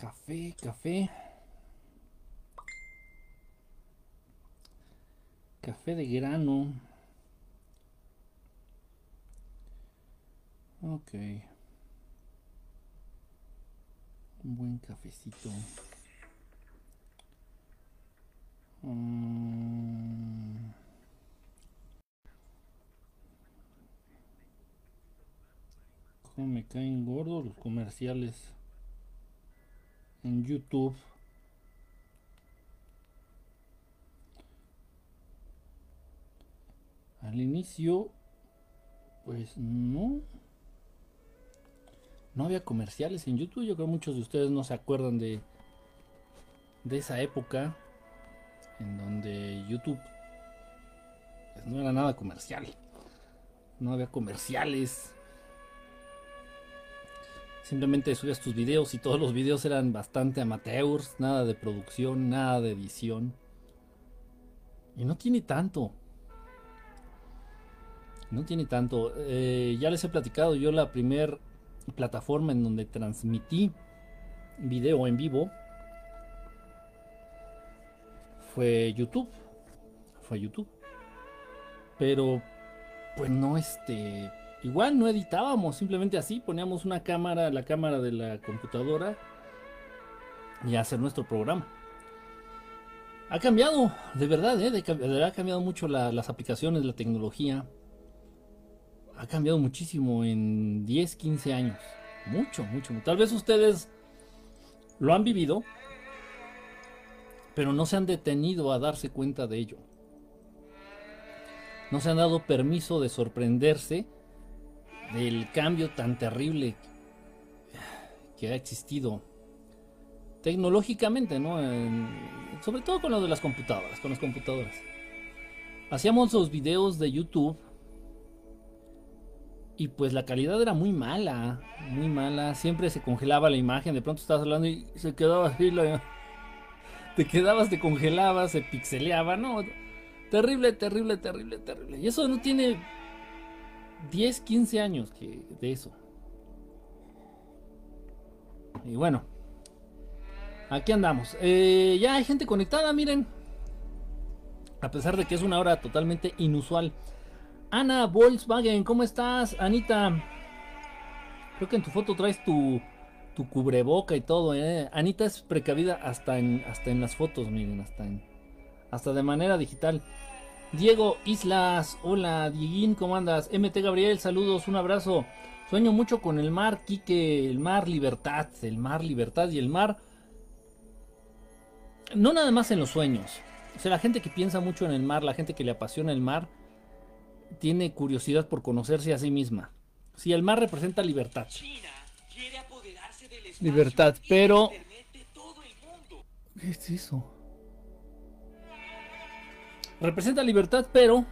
Café, café. Café de grano. Ok. Un buen cafecito. Mm. ¿Cómo me caen gordos los comerciales en YouTube? Al inicio, pues no. No había comerciales en YouTube. Yo creo que muchos de ustedes no se acuerdan de, de esa época en donde YouTube pues, no era nada comercial. No había comerciales. Simplemente subías tus videos y todos los videos eran bastante amateurs, nada de producción, nada de edición. Y no tiene tanto. No tiene tanto. Eh, ya les he platicado, yo la primer plataforma en donde transmití video en vivo fue YouTube. Fue YouTube. Pero, pues no, este. Igual no editábamos, simplemente así poníamos una cámara, la cámara de la computadora y hacer nuestro programa. Ha cambiado, de verdad, ¿eh? ha cambiado mucho las aplicaciones, la tecnología. Ha cambiado muchísimo en 10, 15 años. Mucho, mucho. Tal vez ustedes lo han vivido, pero no se han detenido a darse cuenta de ello. No se han dado permiso de sorprenderse del cambio tan terrible que ha existido tecnológicamente, ¿no? sobre todo con lo de las computadoras, con las computadoras. Hacíamos los videos de YouTube y pues la calidad era muy mala, muy mala. Siempre se congelaba la imagen, de pronto estabas hablando y se quedaba así la te quedabas, te congelabas, se pixeleaba, no. Terrible, terrible, terrible, terrible. Y eso no tiene 10, 15 años que de eso. Y bueno, aquí andamos. Eh, ya hay gente conectada, miren. A pesar de que es una hora totalmente inusual. Ana Volkswagen, ¿cómo estás? Anita, creo que en tu foto traes tu, tu cubreboca y todo, ¿eh? Anita es precavida hasta en, hasta en las fotos, miren, hasta, en, hasta de manera digital. Diego Islas, hola, Dieguín, ¿cómo andas? MT Gabriel, saludos, un abrazo. Sueño mucho con el mar, Quique, el mar libertad, el mar libertad y el mar. No nada más en los sueños. O sea, la gente que piensa mucho en el mar, la gente que le apasiona el mar, tiene curiosidad por conocerse a sí misma. Si el mar representa libertad libertad, pero... ¿Qué es eso? Representa libertad, pero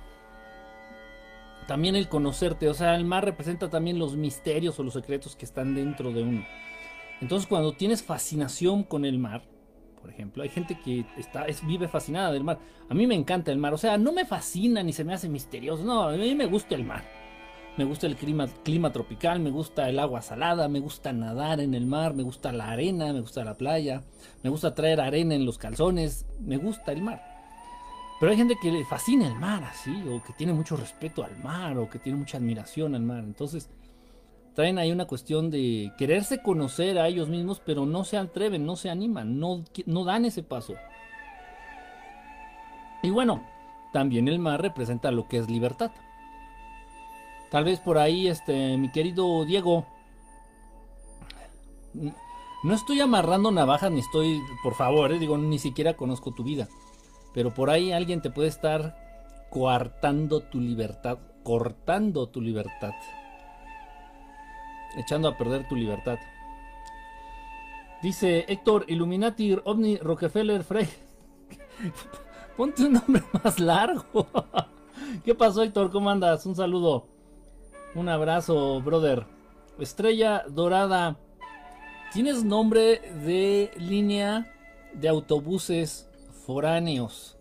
también el conocerte, o sea, el mar representa también los misterios o los secretos que están dentro de uno. Entonces, cuando tienes fascinación con el mar, por ejemplo, hay gente que está, es, vive fascinada del mar. A mí me encanta el mar, o sea, no me fascina ni se me hace misterioso, no, a mí me gusta el mar me gusta el clima, clima tropical, me gusta el agua salada, me gusta nadar en el mar, me gusta la arena, me gusta la playa, me gusta traer arena en los calzones, me gusta el mar. Pero hay gente que le fascina el mar así, o que tiene mucho respeto al mar, o que tiene mucha admiración al mar. Entonces, traen ahí una cuestión de quererse conocer a ellos mismos, pero no se atreven, no se animan, no, no dan ese paso. Y bueno, también el mar representa lo que es libertad. Tal vez por ahí, este, mi querido Diego. No estoy amarrando navajas ni estoy, por favor, eh, digo, ni siquiera conozco tu vida. Pero por ahí alguien te puede estar coartando tu libertad, cortando tu libertad, echando a perder tu libertad. Dice Héctor Illuminati, OVNI, Rockefeller, Frey. Ponte un nombre más largo. ¿Qué pasó, Héctor? ¿Cómo andas? Un saludo. Un abrazo, brother. Estrella Dorada. Tienes nombre de línea de autobuses foráneos.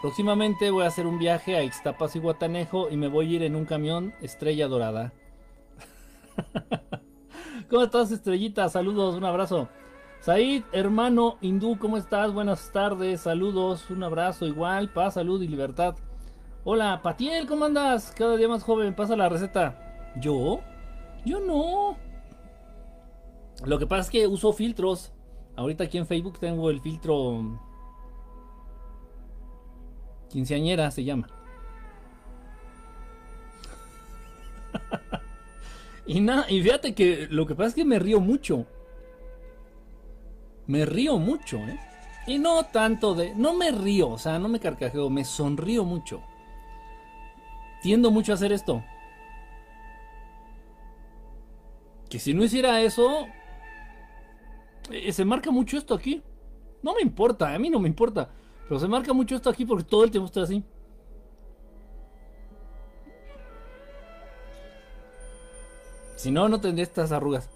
Próximamente voy a hacer un viaje a Ixtapas y Guatanejo y me voy a ir en un camión Estrella Dorada. ¿Cómo estás, estrellita? Saludos, un abrazo. Said, hermano hindú, ¿cómo estás? Buenas tardes, saludos, un abrazo igual, paz, salud y libertad. Hola, Patiel, ¿cómo andas? Cada día más joven, pasa la receta. ¿Yo? Yo no. Lo que pasa es que uso filtros. Ahorita aquí en Facebook tengo el filtro quinceañera, se llama. y nada, y fíjate que lo que pasa es que me río mucho. Me río mucho, ¿eh? Y no tanto de... No me río, o sea, no me carcajeo, me sonrío mucho. Tiendo mucho a hacer esto. Que si no hiciera eso... Eh, se marca mucho esto aquí. No me importa, a mí no me importa. Pero se marca mucho esto aquí porque todo el tiempo estoy así. Si no, no tendría estas arrugas.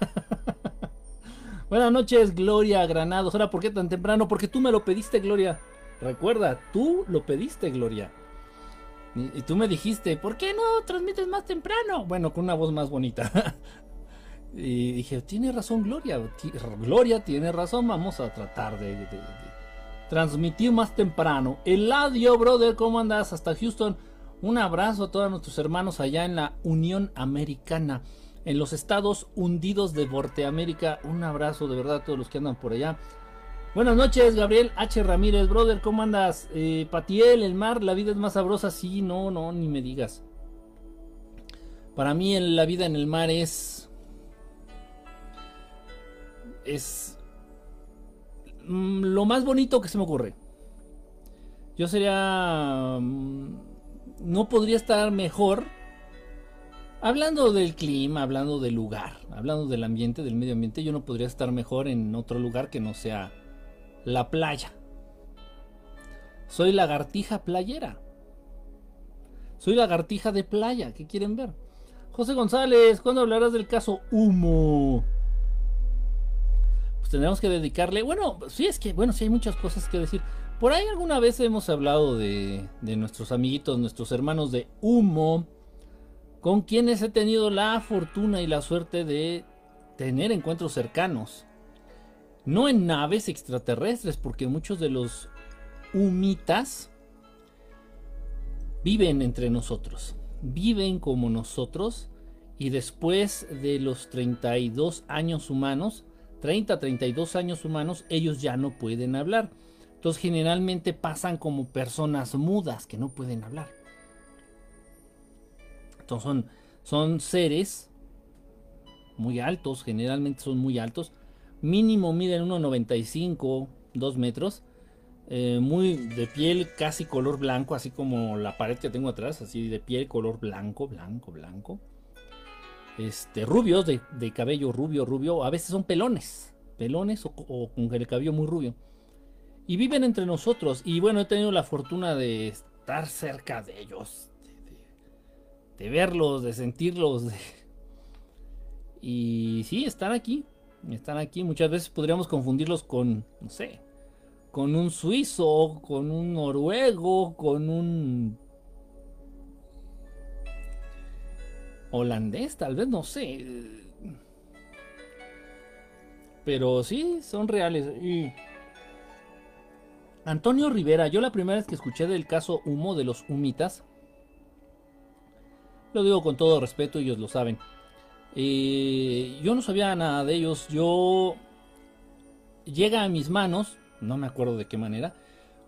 Buenas noches, Gloria Granados. Ahora, ¿por qué tan temprano? Porque tú me lo pediste, Gloria. Recuerda, tú lo pediste, Gloria. Y, tú me dijiste, ¿por qué no transmites más temprano? Bueno, con una voz más bonita. y dije, tiene razón Gloria. Gloria tiene razón. Vamos a tratar de, transmitir más temprano. Eladio, brother, ¿cómo andas? Hasta Houston. Un abrazo a todos nuestros hermanos allá en la Unión Americana, en los estados hundidos de Norteamérica. Un abrazo de verdad a todos los que andan por allá. Buenas noches, Gabriel H. Ramírez, brother, ¿cómo andas? Eh, Patiel, el mar, la vida es más sabrosa. Sí, no, no, ni me digas. Para mí la vida en el mar es... Es... Mm, lo más bonito que se me ocurre. Yo sería... Mm, no podría estar mejor hablando del clima, hablando del lugar, hablando del ambiente, del medio ambiente. Yo no podría estar mejor en otro lugar que no sea la playa. Soy lagartija playera. Soy lagartija de playa. ¿Qué quieren ver? José González, ¿cuándo hablarás del caso Humo? Pues tendremos que dedicarle. Bueno, sí, es que, bueno, sí hay muchas cosas que decir. Por ahí alguna vez hemos hablado de, nuestros amiguitos, nuestros hermanos de humo, con quienes he tenido la fortuna y la suerte de tener encuentros cercanos. No en naves extraterrestres, porque muchos de los humitas viven entre nosotros, viven como nosotros y después de los 32 años humanos, 30, 32 años humanos, ellos ya no pueden hablar. Entonces generalmente pasan como personas mudas que no pueden hablar. Entonces son, son seres muy altos, generalmente son muy altos. Mínimo miden 1,95, 2 metros. Eh, muy de piel casi color blanco, así como la pared que tengo atrás, así de piel color blanco, blanco, blanco. Este, rubios, de, cabello rubio, rubio. A veces son pelones, pelones o, con el cabello muy rubio y viven entre nosotros. Y bueno, he tenido la fortuna de estar cerca de ellos, de, verlos, de sentirlos. Y sí, están aquí, están aquí. Muchas veces podríamos confundirlos con, no sé, con un suizo, con un noruego, con un holandés, tal vez, no sé. Pero sí, son reales. Antonio Rivera, yo la primera vez que escuché del caso Humo de los Humitas, lo digo con todo respeto, ellos lo saben. Eh, yo no sabía nada de ellos. Yo llega a mis manos, no me acuerdo de qué manera,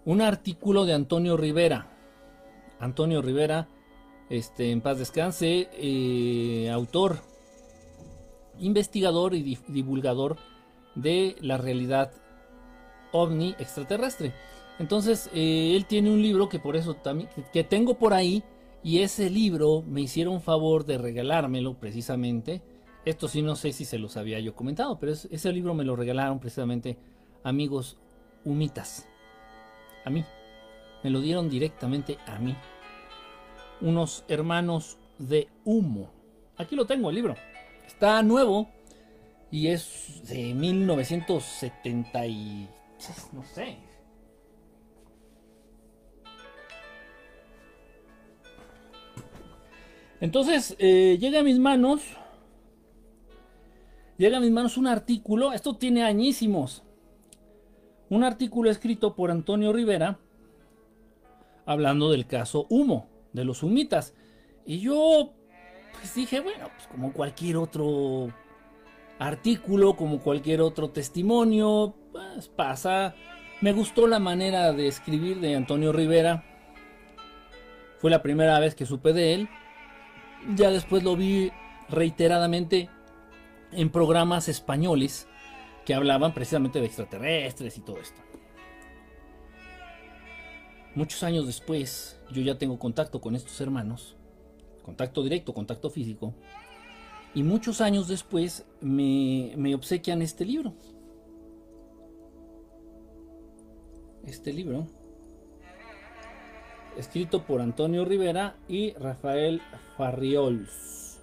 un artículo de Antonio Rivera. Antonio Rivera, este, en paz descanse, eh, autor, investigador y divulgador de la realidad ovni extraterrestre. Entonces, eh, él tiene un libro que por eso también, que tengo por ahí, y ese libro me hicieron favor de regalármelo precisamente. Esto sí no sé si se los había yo comentado, pero ese libro me lo regalaron precisamente amigos humitas. A mí. Me lo dieron directamente a mí. Unos hermanos de humo. Aquí lo tengo el libro. Está nuevo y es de 1970 no sé. Entonces eh, llega a mis manos llega a mis manos un artículo, esto tiene añísimos, un artículo escrito por Antonio Rivera hablando del caso Humo, de los humitas. Y yo pues dije, bueno, pues como cualquier otro artículo, como cualquier otro testimonio, pues pasa. Me gustó la manera de escribir de Antonio Rivera. Fue la primera vez que supe de él. Ya después lo vi reiteradamente en programas españoles que hablaban precisamente de extraterrestres y todo esto. Muchos años después, yo ya tengo contacto con estos hermanos, contacto directo, contacto físico, y muchos años después me, obsequian este libro. Este libro, escrito por Antonio Rivera y Rafael Farriols.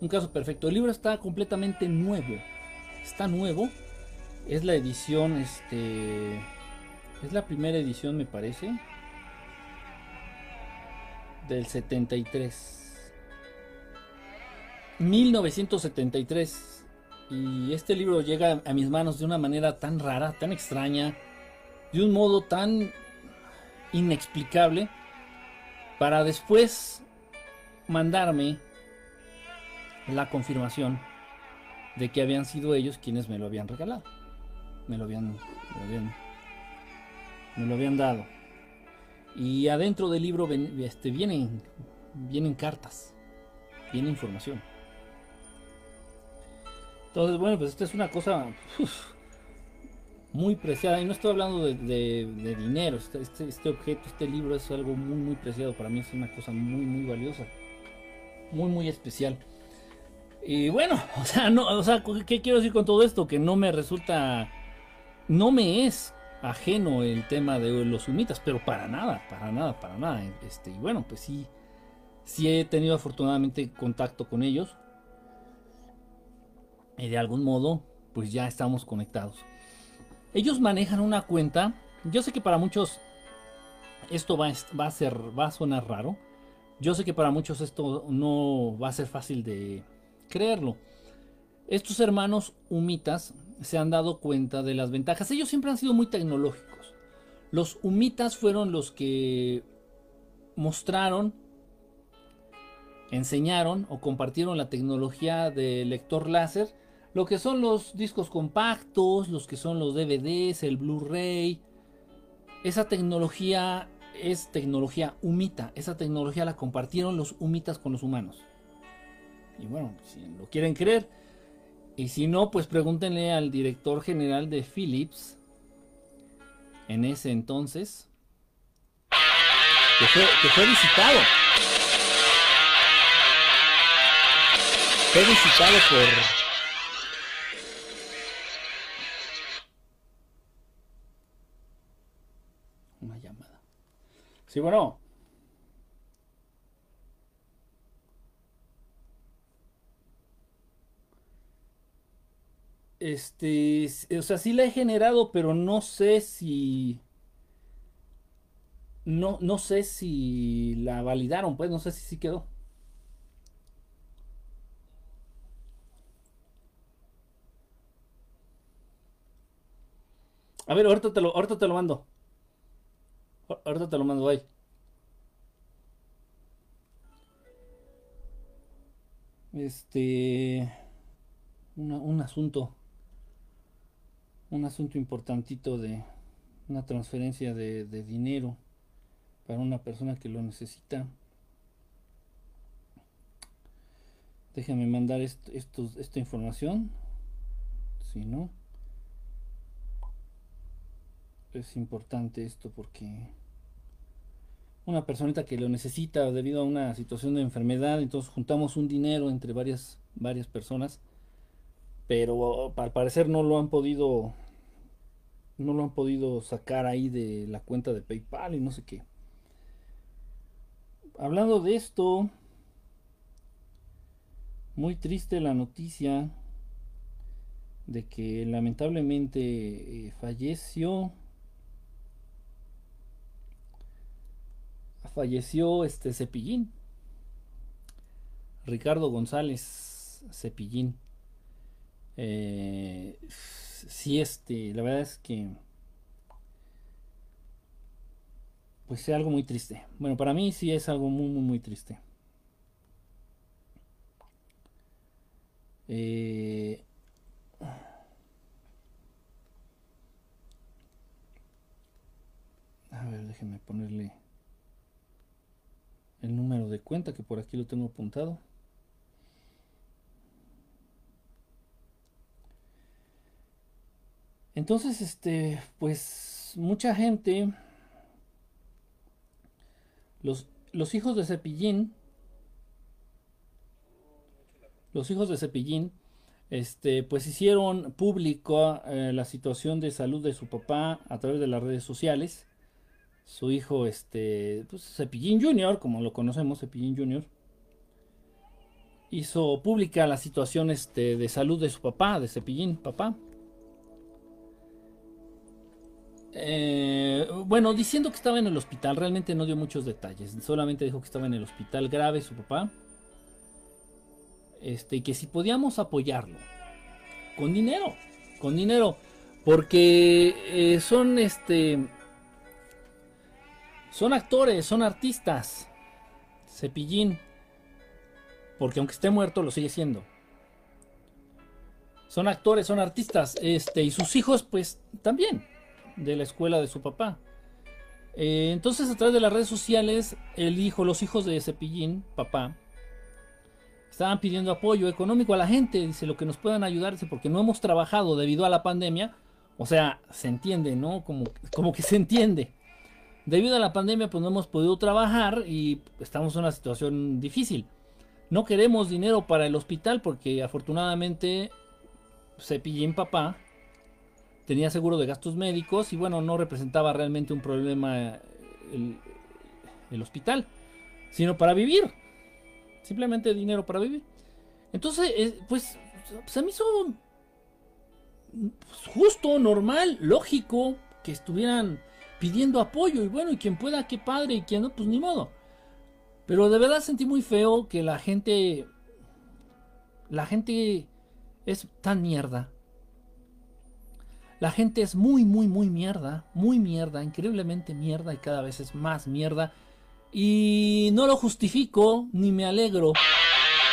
Un caso perfecto. El libro está completamente nuevo. Está nuevo. Es la edición, este, es la primera edición, me parece. Del 73. 1973. Y este libro llega a mis manos de una manera tan rara, tan extraña, de un modo tan inexplicable, para después mandarme la confirmación de que habían sido ellos quienes me lo habían regalado. Me lo habían, me lo habían, me lo habían dado. Y adentro del libro este, vienen, vienen cartas, viene información. Entonces, bueno, pues esta es una cosa muy preciada. Y no estoy hablando de, dinero. Este, este, este, objeto, este libro es algo muy, muy preciado. Para mí es una cosa muy, muy valiosa. Muy, muy especial. Y bueno, o sea, no, o sea, ¿qué quiero decir con todo esto? Que no me resulta, no me es ajeno el tema de los sumitas, pero para nada, para nada, para nada. Este, y bueno, pues sí, sí he tenido afortunadamente contacto con ellos. Y de algún modo, pues ya estamos conectados. Ellos manejan una cuenta. Yo sé que para muchos esto va, va a ser, va a sonar raro. Yo sé que para muchos esto no va a ser fácil de, creerlo. Estos hermanos humitas se han dado cuenta de las ventajas. Ellos siempre han sido muy tecnológicos. Los humitas fueron los que mostraron, enseñaron o compartieron la tecnología del lector láser, lo que son los discos compactos, los que son los DVDs, el Blu-ray. Esa tecnología es tecnología humita. Esa tecnología la compartieron los humitas con los humanos. Y bueno, si lo quieren creer. Y si no, pues pregúntenle al director general de Philips. En ese entonces. Que fue, que fue visitado. Fue visitado por... Una llamada. Sí, bueno. Este, o sea, sí la he generado, pero no sé si... No, no sé si la validaron, pues no sé si sí quedó. A ver, ahorita te lo, ahorita te lo mando. Ahorita te lo mando ahí. Este... un asunto un asunto importantito de una transferencia de, dinero para una persona que lo necesita. Déjame mandar esta información. Si no, es importante esto porque una personita que lo necesita debido a una situación de enfermedad, entonces juntamos un dinero entre varias, varias personas pero al parecer no lo han podido no lo han podido sacar ahí de la cuenta de PayPal y no sé qué. Hablando de esto, muy triste la noticia de que lamentablemente eh, falleció falleció este Cepillín Ricardo González Cepillín Eh, sí, este, la verdad es que pues es algo muy triste. Bueno, para mí sí es algo muy, muy, muy triste. Eh, a ver, déjenme ponerle el número de cuenta que por aquí lo tengo apuntado. Entonces, este, pues mucha gente los, hijos de Cepillín, los hijos de Cepillín, este, pues hicieron público eh, la situación de salud de su papá a través de las redes sociales. Su hijo, este, pues Cepillín Jr., como lo conocemos, Cepillín Jr., hizo pública la situación este, de salud de su papá, de Cepillín, papá. Eh, bueno, diciendo que estaba en el hospital, realmente no dio muchos detalles. Solamente dijo que estaba en el hospital grave su papá. Este, y que si podíamos apoyarlo. Con dinero. Con dinero. Porque eh, son este. Son actores, son artistas. Cepillín. Porque aunque esté muerto, lo sigue siendo. Son actores, son artistas. Este, y sus hijos, pues, también de la escuela de su papá. Eh, entonces, a través de las redes sociales, el hijo, los hijos de Cepillín, papá, estaban pidiendo apoyo económico a la gente. Dice, lo que nos puedan ayudar, porque no hemos trabajado debido a la pandemia. O sea, se entiende, ¿no? Como, como que se entiende. Debido a la pandemia, pues no hemos podido trabajar y estamos en una situación difícil. No queremos dinero para el hospital porque afortunadamente Cepillín papá tenía seguro de gastos médicos y bueno, no representaba realmente un problema el, hospital, sino para vivir. Simplemente dinero para vivir. Entonces, eh, pues, se me hizo justo, normal, lógico que estuvieran pidiendo apoyo y bueno, y quien pueda, qué padre, y quien no, pues ni modo. Pero de verdad sentí muy feo que la gente, la gente es tan mierda la gente es muy, muy, muy mierda, muy mierda, increíblemente mierda y cada vez es más mierda. Y no lo justifico ni me alegro,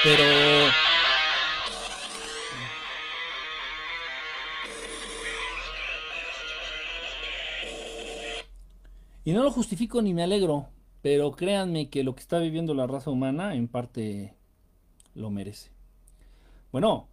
pero... Y no lo justifico ni me alegro, pero créanme que lo que está viviendo la raza humana en parte lo merece. Bueno,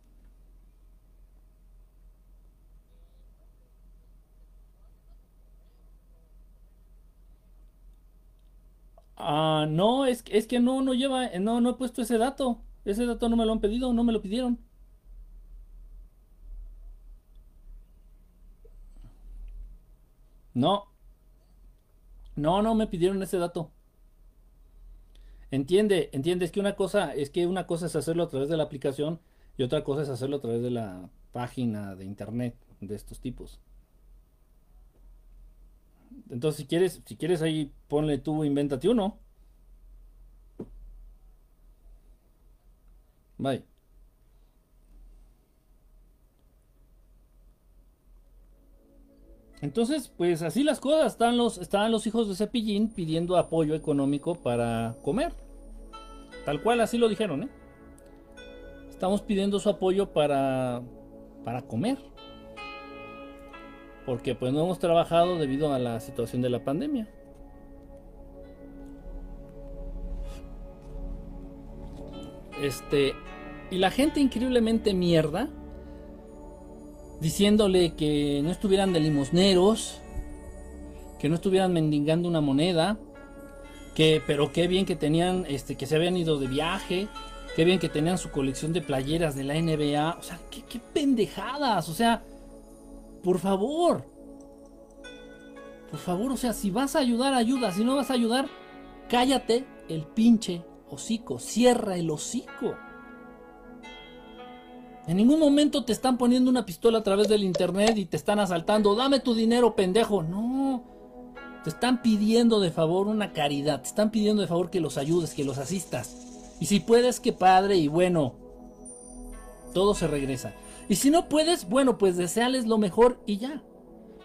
Ah, no, es, es que no, no lleva, no, no he puesto ese dato. Ese dato no me lo han pedido, no me lo pidieron. No. No, no me pidieron ese dato. Entiende, entiende, es que una cosa, es que una cosa es hacerlo a través de la aplicación y otra cosa es hacerlo a través de la página de internet de estos tipos. Entonces, si quieres, si quieres ahí, ponle tú, invéntate uno. Bye. Entonces, pues así las cosas. Están los, están los hijos de Cepillín pidiendo apoyo económico para comer. Tal cual, así lo dijeron, ¿eh? Estamos pidiendo su apoyo para, para comer porque pues no hemos trabajado debido a la situación de la pandemia. Este, y la gente increíblemente mierda, diciéndole que no estuvieran de limosneros, que no estuvieran mendigando una moneda, que pero qué bien que tenían este que se habían ido de viaje, qué bien que tenían su colección de playeras de la NBA, o sea, qué, qué pendejadas, o sea, por favor. Por favor, o sea, si vas a ayudar, ayuda. Si no vas a ayudar, cállate el pinche hocico. Cierra el hocico. En ningún momento te están poniendo una pistola a través del internet y te están asaltando. Dame tu dinero, pendejo. No. Te están pidiendo de favor una caridad. Te están pidiendo de favor que los ayudes, que los asistas. Y si puedes, que padre y bueno. Todo se regresa. Y si no puedes, bueno, pues deseales lo mejor y ya.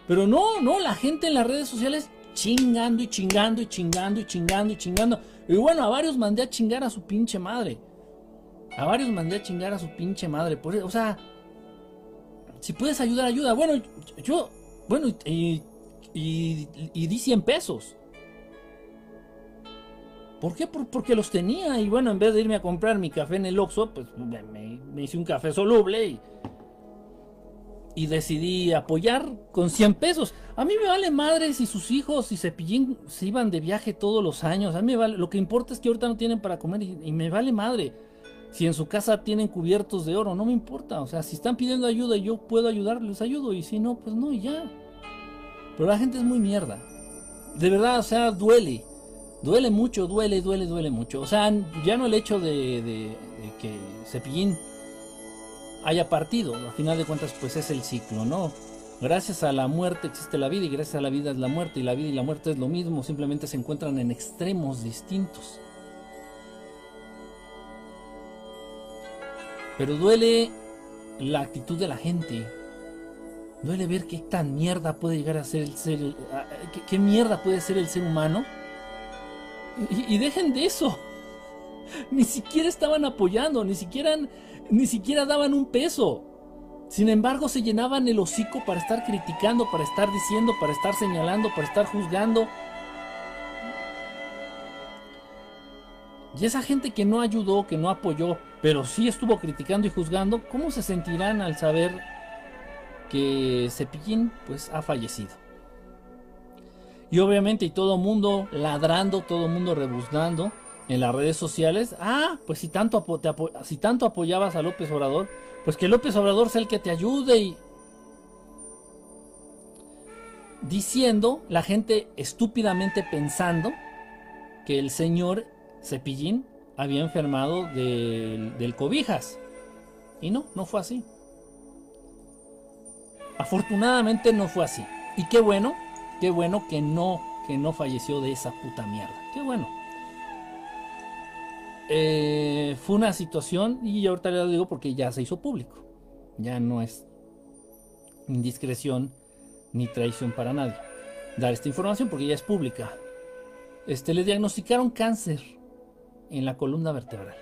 Pero no, no, la gente en las redes sociales chingando y chingando y chingando y chingando y chingando. Y bueno, a varios mandé a chingar a su pinche madre. A varios mandé a chingar a su pinche madre. Por, o sea, si puedes ayudar, ayuda. Bueno, yo, bueno, y, y, y di 100 pesos. ¿Por qué? porque los tenía. Y bueno, en vez de irme a comprar mi café en el Oxxo, pues me, hice un café soluble y, y, decidí apoyar con 100 pesos. A mí me vale madre si sus hijos y Cepillín se iban de viaje todos los años. A mí me vale, lo que importa es que ahorita no tienen para comer y, me vale madre. Si en su casa tienen cubiertos de oro, no me importa. O sea, si están pidiendo ayuda y yo puedo ayudarles, les ayudo. Y si no, pues no, y ya. Pero la gente es muy mierda. De verdad, o sea, duele duele mucho, duele, duele, duele mucho. O sea, ya no el hecho de, que Cepillín haya partido, al final de cuentas pues es el ciclo, ¿no? Gracias a la muerte existe la vida y gracias a la vida es la muerte y la vida y la muerte es lo mismo, simplemente se encuentran en extremos distintos. Pero duele la actitud de la gente. Duele ver qué tan mierda puede llegar a ser el ser, qué mierda puede ser el ser humano y, dejen de eso. Ni siquiera estaban apoyando, ni siquiera, ni siquiera daban un peso. Sin embargo, se llenaban el hocico para estar criticando, para estar diciendo, para estar señalando, para estar juzgando. Y esa gente que no ayudó, que no apoyó, pero sí estuvo criticando y juzgando, ¿cómo se sentirán al saber que Cepillín pues ha fallecido? Y obviamente, y todo mundo ladrando, todo mundo rebuznando en las redes sociales. Ah, pues si tanto, tanto apoyabas a López Obrador, pues que López Obrador sea el que te ayude y... Diciendo, la gente estúpidamente pensando que el señor Cepillín había enfermado del, del cobijas. Y no, no fue así. Afortunadamente no fue así. Y qué bueno, Qué bueno que no, que no falleció de esa puta mierda. Qué bueno. Eh, fue una situación, y ahorita le digo porque ya se hizo público. Ya no es indiscreción ni traición para nadie dar esta información porque ya es pública. Este, le diagnosticaron cáncer en la columna vertebral.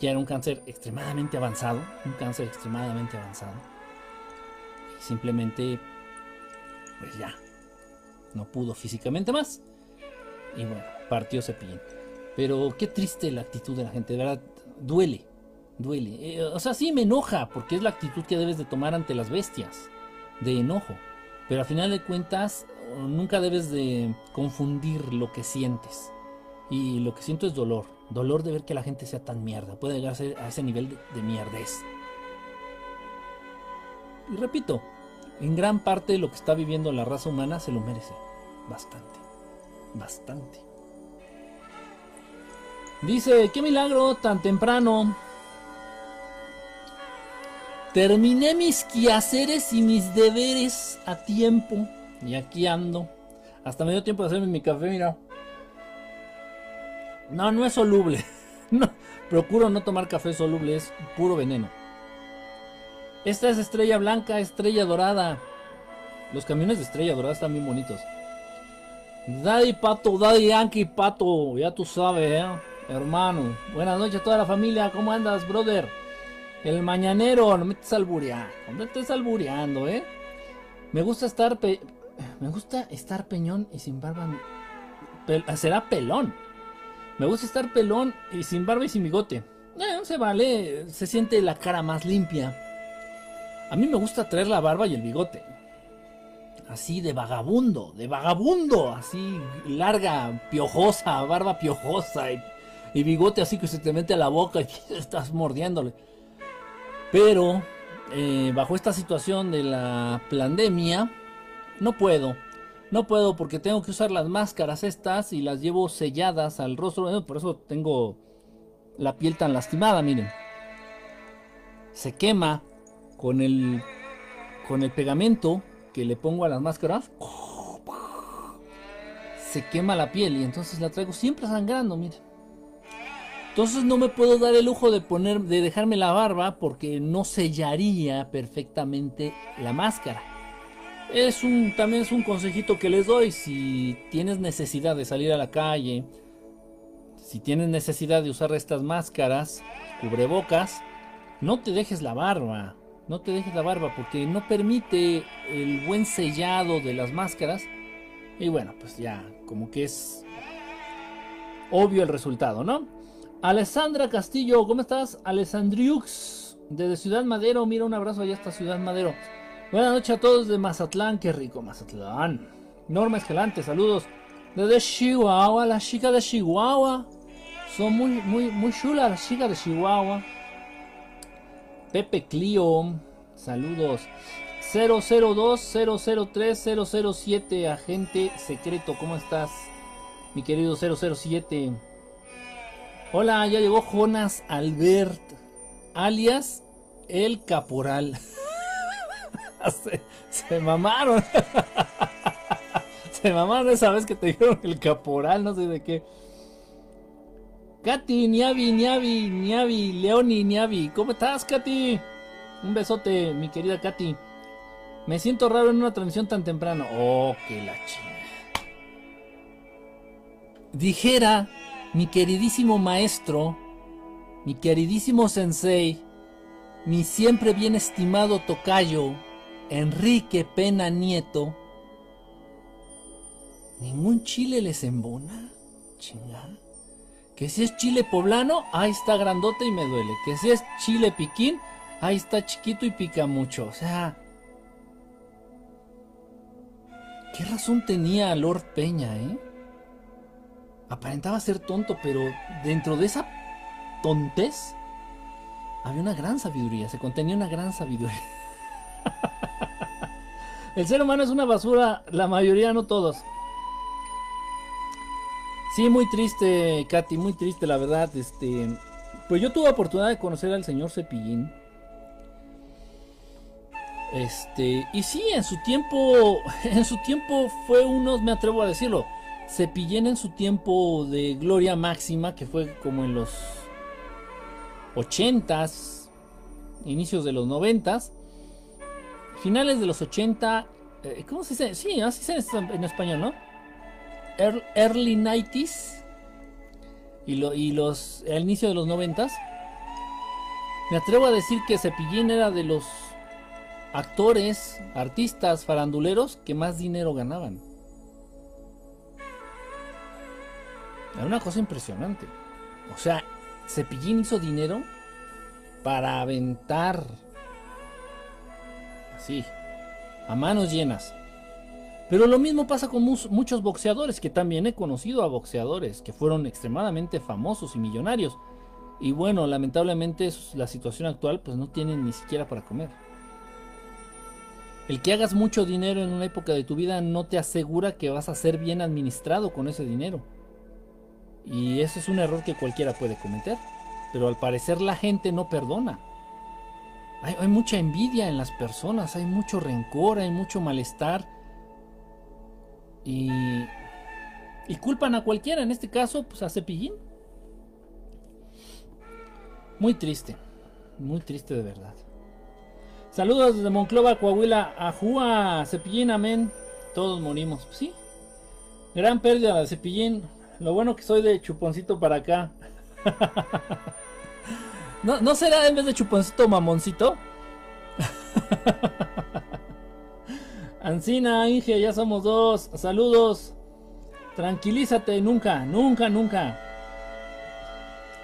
Ya era un cáncer extremadamente avanzado, un cáncer extremadamente avanzado. Simplemente pues ya, no pudo físicamente más. Y bueno, partió Cepillín. Pero qué triste la actitud de la gente, de verdad, duele, duele. Eh, o sea, sí me enoja, porque es la actitud que debes de tomar ante las bestias, de enojo. Pero al final de cuentas, nunca debes de confundir lo que sientes. Y lo que siento es dolor, dolor de ver que la gente sea tan mierda, puede llegar a, ese nivel de, de mierdez. Y repito, en gran parte lo que está viviendo la raza humana se lo merece. Bastante. Bastante. Dice, qué milagro tan temprano. Terminé mis quehaceres y mis deberes a tiempo. Y aquí ando. Hasta me dio tiempo de hacerme mi café, mira. No, no es soluble. No, procuro no tomar café soluble, es puro veneno. Esta es estrella blanca, estrella dorada. Los camiones de estrella dorada están bien bonitos. Daddy Pato, Daddy Yankee Pato, ya tú sabes, ¿eh? Hermano. Buenas noches a toda la familia, ¿cómo andas, brother? El mañanero, no me estés albureando, no me estés albureando, ¿eh? Me gusta estar, me gusta estar peñón y sin barba. Será pelón. Me gusta estar pelón y sin barba y sin bigote. Eh, se vale, se siente la cara más limpia. A mí me gusta traer la barba y el bigote. Así de vagabundo, de vagabundo, así larga, piojosa, barba piojosa y, bigote así que se te mete a la boca y estás mordiéndole. Pero eh, bajo esta situación de la pandemia, no puedo. No puedo porque tengo que usar las máscaras estas y las llevo selladas al rostro. Por eso tengo la piel tan lastimada, miren. Se quema con el, con el pegamento que le pongo a las máscaras, se quema la piel y entonces la traigo siempre sangrando, miren. Entonces no me puedo dar el lujo de poner, de dejarme la barba porque no sellaría perfectamente la máscara. Es un, también es un consejito que les doy. Si tienes necesidad de salir a la calle, si tienes necesidad de usar estas máscaras, cubrebocas, no te dejes la barba. No te dejes la barba porque no permite el buen sellado de las máscaras. Y bueno, pues ya, como que es obvio el resultado, ¿no? Alessandra Castillo, ¿cómo estás? Alessandriux, desde Ciudad Madero. Mira, un abrazo allá hasta Ciudad Madero. Buenas noches a todos de Mazatlán, qué rico Mazatlán. Norma Escalante, saludos. Desde Chihuahua, la chica de Chihuahua. Son muy, muy, muy chulas las chicas de Chihuahua. Pepe Clio, saludos. 002 003 007 agente secreto, ¿cómo estás? Mi querido 007. Hola, ya llegó Jonas Albert, alias el caporal. se, mamaron. se mamaron esa vez que te dijeron el caporal, no sé de qué. Katy, Niavi, Niavi, Niavi, Leoni, Niavi. ¿Cómo estás, Katy? Un besote, mi querida Katy. Me siento raro en una transmisión tan temprano. Oh, que la chingada. Dijera mi queridísimo maestro, mi queridísimo sensei, mi siempre bien estimado tocayo, Enrique Pena Nieto. ¿Ningún chile les embona? Chingada. Que si es chile poblano, ahí está grandote y me duele. Que si es chile piquín, ahí está chiquito y pica mucho. O sea, ¿qué razón tenía Lord Peña, eh? Aparentaba ser tonto, pero dentro de esa tontez había una gran sabiduría, se contenía una gran sabiduría. El ser humano es una basura, la mayoría, no todos. Sí, muy triste, Katy, muy triste, la verdad. Este, pues yo tuve oportunidad de conocer al señor Cepillín. Este, y sí, en su tiempo, en su tiempo fue uno, me atrevo a decirlo, Cepillín en su tiempo de gloria máxima, que fue como en los 80s, inicios de los 90s, finales de los 80, eh, ¿cómo se dice? Sí, así se dice en español, ¿no? early 90s y, lo, y los, el inicio de los 90s, me atrevo a decir que Cepillín era de los actores, artistas, faranduleros que más dinero ganaban. Era una cosa impresionante. O sea, Cepillín hizo dinero para aventar así, a manos llenas. Pero lo mismo pasa con muchos boxeadores, que también he conocido a boxeadores que fueron extremadamente famosos y millonarios. Y bueno, lamentablemente la situación actual pues no tienen ni siquiera para comer. El que hagas mucho dinero en una época de tu vida no te asegura que vas a ser bien administrado con ese dinero. Y ese es un error que cualquiera puede cometer. Pero al parecer la gente no perdona. Hay, hay mucha envidia en las personas, hay mucho rencor, hay mucho malestar y, y culpan a cualquiera, en este caso, pues a Cepillín. Muy triste, muy triste de verdad. Saludos desde Monclova, Coahuila, Ajúa, Cepillín, amén. Todos morimos, sí. Gran pérdida de Cepillín. Lo bueno que soy de chuponcito para acá. ¿No, ¿No será en vez de chuponcito mamoncito? Ancina, Inge, ya somos dos. Saludos. Tranquilízate, nunca, nunca, nunca.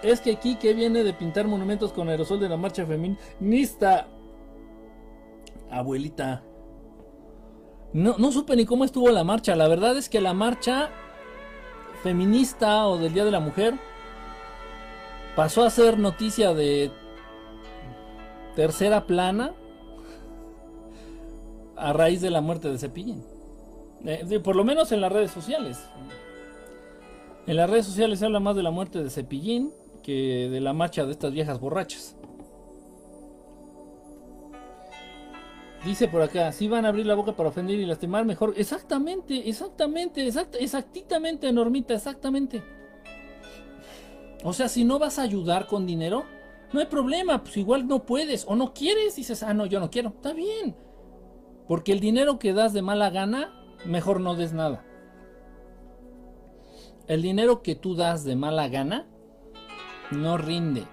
Es que aquí que viene de pintar monumentos con aerosol de la marcha feminista. Abuelita. No, no supe ni cómo estuvo la marcha. La verdad es que la marcha feminista o del Día de la Mujer pasó a ser noticia de tercera plana a raíz de la muerte de Cepillín. Eh, por lo menos en las redes sociales. En las redes sociales se habla más de la muerte de Cepillín que de la marcha de estas viejas borrachas. Dice por acá, si van a abrir la boca para ofender y lastimar, mejor. Exactamente, exactamente, exact, exactamente, Normita, exactamente. O sea, si no vas a ayudar con dinero, no hay problema, pues igual no puedes o no quieres, dices, ah, no, yo no quiero, está bien. Porque el dinero que das de mala gana, mejor no des nada. El dinero que tú das de mala gana, no rinde.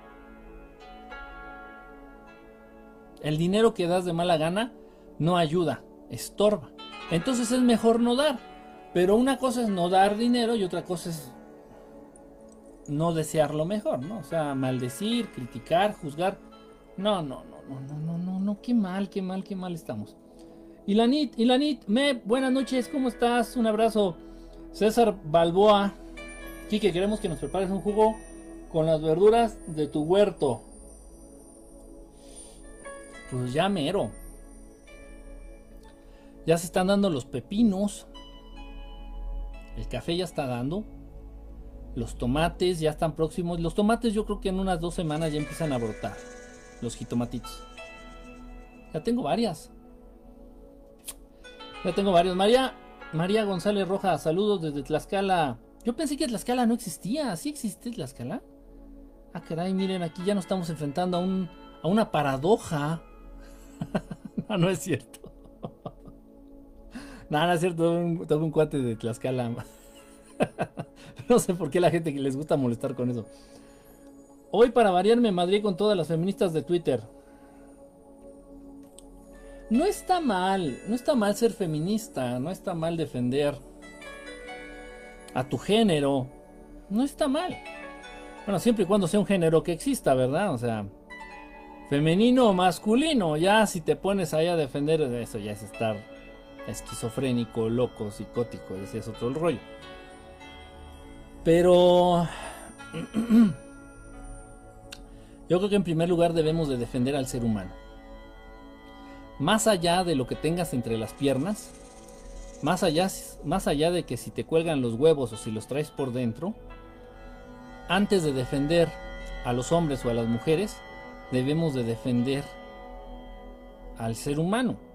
El dinero que das de mala gana, no ayuda, estorba. Entonces es mejor no dar. Pero una cosa es no dar dinero y otra cosa es no desear lo mejor, ¿no? O sea, maldecir, criticar, juzgar. No, no, no, no, no, no, no, no, qué mal, qué mal, qué mal estamos. Ilanit, Ilanit, me, buenas noches, ¿cómo estás? Un abrazo. César Balboa, Quique, queremos que nos prepares un jugo con las verduras de tu huerto. Pues ya mero. Ya se están dando los pepinos. El café ya está dando. Los tomates ya están próximos. Los tomates yo creo que en unas dos semanas ya empiezan a brotar. Los jitomatitos. Ya tengo varias. Ya tengo varios. María, María González Rojas, saludos desde Tlaxcala. Yo pensé que Tlaxcala no existía. ¿Sí existe Tlaxcala? Ah, caray, miren, aquí ya nos estamos enfrentando a, un, a una paradoja. no, no es cierto. No, no es cierto. Todo un, cuate de Tlaxcala. no sé por qué la gente que les gusta molestar con eso. Hoy para variarme madrid con todas las feministas de Twitter. No está mal, no está mal ser feminista, no está mal defender a tu género, no está mal. Bueno, siempre y cuando sea un género que exista, ¿verdad? O sea, femenino o masculino, ya si te pones ahí a defender eso ya es estar esquizofrénico, loco, psicótico, ese es otro rollo. Pero yo creo que en primer lugar debemos de defender al ser humano. Más allá de lo que tengas entre las piernas, más allá, más allá de que si te cuelgan los huevos o si los traes por dentro, antes de defender a los hombres o a las mujeres, debemos de defender al ser humano.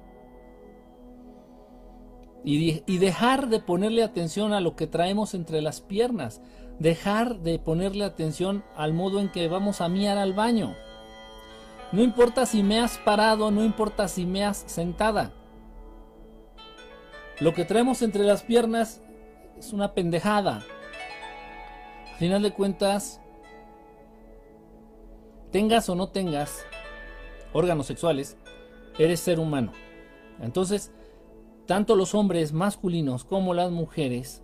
Y, dejar de ponerle atención a lo que traemos entre las piernas. Dejar de ponerle atención al modo en que vamos a miar al baño. No importa si me has parado, no importa si me has sentada. Lo que traemos entre las piernas es una pendejada. Al final de cuentas, tengas o no tengas órganos sexuales, eres ser humano. Entonces, tanto los hombres masculinos como las mujeres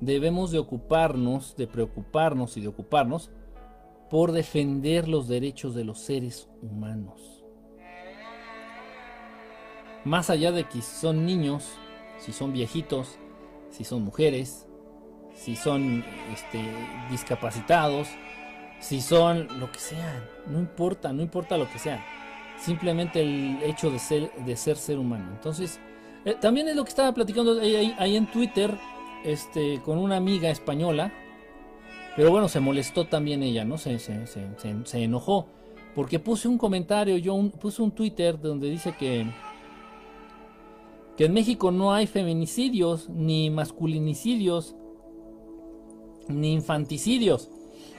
debemos de ocuparnos, de preocuparnos y de ocuparnos por defender los derechos de los seres humanos. Más allá de que son niños, si son viejitos, si son mujeres, si son este, discapacitados, si son lo que sean, no importa, no importa lo que sea simplemente el hecho de ser, de ser ser humano. Entonces, eh, también es lo que estaba platicando ahí, ahí, en Twitter este, con una amiga española, pero bueno, se molestó también ella, ¿no? Se, se, se, se enojó, porque puse un comentario, yo puse un Twitter donde dice que, que en México no hay feminicidios, ni masculinicidios, ni infanticidios.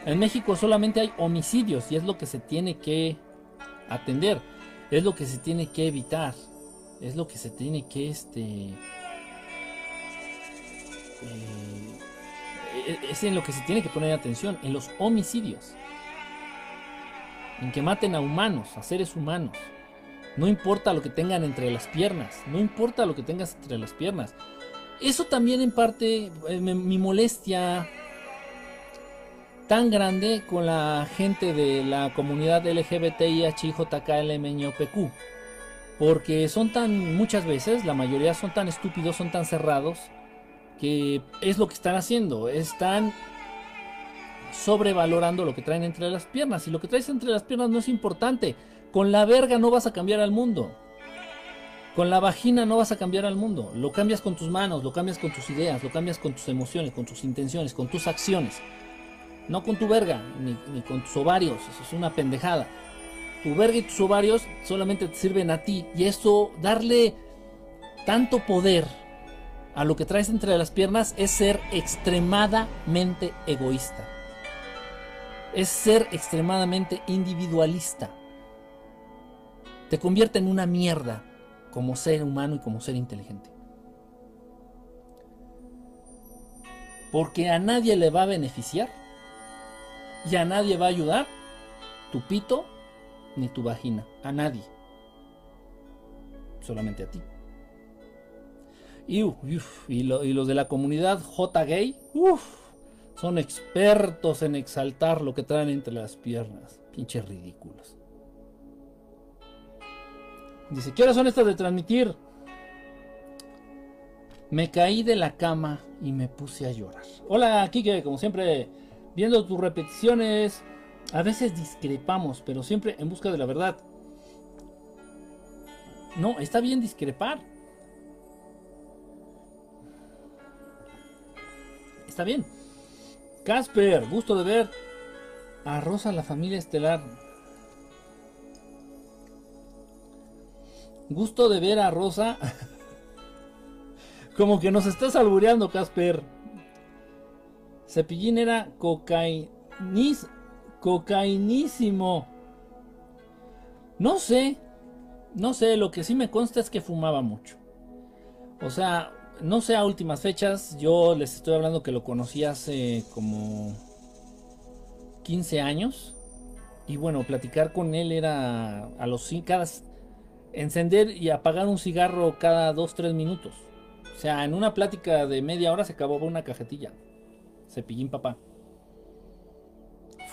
En México solamente hay homicidios y es lo que se tiene que atender. Es lo que se tiene que evitar. Es lo que se tiene que este. Eh, es en lo que se tiene que poner atención, en los homicidios. En que maten a humanos, a seres humanos. No importa lo que tengan entre las piernas. No importa lo que tengas entre las piernas. Eso también en parte, eh, mi molestia tan grande con la gente de la comunidad LGBTIHJKLMNOPQ. Porque son tan, muchas veces, la mayoría son tan estúpidos, son tan cerrados, que es lo que están haciendo. Están sobrevalorando lo que traen entre las piernas. Y lo que traes entre las piernas no es importante. Con la verga no vas a cambiar al mundo. Con la vagina no vas a cambiar al mundo. Lo cambias con tus manos, lo cambias con tus ideas, lo cambias con tus emociones, con tus intenciones, con tus acciones. No con tu verga, ni, con tus ovarios. Eso es una pendejada. Tu verga y tus ovarios solamente te sirven a ti. Y eso, darle tanto poder a lo que traes entre las piernas es ser extremadamente egoísta. Es ser extremadamente individualista. Te convierte en una mierda como ser humano y como ser inteligente. Porque a nadie le va a beneficiar y a nadie va a ayudar tu pito ni tu vagina. A nadie. Solamente a ti. Y, y, los de la comunidad J-Gay, son expertos en exaltar lo que traen entre las piernas. Pinches ridículos. Dice, ¿qué horas son estas de transmitir? Me caí de la cama y me puse a llorar. Hola, Kike, como siempre, viendo tus repeticiones. A veces discrepamos, pero siempre en busca de la verdad. No, está bien discrepar. Está bien. Casper, gusto de ver a Rosa, la familia estelar. Gusto de ver a Rosa. Como que nos estás albureando, Casper. Cepillín era cocainis, cocainísimo. No sé. No sé, lo que sí me consta es que fumaba mucho. O sea, no sé a últimas fechas. Yo les estoy hablando que lo conocí hace como 15 años. Y bueno, platicar con él era a los cada encender y apagar un cigarro cada 2-3 minutos. O sea, en una plática de media hora se acababa una cajetilla. Cepillín papá.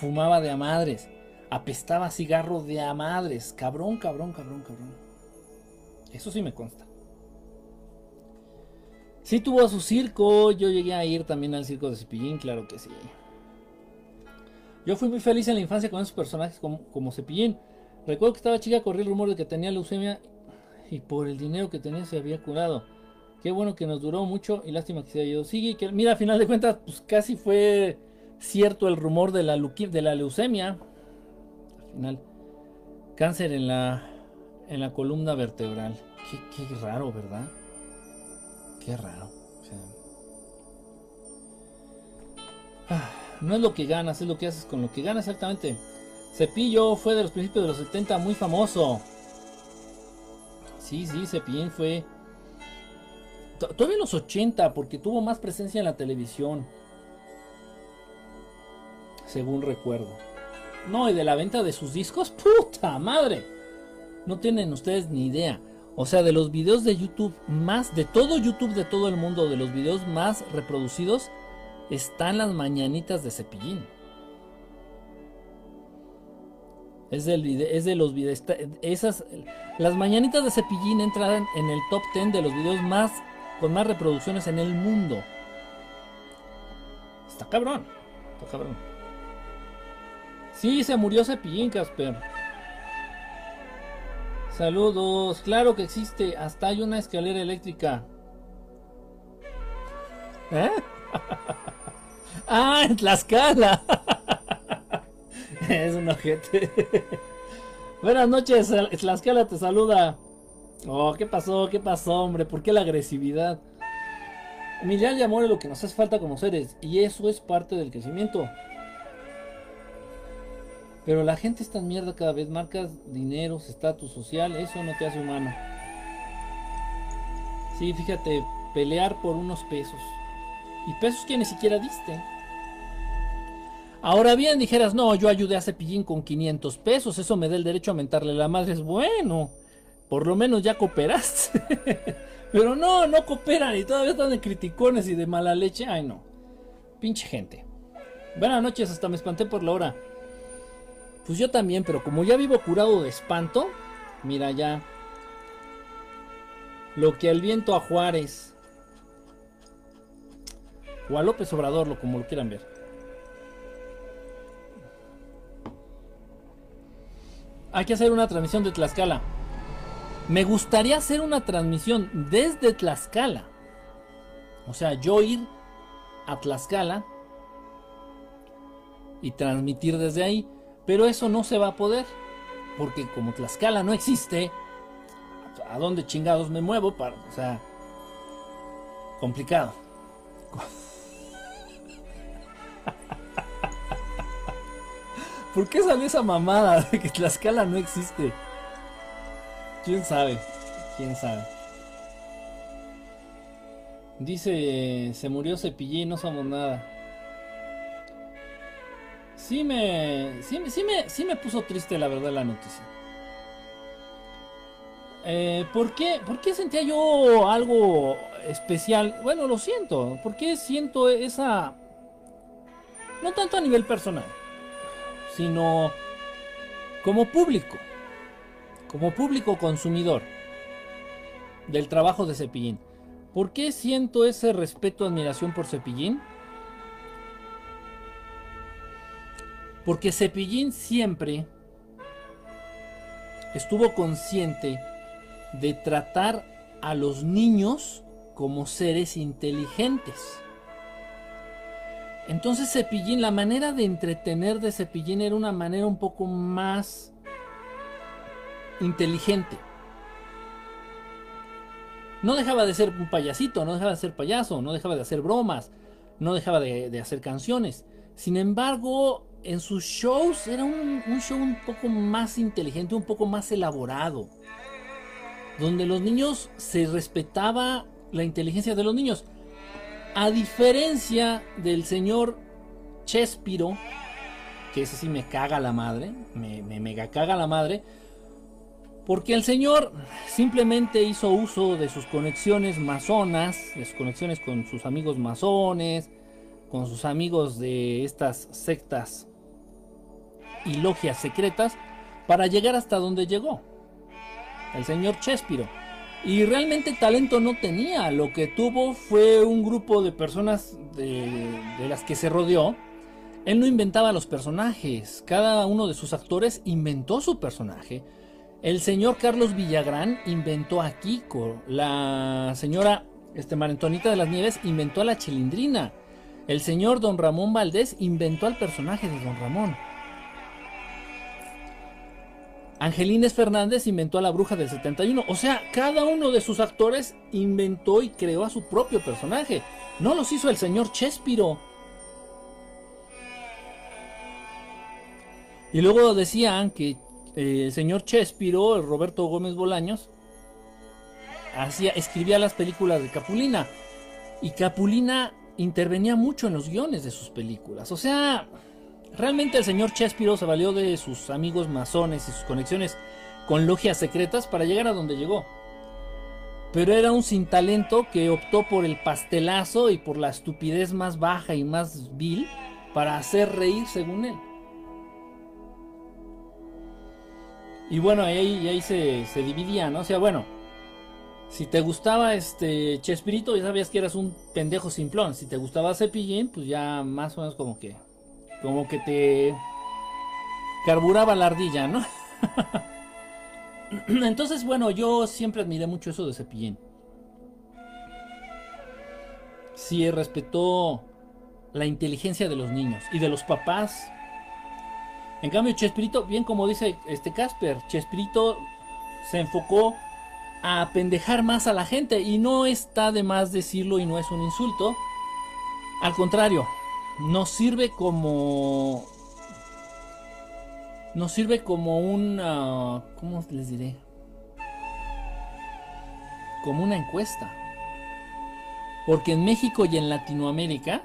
Fumaba de a madres. Apestaba cigarro de a madres. Cabrón, cabrón, cabrón, cabrón. Eso sí me consta. Sí tuvo su circo. Yo llegué a ir también al circo de Cepillín, claro que sí. Yo fui muy feliz en la infancia con esos personajes como, como Cepillín. Recuerdo que estaba chica, corrí el rumor de que tenía leucemia y por el dinero que tenía se había curado. Qué bueno que nos duró mucho y lástima que se haya ido. Sigue, mira, a final de cuentas, pues casi fue cierto el rumor de la, leucemia. Al final, cáncer en la, en la columna vertebral. Qué, raro, ¿verdad? Qué raro. Ah, no es lo que ganas, es lo que haces con lo que ganas exactamente. Cepillo fue de los principios de los 70 muy famoso. Sí, sí, Cepillín fue. Todavía en los 80, porque tuvo más presencia en la televisión. Según recuerdo. No, y de la venta de sus discos, puta madre. No tienen ustedes ni idea. O sea, de los videos de YouTube más, de todo YouTube de todo el mundo, de los videos más reproducidos, están las mañanitas de Cepillín. Es, es de los videos. Esas, las mañanitas de Cepillín entran en el top 10 de los videos más con más reproducciones en el mundo. Está cabrón. Está cabrón. Sí, se murió Cepillín, Casper. Saludos. Claro que existe. Hasta hay una escalera eléctrica. ¿Eh? ah, en Tlaxcala. es un ojete. Buenas noches, Tlaxcala te saluda. Oh, ¿qué pasó? ¿Qué pasó, hombre? ¿Por qué la agresividad? Mirar y amor es lo que nos hace falta como seres, y eso es parte del crecimiento. Pero la gente está en mierda cada vez, marcas dinero, estatus social, eso no te hace humano. Sí, fíjate, pelear por unos pesos. Y pesos que ni siquiera diste. Ahora bien, dijeras, no, yo ayudé a Cepillín con 500 pesos, eso me da el derecho a mentarle la madre. Es bueno, por lo menos ya cooperaste. Pero no, no cooperan y todavía están de criticones y de mala leche. Ay, no. Pinche gente. Buenas noches, hasta me espanté por la hora. Pues yo también, pero como ya vivo curado de espanto, mira ya. Lo que al viento a Juárez. O a López Obrador, lo como lo quieran ver. Hay que hacer una transmisión de Tlaxcala. Me gustaría hacer una transmisión desde Tlaxcala. O sea, yo ir a Tlaxcala y transmitir desde ahí. Pero eso no se va a poder. Porque como Tlaxcala no existe, ¿a dónde chingados me muevo? Para, o sea, complicado. ¿Por qué salió esa mamada de que Tlaxcala no existe? ¿Quién sabe? ¿Quién sabe? Dice, se murió Cepillín, no somos nada. Sí me, sí, me, sí me puso triste la verdad la noticia. Eh, ¿por, qué, ¿Por qué sentía yo algo especial? Bueno, lo siento. ¿Por qué siento esa... No tanto a nivel personal, sino como público. Como público consumidor del trabajo de Cepillín. ¿Por qué siento ese respeto, admiración por Cepillín? Porque Cepillín siempre estuvo consciente de tratar a los niños como seres inteligentes. Entonces Cepillín, la manera de entretener de Cepillín era una manera un poco más inteligente no dejaba de ser un payasito, no dejaba de ser payaso, no dejaba de hacer bromas, no dejaba de, hacer canciones. Sin embargo, en sus shows era un, show un poco más inteligente, un poco más elaborado. Donde los niños se respetaba la inteligencia de los niños. A diferencia del señor Chespiro, que ese sí me caga la madre, me, me mega caga la madre, porque el señor simplemente hizo uso de sus conexiones masonas, de sus conexiones con sus amigos masones, con sus amigos de estas sectas y logias secretas, para llegar hasta donde llegó. El señor Chespiro. Y realmente talento no tenía, lo que tuvo fue un grupo de personas de, de las que se rodeó. Él no inventaba los personajes, cada uno de sus actores inventó su personaje el señor Carlos Villagrán inventó a Kiko. La señora este, Marentonita de las Nieves inventó a la chilindrina. El señor Don Ramón Valdés inventó al personaje de Don Ramón. Angelines Fernández inventó a la bruja del 71. O sea, cada uno de sus actores inventó y creó a su propio personaje. No los hizo el señor Chespiro. Y luego decían que el señor Chespiro, Roberto Gómez Bolaños, escribía las películas de Capulina. Y Capulina intervenía mucho en los guiones de sus películas. O sea, realmente el señor Chespiro se valió de sus amigos masones y sus conexiones con logias secretas para llegar a donde llegó. Pero era un sin talento que optó por el pastelazo y por la estupidez más baja y más vil para hacer reír según él. Y bueno, ahí, ahí se, se dividía, ¿no? O sea, bueno, si te gustaba este Chespirito, ya sabías que eras un pendejo simplón. Si te gustaba Cepillín, pues ya más o menos como que. Como que te. carburaba la ardilla, ¿no? Entonces, bueno, yo siempre admiré mucho eso de Cepillín. Sí, respetó la inteligencia de los niños y de los papás en cambio, Chespirito, bien como dice este Casper, Chespirito se enfocó a pendejar más a la gente y no está de más decirlo y no es un insulto. Al contrario, nos sirve como nos sirve como un ¿cómo les diré? Como una encuesta. Porque en México y en Latinoamérica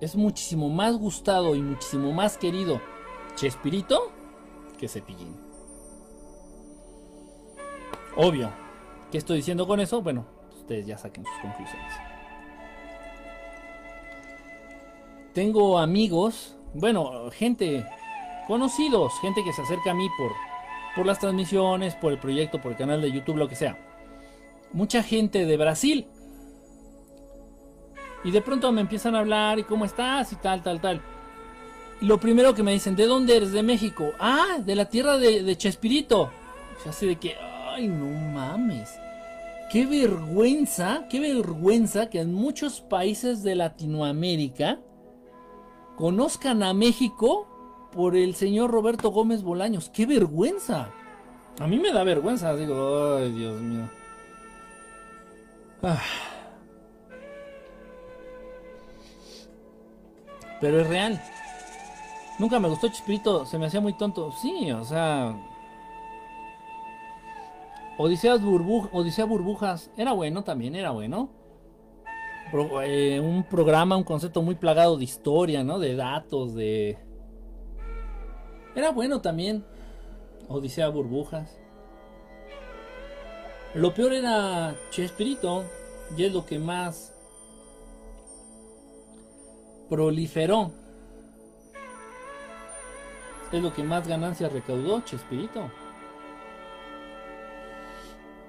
es muchísimo más gustado y muchísimo más querido Chespirito que Cepillín. Obvio. ¿Qué estoy diciendo con eso? Bueno, ustedes ya saquen sus conclusiones. Tengo amigos, bueno, gente, conocidos, gente que se acerca a mí por, por las transmisiones, por el proyecto, por el canal de YouTube, lo que sea. Mucha gente de Brasil. Y de pronto me empiezan a hablar y cómo estás y tal, tal, tal lo primero que me dicen, ¿de dónde eres? De México. Ah, de la tierra de, Chespirito. Así de que, ay, no mames. Qué vergüenza, qué vergüenza que en muchos países de Latinoamérica conozcan a México por el señor Roberto Gómez Bolaños. ¡Qué vergüenza! A mí me da vergüenza, digo, ay Dios mío. Ah. Pero es real. Nunca me gustó Chespirito, se me hacía muy tonto. Sí, o sea. Odisea, Odisea Burbujas, era bueno también, era bueno. Eh, un programa, un concepto muy plagado de historia, ¿no? De datos, de... Era bueno también. Odisea Burbujas. Lo peor era Chespirito, y es lo que más proliferó es lo que más ganancias recaudó, Chespirito.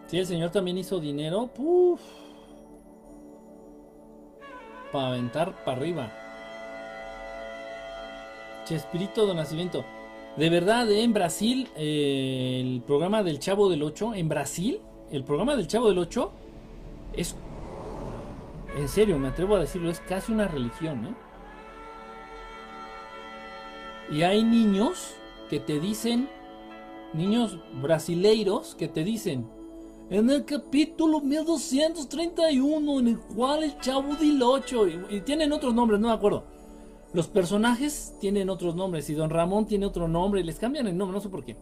Si el señor también hizo dinero, puff. Para aventar para arriba. Chespirito de Nacimiento. De verdad, ¿eh? en Brasil, eh, el programa del Chavo del 8, en Brasil, el programa del Chavo del 8 es, en serio, me atrevo a decirlo, es casi una religión, ¿eh? Y hay niños que te dicen, niños brasileiros que te dicen, en el capítulo 1231, en el cual el chavo del 8, y, tienen otros nombres, no me acuerdo. Los personajes tienen otros nombres, y Don Ramón tiene otro nombre, les cambian el nombre, no sé por qué.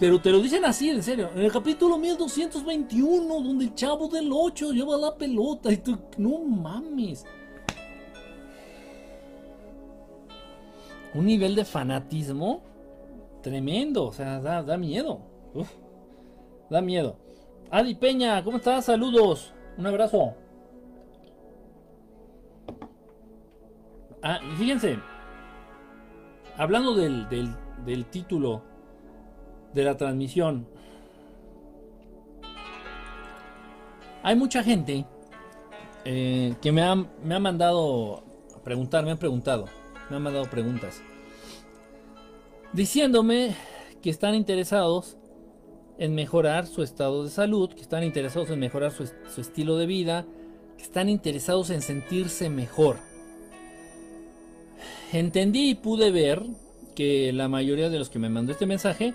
pero te lo dicen así, en serio. En el capítulo 1221, donde el chavo del 8 lleva la pelota, y tú, no mames. Un nivel de fanatismo tremendo, o sea, da, miedo. da miedo. Adi Peña, ¿cómo estás? Saludos. Un abrazo. Ah, fíjense, hablando del, del, título de la transmisión, hay mucha gente eh, que me ha, me ha mandado preguntar, me han preguntado, me han mandado preguntas diciéndome que están interesados en mejorar su estado de salud, que están interesados en mejorar su, estilo de vida, que están interesados en sentirse mejor. Entendí y pude ver que la mayoría de los que me mandó este mensaje,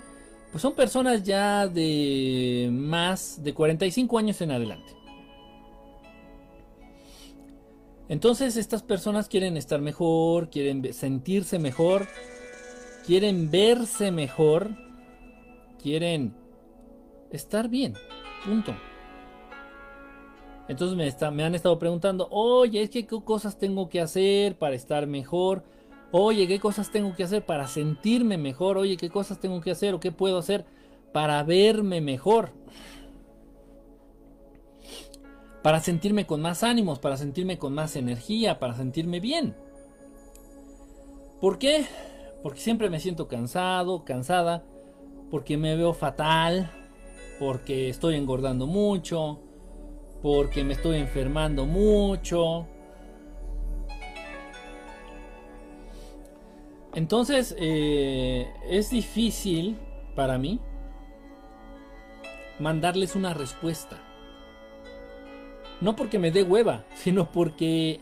pues son personas ya de más de 45 años en adelante. Entonces estas personas quieren estar mejor, quieren sentirse mejor, quieren verse mejor, quieren estar bien, punto. Entonces me, me han estado preguntando, oye, es que qué cosas tengo que hacer para estar mejor, oye, qué cosas tengo que hacer para sentirme mejor, oye, qué cosas tengo que hacer o qué puedo hacer para verme mejor. Para sentirme con más ánimos, para sentirme con más energía, para sentirme bien. ¿Por qué? Porque siempre me siento cansado, cansada, porque me veo fatal, porque estoy engordando mucho, porque me estoy enfermando mucho. Entonces eh, es difícil para mí mandarles una respuesta. No porque me dé hueva, sino porque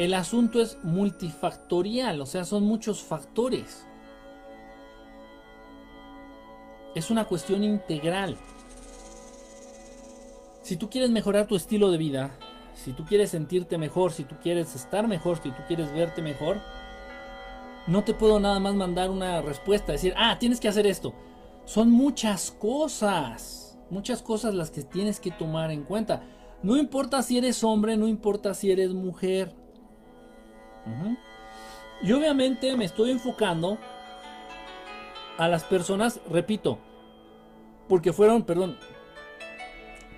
el asunto es multifactorial, o sea, son muchos factores. Es una cuestión integral. Si tú quieres mejorar tu estilo de vida, si tú quieres sentirte mejor, si tú quieres estar mejor, si tú quieres verte mejor, no te puedo nada más mandar una respuesta, decir, ah, tienes que hacer esto. Son muchas cosas, muchas cosas las que tienes que tomar en cuenta. No importa si eres hombre, no importa si eres mujer. Y obviamente me estoy enfocando a las personas, repito, porque fueron, perdón,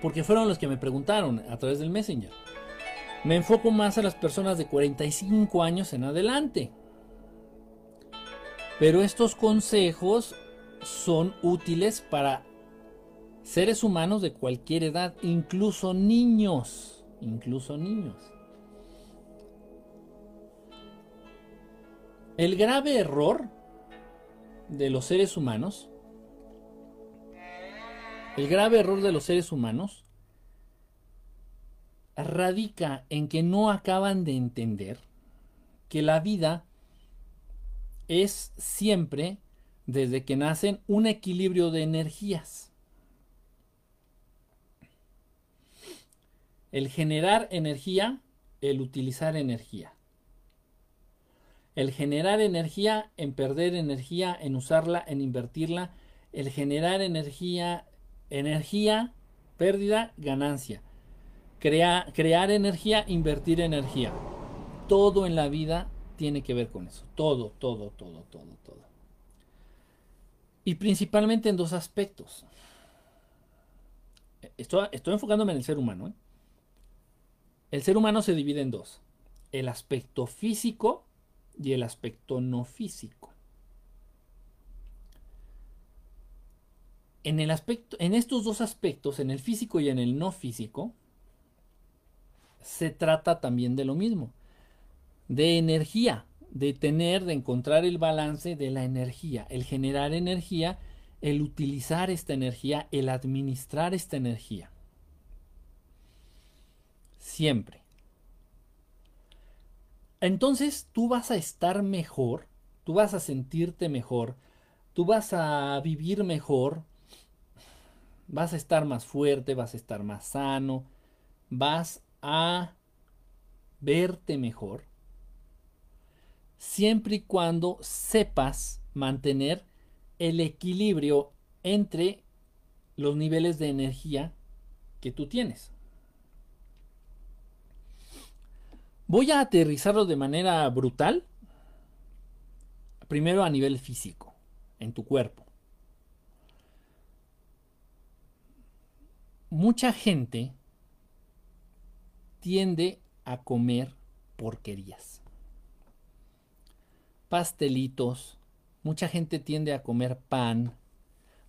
porque fueron los que me preguntaron a través del Messenger. Me enfoco más a las personas de 45 años en adelante. Pero estos consejos son útiles para seres humanos de cualquier edad, incluso niños, incluso niños. El grave error de los seres humanos, el grave error de los seres humanos radica en que no acaban de entender que la vida es siempre, desde que nacen, un equilibrio de energías. El generar energía el utilizar energía. El generar energía, en perder energía, en usarla, en invertirla. El generar energía, energía, pérdida, ganancia. crear energía, invertir energía. Todo en la vida tiene que ver con eso. Todo, todo, todo, todo, todo. Y principalmente en dos aspectos. Estoy, estoy enfocándome en el ser humano. ¿eh? El ser humano se divide en dos. El aspecto físico y el aspecto no físico. En, el aspecto, en estos dos aspectos, en el físico y en el no físico, se trata también de lo mismo, de energía, de tener, de encontrar el balance de la energía, el generar energía, el utilizar esta energía, el administrar esta energía. Siempre. Entonces tú vas a estar mejor, tú vas a sentirte mejor, tú vas a vivir mejor, vas a estar más fuerte, vas a estar más sano, vas a verte mejor siempre y cuando sepas mantener el equilibrio entre los niveles de energía que tú tienes. Voy a aterrizarlo de manera brutal. Primero a nivel físico, en tu cuerpo. Mucha gente tiende a comer porquerías pastelitos, mucha gente tiende a comer pan,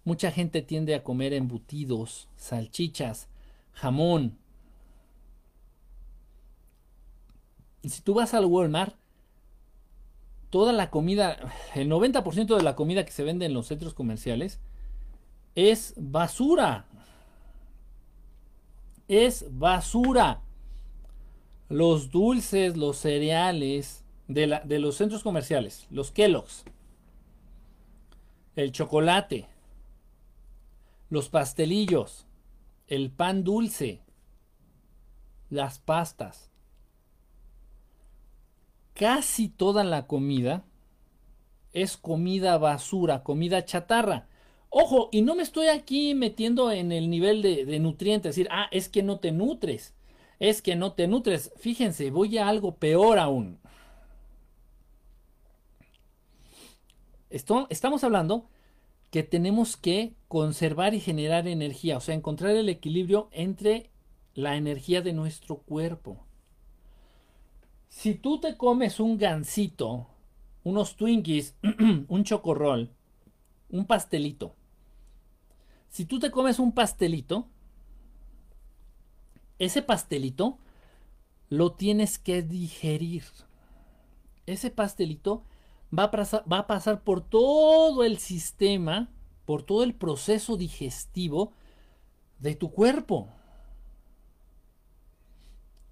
mucha gente tiende a comer embutidos, salchichas, jamón. Si tú vas al Walmart, toda la comida, el 90% de la comida que se vende en los centros comerciales es basura. Es basura. Los dulces, los cereales, de, los centros comerciales, los Kellogg's, el chocolate, los pastelillos, el pan dulce, las pastas. Casi toda la comida es comida basura, comida chatarra. Ojo, y no me estoy aquí metiendo en el nivel de, nutrientes, decir, ah, es que no te nutres, es que no te nutres. Fíjense, voy a algo peor aún. estamos hablando que tenemos que conservar y generar energía, o sea, encontrar el equilibrio entre la energía de nuestro cuerpo. Si tú te comes un gansito, unos Twinkies, un chocorrol, un pastelito, si tú te comes un pastelito, ese pastelito lo tienes que digerir. Ese pastelito va a, pasar, por todo el sistema, por todo el proceso digestivo de tu cuerpo.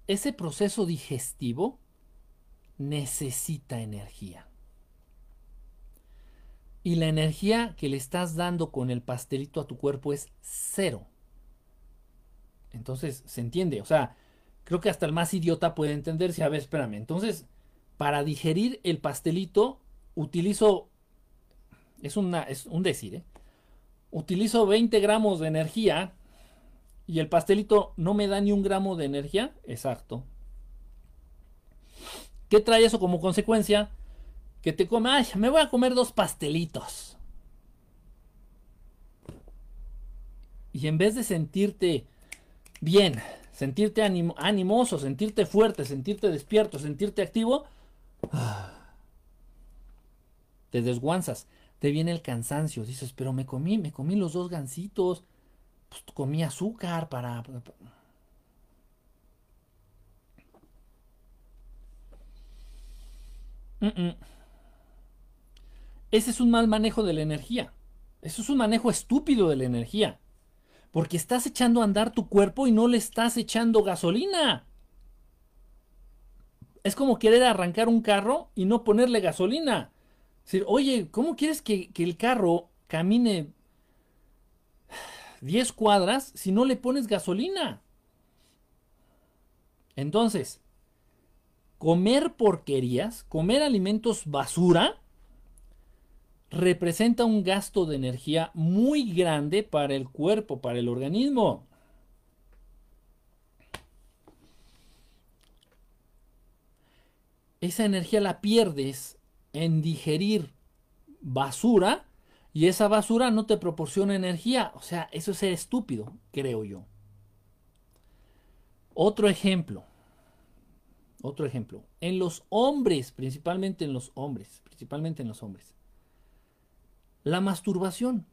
Ese proceso digestivo necesita energía. Y la energía que le estás dando con el pastelito a tu cuerpo es cero. Entonces, se entiende. O sea, creo que hasta el más idiota puede entender si, a ver, espérame. Entonces, para digerir el pastelito utilizo, es, una, es un decir, ¿eh? utilizo 20 gramos de energía y el pastelito no me da ni un gramo de energía, exacto. ¿Qué trae eso como consecuencia? Que te come, ay, me voy a comer dos pastelitos. Y en vez de sentirte bien, sentirte animoso, sentirte fuerte, sentirte despierto, sentirte activo, te desguanzas, te viene el cansancio, dices, pero me comí, me comí los dos gansitos, pues comí azúcar para... Ese es un mal manejo de la energía. Eso es un manejo estúpido de la energía. Porque estás echando a andar tu cuerpo y no le estás echando gasolina. Es como querer arrancar un carro y no ponerle gasolina oye, ¿cómo quieres que, el carro camine 10 cuadras si no le pones gasolina? Entonces, comer porquerías, comer alimentos basura, representa un gasto de energía muy grande para el cuerpo, para el organismo. Esa energía la pierdes en digerir basura y esa basura no te proporciona energía. O sea, eso es estúpido, creo yo. Otro ejemplo. Otro ejemplo. En los hombres, principalmente en los hombres, principalmente en los hombres. La masturbación.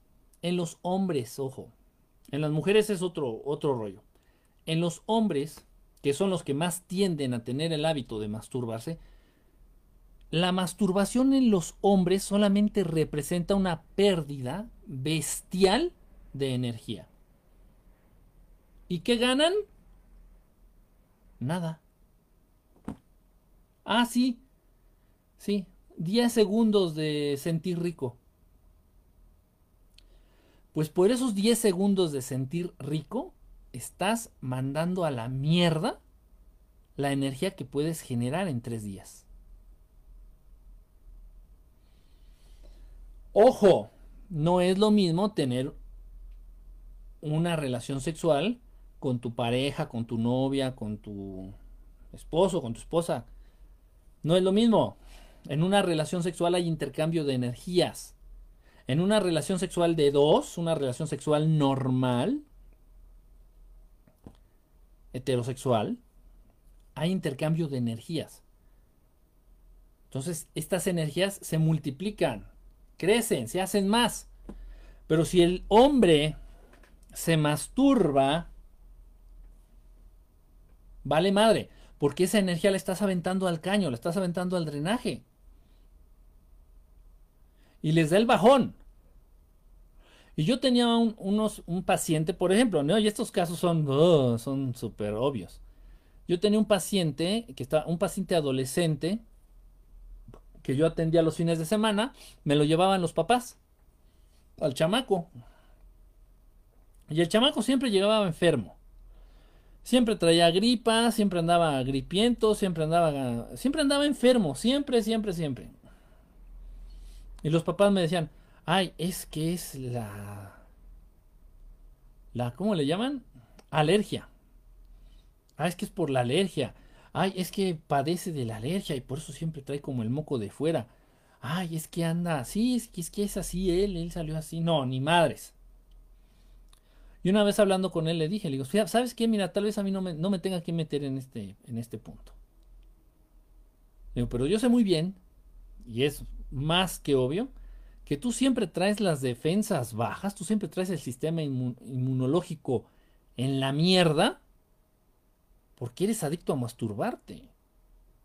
En los hombres, ojo. En las mujeres es otro, otro rollo. En los hombres, que son los que más tienden a tener el hábito de masturbarse, la masturbación en los hombres solamente representa una pérdida bestial de energía. ¿Y qué ganan? Nada. Ah, sí. Sí. 10 segundos de sentir rico. Pues por esos 10 segundos de sentir rico, estás mandando a la mierda la energía que puedes generar en 3 días. Ojo, no es lo mismo tener una relación sexual con tu pareja, con tu novia, con tu esposo, con tu esposa. No es lo mismo. En una relación sexual hay intercambio de energías. En una relación sexual de dos, una relación sexual normal, heterosexual, hay intercambio de energías. Entonces, estas energías se multiplican crecen, se hacen más. Pero si el hombre se masturba, vale madre, porque esa energía la estás aventando al caño, la estás aventando al drenaje. Y les da el bajón. Y yo tenía un, unos, un paciente, por ejemplo, ¿no? y estos casos son oh, son súper obvios. Yo tenía un paciente, que está, un paciente adolescente, que yo atendía los fines de semana, me lo llevaban los papás al chamaco. Y el chamaco siempre llegaba enfermo. Siempre traía gripa, siempre andaba gripiento, siempre andaba siempre andaba enfermo, siempre, siempre, siempre. Y los papás me decían, "Ay, es que es la la ¿cómo le llaman? alergia." Ah, es que es por la alergia. Ay, es que padece de la alergia y por eso siempre trae como el moco de fuera. Ay, es que anda así, es que es, que es así él, él salió así. No, ni madres. Y una vez hablando con él le dije, le digo, ¿sabes qué? Mira, tal vez a mí no me, no me tenga que meter en este, en este punto. Le digo, pero yo sé muy bien, y es más que obvio, que tú siempre traes las defensas bajas, tú siempre traes el sistema inmunológico en la mierda porque eres adicto a masturbarte.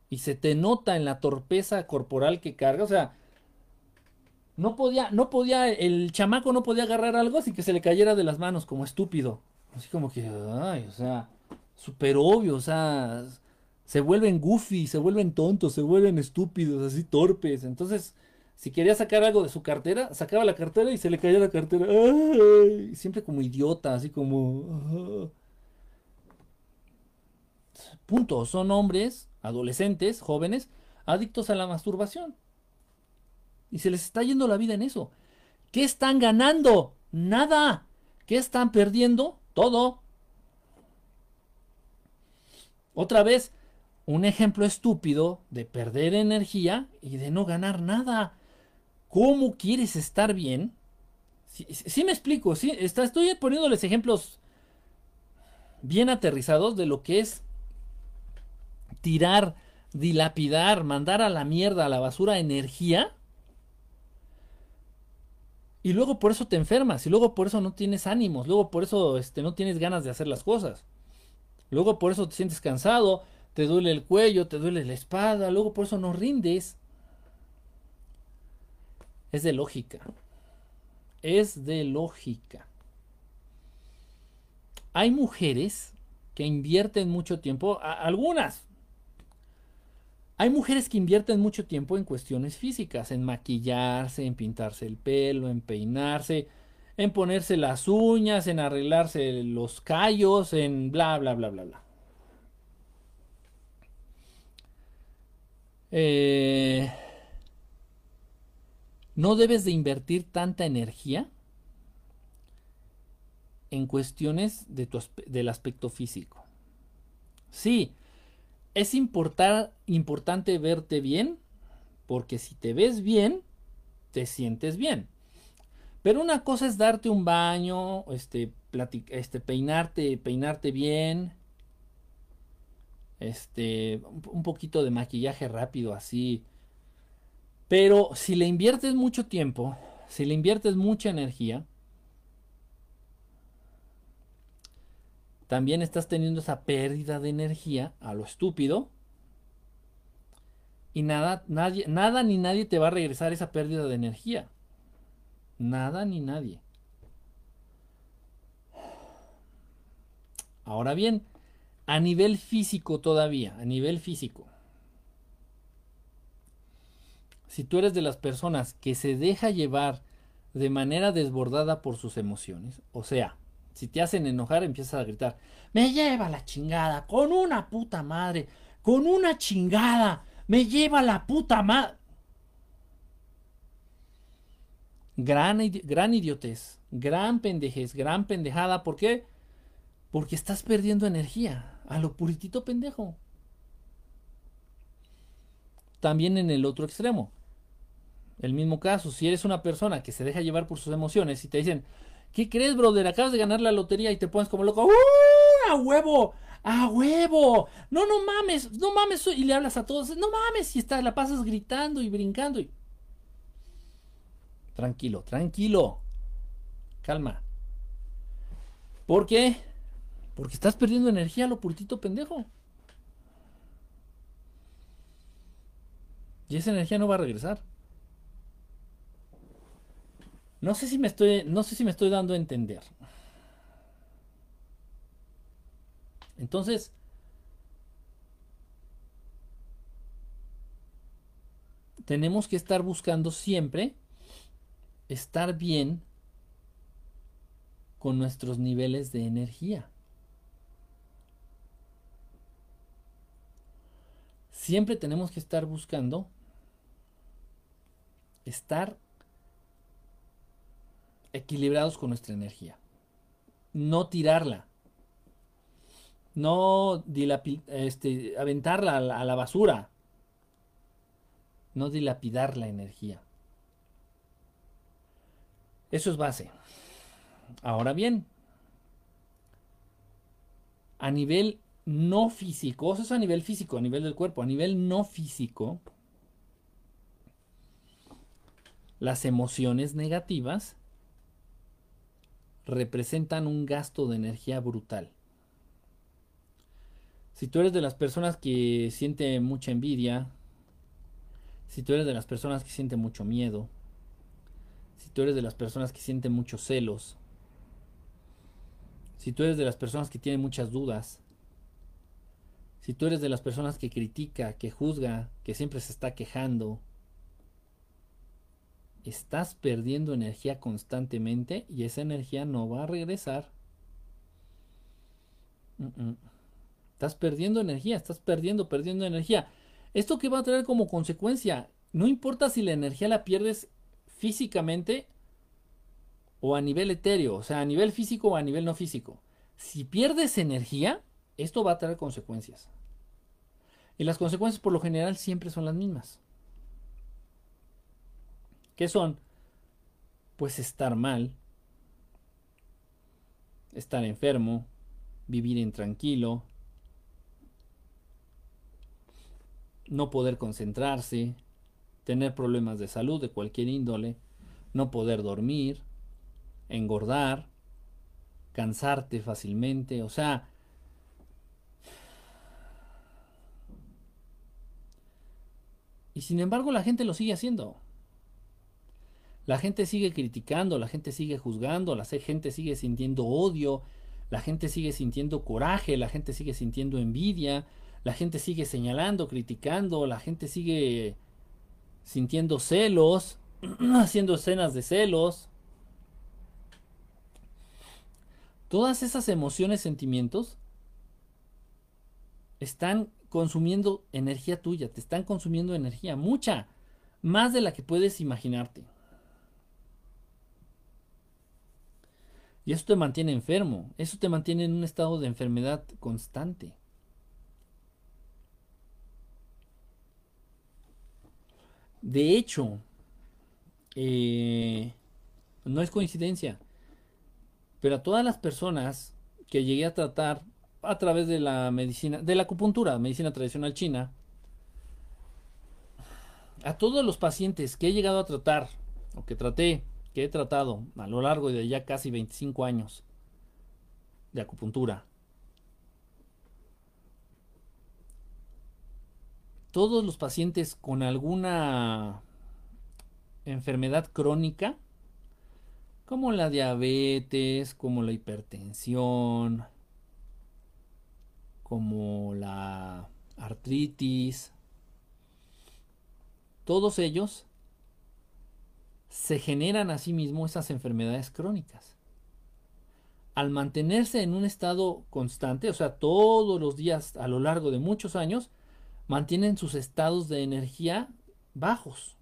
Y se te nota en la torpeza corporal que carga. O sea, no podía, no podía, el chamaco no podía agarrar algo sin que se le cayera de las manos como estúpido. Así como que, ay, o sea, súper obvio, o sea, se vuelven goofy, se vuelven tontos, se vuelven estúpidos, así torpes. Entonces, si quería sacar algo de su cartera, sacaba la cartera y se le caía la cartera. Ay, siempre como idiota, así como... Punto. Son hombres, adolescentes, jóvenes, adictos a la masturbación. Y se les está yendo la vida en eso. ¿Qué están ganando? Nada. ¿Qué están perdiendo? Todo. Otra vez, un ejemplo estúpido de perder energía y de no ganar nada. ¿Cómo quieres estar bien? Sí, me explico, sí, estoy poniéndoles ejemplos bien aterrizados de lo que es tirar, dilapidar, mandar a la mierda, a la basura energía. Y luego por eso te enfermas, y luego por eso no tienes ánimos, luego por eso este, no tienes ganas de hacer las cosas. Luego por eso te sientes cansado, te duele el cuello, te duele la espada, luego por eso no rindes. Es de lógica. Es de lógica. Hay mujeres que invierten mucho tiempo, algunas, hay mujeres que invierten mucho tiempo en cuestiones físicas, en maquillarse, en pintarse el pelo, en peinarse, en ponerse las uñas, en arreglarse los callos, en bla, bla, bla, bla, bla. Eh, no debes de invertir tanta energía en cuestiones de tu, del aspecto físico. Sí, es importante verte bien, porque si te ves bien, te sientes bien. Pero una cosa es darte un baño, este, este, peinarte, peinarte bien, este, un poquito de maquillaje rápido así. Pero si le inviertes mucho tiempo, si le inviertes mucha energía, también estás teniendo esa pérdida de energía a lo estúpido. Y nada, nadie, nada ni nadie te va a regresar esa pérdida de energía. Nada ni nadie. Ahora bien, a nivel físico todavía, a nivel físico. Si tú eres de las personas que se deja llevar de manera desbordada por sus emociones, o sea, si te hacen enojar empiezas a gritar, me lleva la chingada, con una puta madre, con una chingada, me lleva la puta madre. Gran, gran idiotez, gran pendejez, gran pendejada. ¿Por qué? Porque estás perdiendo energía a lo puritito pendejo. También en el otro extremo. El mismo caso, si eres una persona que se deja llevar por sus emociones y te dicen, ¿qué crees, brother? Acabas de ganar la lotería y te pones como loco, ¡Uh! ¡A huevo! ¡A huevo! No, no mames, no mames. Y le hablas a todos, no mames, y estás, la pasas gritando y brincando. Tranquilo, tranquilo. Calma. ¿Por qué? Porque estás perdiendo energía lo puritito pendejo. Y esa energía no va a regresar. No sé si me estoy, no sé si me estoy dando a entender. Entonces, tenemos que estar buscando siempre estar bien con nuestros niveles de energía. Siempre tenemos que estar buscando estar equilibrados con nuestra energía. No tirarla. No este, aventarla a la, a la basura. No dilapidar la energía. Eso es base. Ahora bien, a nivel no físico, eso es a nivel físico, a nivel del cuerpo, a nivel no físico, las emociones negativas representan un gasto de energía brutal. Si tú eres de las personas que siente mucha envidia, si tú eres de las personas que siente mucho miedo, si tú eres de las personas que sienten muchos celos, si tú eres de las personas que tienen muchas dudas, si tú eres de las personas que critica, que juzga, que siempre se está quejando, estás perdiendo energía constantemente y esa energía no va a regresar. Estás perdiendo energía, estás perdiendo, perdiendo energía. ¿Esto qué va a traer como consecuencia? No importa si la energía la pierdes físicamente o a nivel etéreo, o sea, a nivel físico o a nivel no físico. Si pierdes energía, esto va a traer consecuencias. Y las consecuencias por lo general siempre son las mismas. ¿Qué son? Pues estar mal, estar enfermo, vivir intranquilo, no poder concentrarse, tener problemas de salud de cualquier índole, no poder dormir, engordar, cansarte fácilmente, o sea, Y sin embargo la gente lo sigue haciendo. La gente sigue criticando, la gente sigue juzgando, la gente sigue sintiendo odio, la gente sigue sintiendo coraje, la gente sigue sintiendo envidia, la gente sigue señalando, criticando, la gente sigue sintiendo celos, haciendo escenas de celos. Todas esas emociones, sentimientos, están consumiendo energía tuya, te están consumiendo energía, mucha, más de la que puedes imaginarte. Y eso te mantiene enfermo, eso te mantiene en un estado de enfermedad constante. De hecho, eh, no es coincidencia, pero a todas las personas que llegué a tratar a través de la medicina, de la acupuntura, medicina tradicional china, a todos los pacientes que he llegado a tratar, o que traté, que he tratado a lo largo de ya casi 25 años de acupuntura, todos los pacientes con alguna enfermedad crónica, como la diabetes, como la hipertensión, como la artritis, todos ellos se generan a sí mismos esas enfermedades crónicas. Al mantenerse en un estado constante, o sea, todos los días a lo largo de muchos años, mantienen sus estados de energía bajos.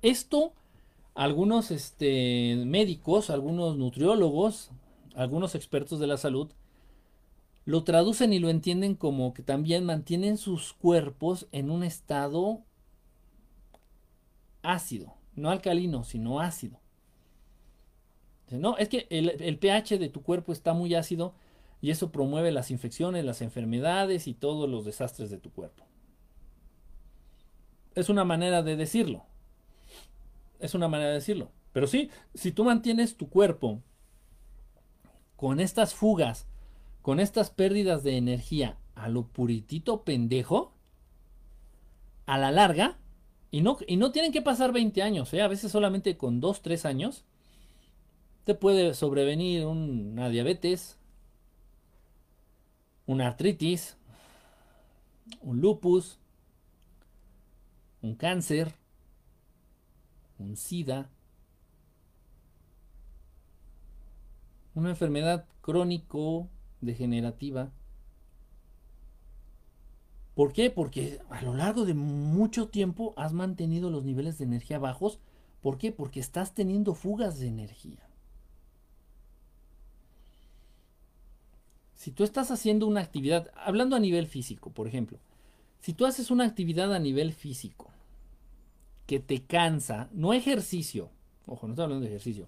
Esto algunos este, médicos, algunos nutriólogos, algunos expertos de la salud, lo traducen y lo entienden como que también mantienen sus cuerpos en un estado ácido, no alcalino, sino ácido. No, es que el, el, pH de tu cuerpo está muy ácido y eso promueve las infecciones, las enfermedades y todos los desastres de tu cuerpo. Es una manera de decirlo es una manera de decirlo. Pero sí, si tú mantienes tu cuerpo con estas fugas, con estas pérdidas de energía a lo puritito pendejo, a la larga, y no, y no tienen que pasar 20 años, ¿eh? a veces solamente con 2, 3 años, te puede sobrevenir una diabetes, una artritis, un lupus, un cáncer, un SIDA, una enfermedad crónico degenerativa. ¿Por qué? Porque a lo largo de mucho tiempo has mantenido los niveles de energía bajos. ¿Por qué? Porque estás teniendo fugas de energía. Si tú estás haciendo una actividad, hablando a nivel físico, por ejemplo, si tú haces una actividad a nivel físico que te cansa, no ejercicio, ojo, no estoy hablando de ejercicio.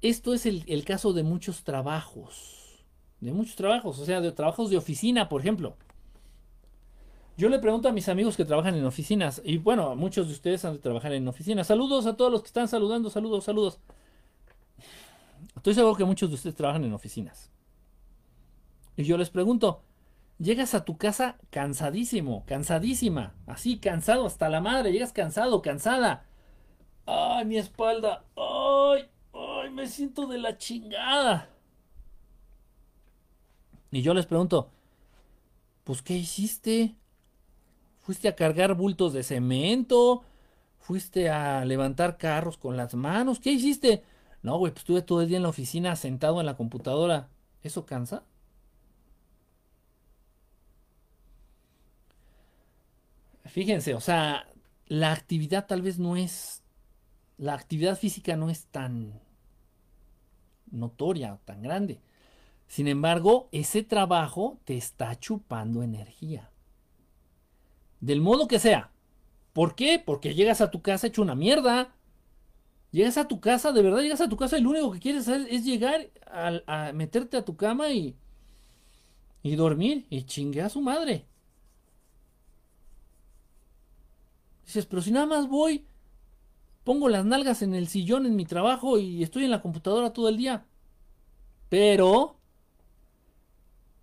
Esto es el, caso de muchos trabajos, de muchos trabajos, o sea, de trabajos de oficina, por ejemplo. Yo le pregunto a mis amigos que trabajan en oficinas, y bueno, muchos de ustedes han de trabajar en oficinas. Saludos a todos los que están saludando, saludos, saludos. Estoy seguro que muchos de ustedes trabajan en oficinas. Y yo les pregunto, Llegas a tu casa cansadísimo, cansadísima, así cansado hasta la madre, llegas cansado, cansada. Ay, mi espalda, ay, ay, me siento de la chingada. Y yo les pregunto, pues ¿qué hiciste? ¿Fuiste a cargar bultos de cemento? ¿Fuiste a levantar carros con las manos? ¿Qué hiciste? No, güey, pues estuve todo el día en la oficina sentado en la computadora. ¿Eso cansa? Fíjense, o sea, la actividad tal vez no es, la actividad física no es tan notoria, tan grande. Sin embargo, ese trabajo te está chupando energía. Del modo que sea. ¿Por qué? Porque llegas a tu casa hecho una mierda. Llegas a tu casa, de verdad llegas a tu casa y lo único que quieres hacer es llegar a, meterte a tu cama y, y dormir y chingue a su madre. Dices, pero si nada más voy, pongo las nalgas en el sillón en mi trabajo y estoy en la computadora todo el día. Pero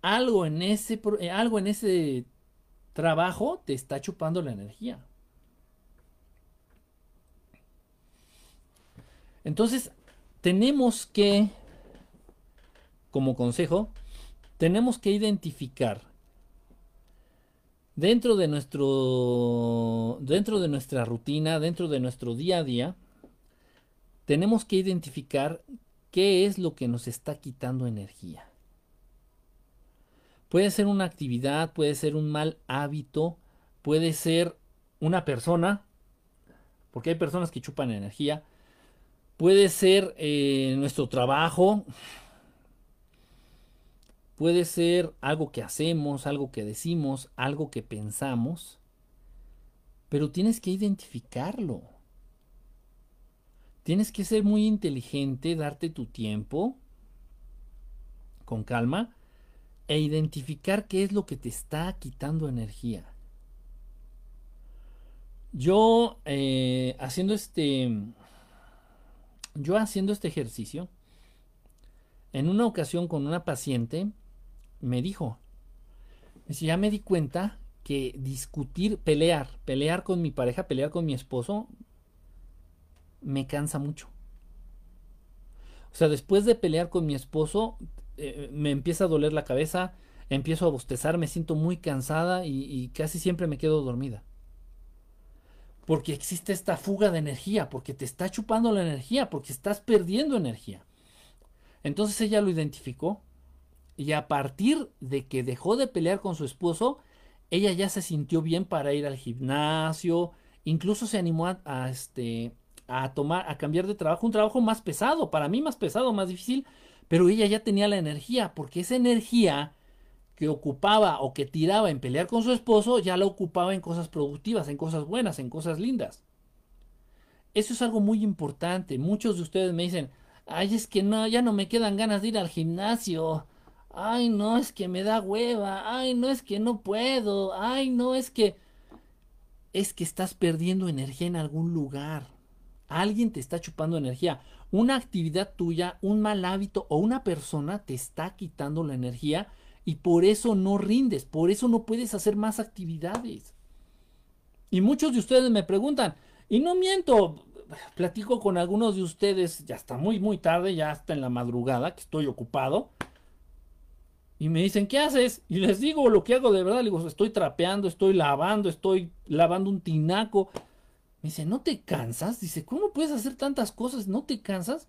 algo en ese, eh, algo en ese trabajo te está chupando la energía. Entonces, tenemos que, como consejo, tenemos que identificar dentro de nuestro dentro de nuestra rutina, dentro de nuestro día a día, tenemos que identificar qué es lo que nos está quitando energía. Puede ser una actividad, puede ser un mal hábito, puede ser una persona, porque hay personas que chupan energía, puede ser eh, nuestro trabajo, puede ser algo que hacemos, algo que decimos, algo que pensamos, pero tienes que identificarlo. Tienes que ser muy inteligente, darte tu tiempo con calma e identificar qué es lo que te está quitando energía. Yo eh, haciendo este, yo haciendo este ejercicio, en una ocasión con una paciente me dijo, ya me di cuenta que discutir, pelear, pelear con mi pareja, pelear con mi esposo, me cansa mucho. O sea, después de pelear con mi esposo, eh, me empieza a doler la cabeza, empiezo a bostezar, me siento muy cansada y casi siempre me quedo dormida porque existe esta fuga de energía, porque te está chupando la energía, porque estás perdiendo energía. Entonces ella lo identificó y a partir de que dejó de pelear con su esposo, ella ya se sintió bien para ir al gimnasio, incluso se animó a, este a tomar a cambiar de trabajo, un trabajo más pesado, para mí más pesado, más difícil, pero ella ya tenía la energía, porque esa energía que ocupaba o que tiraba en pelear con su esposo, ya la ocupaba en cosas productivas, en cosas buenas, en cosas lindas. Eso es algo muy importante. Muchos de ustedes me dicen, ay, es que no, ya no me quedan ganas de ir al gimnasio. Ay, no, es que me da hueva. Ay, no, es que no puedo. Ay, no, es que... Es que estás perdiendo energía en algún lugar. Alguien te está chupando energía. Una actividad tuya, un mal hábito o una persona te está quitando la energía y por eso no rindes, por eso no puedes hacer más actividades. Y muchos de ustedes me preguntan, y no miento, platico con algunos de ustedes, ya está muy, muy tarde, ya está en la madrugada, que estoy ocupado. Y me dicen, ¿qué haces? Y les digo lo que hago de verdad. Les digo, estoy trapeando, estoy lavando, estoy lavando un tinaco. Me dice, ¿no te cansas? Dice, ¿cómo puedes hacer tantas cosas? ¿No te cansas?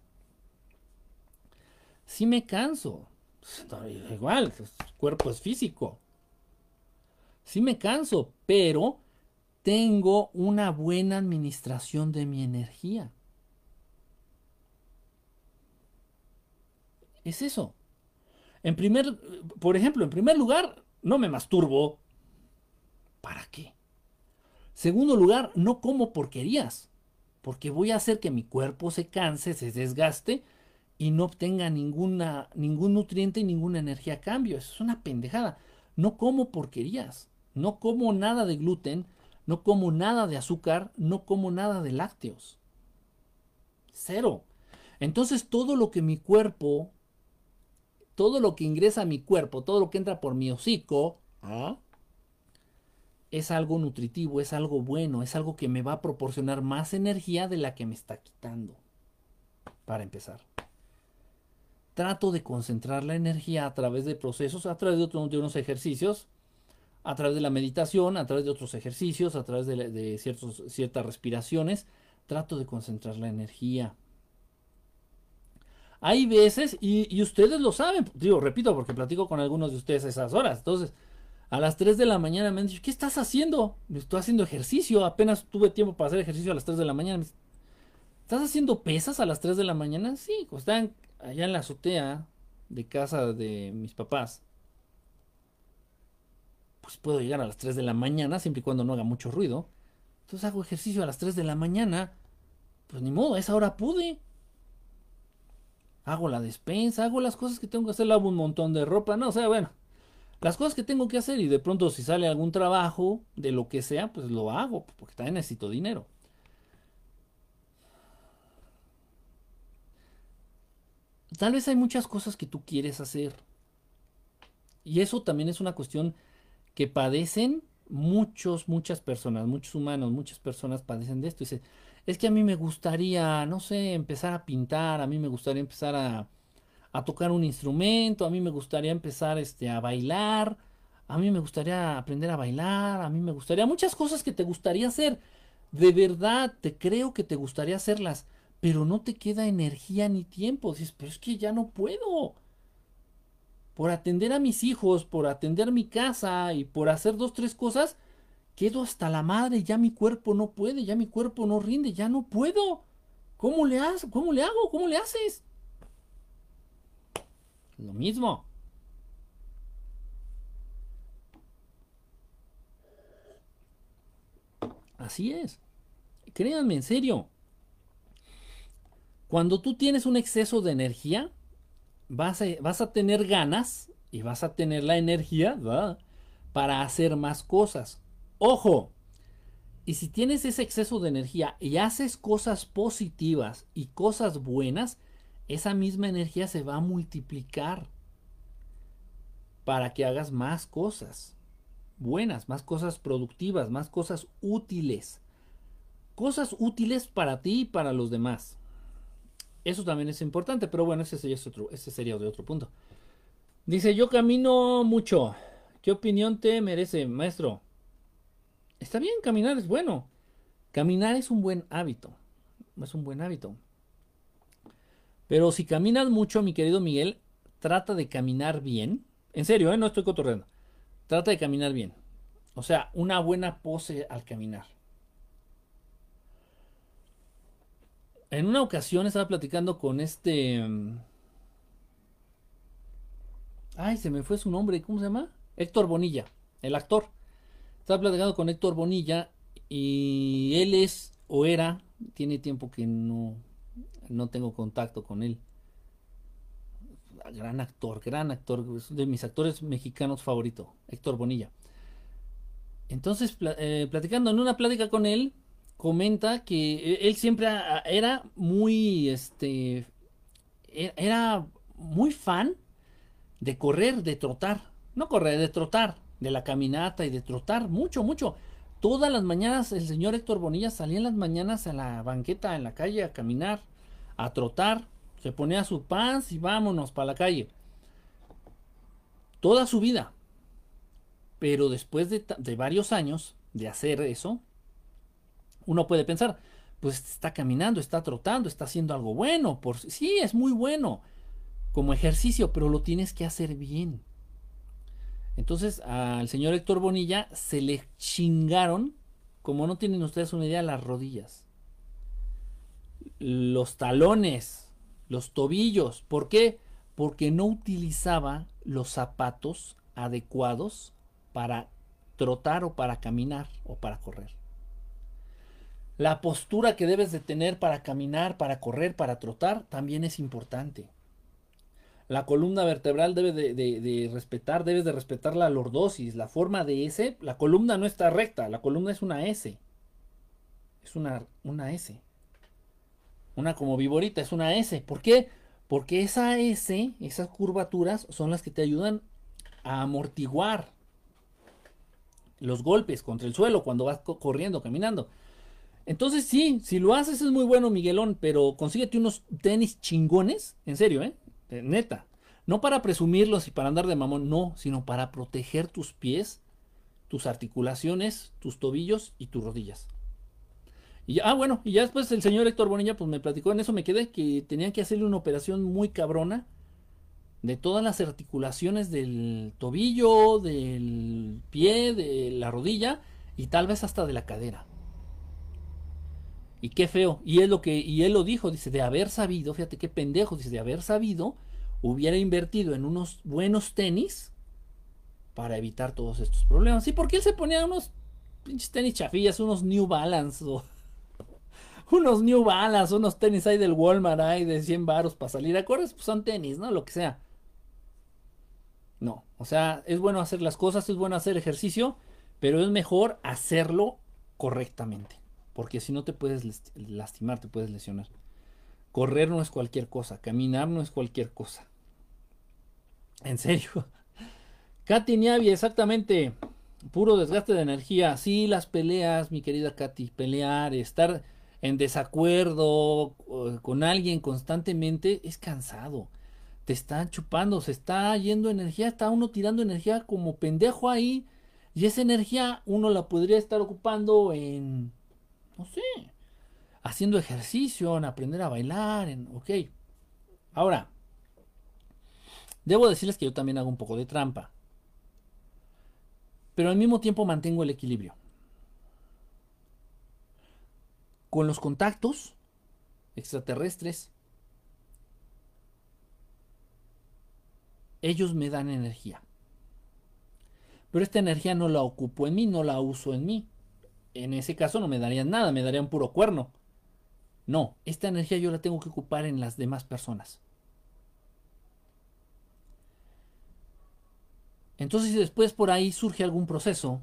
Sí me canso. Igual, el cuerpo es físico. Sí me canso, pero tengo una buena administración de mi energía. Es eso. En primer, por ejemplo, en primer lugar, no me masturbo. ¿Para qué? Segundo lugar, no como porquerías, porque voy a hacer que mi cuerpo se canse, se desgaste y no obtenga ningún nutriente y ninguna energía a cambio. Eso es una pendejada. No como porquerías, no como nada de gluten, no como nada de azúcar, no como nada de lácteos. Cero. Entonces todo lo que mi cuerpo, todo lo que ingresa a mi cuerpo, todo lo que entra por mi hocico, ¿ah? Es algo nutritivo, es algo bueno, es algo que me va a proporcionar más energía de la que me está quitando. Para empezar trato de concentrar la energía a través de procesos, a través de, de unos ejercicios, a través de la meditación, a través de otros ejercicios, a través de, ciertas respiraciones, trato de concentrar la energía. Hay veces, y, ustedes lo saben, digo, repito, porque platico con algunos de ustedes esas horas. Entonces, a las 3 de la mañana me han dicho, ¿qué estás haciendo? Estoy haciendo ejercicio, apenas tuve tiempo para hacer ejercicio a las 3 de la mañana. ¿Estás haciendo pesas a las 3 de la mañana? Sí, pues están allá en la azotea de casa de mis papás, pues puedo llegar a las 3 de la mañana, siempre y cuando no haga mucho ruido. Entonces hago ejercicio a las 3 de la mañana. Pues ni modo, a esa hora pude. Hago la despensa, hago las cosas que tengo que hacer, lavo un montón de ropa, no, o sea, bueno, las cosas que tengo que hacer y de pronto si sale algún trabajo de lo que sea, pues lo hago, porque también necesito dinero. Tal vez hay muchas cosas que tú quieres hacer. Y eso también es una cuestión que padecen muchos, muchas personas, muchos humanos, muchas personas padecen de esto. Dice, es que a mí me gustaría, no sé, empezar a pintar, a mí me gustaría empezar a, a tocar un instrumento, a mí me gustaría empezar este, a bailar, a mí me gustaría aprender a bailar, a mí me gustaría muchas cosas que te gustaría hacer. De verdad, te creo que te gustaría hacerlas pero no te queda energía ni tiempo. Dices, pero es que ya no puedo. por atender a mis hijos, por atender mi casa y por hacer dos, tres cosas, quedo hasta la madre, ya mi cuerpo no puede, ya mi cuerpo no rinde, ya no puedo. ¿Cómo le, hago? ¿Cómo le hago? ¿Cómo le haces? Lo mismo. Así es. Créanme, en serio. Cuando tú tienes un exceso de energía, vas a, vas a tener ganas y vas a tener la energía para hacer más cosas. Ojo, y si tienes ese exceso de energía y haces cosas positivas y cosas buenas, esa misma energía se va a multiplicar para que hagas más cosas buenas, más cosas productivas, más cosas útiles. Cosas útiles para ti y para los demás. Eso también es importante, pero bueno, ese sería, otro, ese sería de otro punto. Dice, yo camino mucho. ¿Qué opinión te merece, maestro? Está bien, caminar es bueno. Caminar es un buen hábito. Es un buen hábito. Pero si caminas mucho, mi querido Miguel, trata de caminar bien. En serio, ¿eh? no estoy cotorreando. Trata de caminar bien. O sea, una buena pose al caminar. En una ocasión estaba platicando con este... Mm, ay, se me fue su nombre. ¿Cómo se llama? Héctor Bonilla, el actor. Estaba platicando con Héctor Bonilla y él es o era, tiene tiempo que no, no tengo contacto con él. Gran actor, gran actor, es de mis actores mexicanos favoritos, Héctor Bonilla. Entonces, eh, platicando en una plática con él, comenta que e, él siempre era muy, este, e, era muy fan de correr, de trotar. No correr, de trotar, de la caminata y de trotar mucho, mucho. Todas las mañanas el señor Héctor Bonilla salía en las mañanas a la banqueta en la calle a caminar, a trotar, se ponía su pants y vámonos para la calle. Toda su vida. Pero después de, de varios años de hacer eso, uno puede pensar, pues está caminando, está trotando, está haciendo algo bueno. Por, sí, es muy bueno como ejercicio, pero lo tienes que hacer bien. Entonces al señor Héctor Bonilla se le chingaron, como no tienen ustedes una idea, las rodillas, los talones, los tobillos. ¿Por qué? Porque no utilizaba los zapatos adecuados para trotar o para caminar o para correr la postura que debes de tener para caminar, para correr, para trotar, también es importante. La columna vertebral debe de, respetar, debes de respetar la lordosis, la forma de S. La columna no está recta, la columna es una S. Es una, una S. Una como viborita, es una S. ¿Por qué? Porque esa S, esas curvaturas, son las que te ayudan a amortiguar los golpes contra el suelo cuando vas corriendo, caminando. Entonces sí, si lo haces es muy bueno, Miguelón, pero consíguete unos tenis chingones, en serio, ¿eh? Neta. No para presumirlos y para andar de mamón, no, sino para proteger tus pies, tus articulaciones, tus tobillos y tus rodillas. Y ya, ah, bueno, y ya después el señor Héctor Bonilla pues me platicó en eso, me quedé que tenían que hacerle una operación muy cabrona de todas las articulaciones del tobillo, del pie, de la rodilla y tal vez hasta de la cadera. Y qué feo. Y él lo que, y él lo dijo, dice, de haber sabido, fíjate qué pendejo, dice, de haber sabido, hubiera invertido en unos buenos tenis para evitar todos estos problemas. Sí, porque él se ponía unos pinches tenis chafillas, unos New Balance o unos New Balance, unos tenis ahí del Walmart ahí de 100 baros para salir a correr, pues son tenis, ¿no? Lo que sea. No, o sea, es bueno hacer las cosas, es bueno hacer ejercicio, pero es mejor hacerlo correctamente. Porque si no te puedes lastimar, te puedes lesionar. Correr no es cualquier cosa, caminar no es cualquier cosa. En serio. Katy Niavi, exactamente. Puro desgaste de energía. Sí, las peleas, mi querida Katy. Pelear, estar en desacuerdo con alguien constantemente es cansado. Te están chupando, se está yendo energía, está uno tirando energía como pendejo ahí. Y esa energía uno la podría estar ocupando en no sé, haciendo ejercicio, en aprender a bailar, en, ok. Ahora, Debo decirles que yo también hago un poco de trampa. Pero al mismo tiempo mantengo el equilibrio. Con los contactos extraterrestres, ellos me dan energía. Pero esta energía no la ocupo en mí, no la uso en mí. En ese caso no me darían nada, me darían puro cuerno. No, esta energía yo la tengo que ocupar en las demás personas. Entonces, si después por ahí surge algún proceso,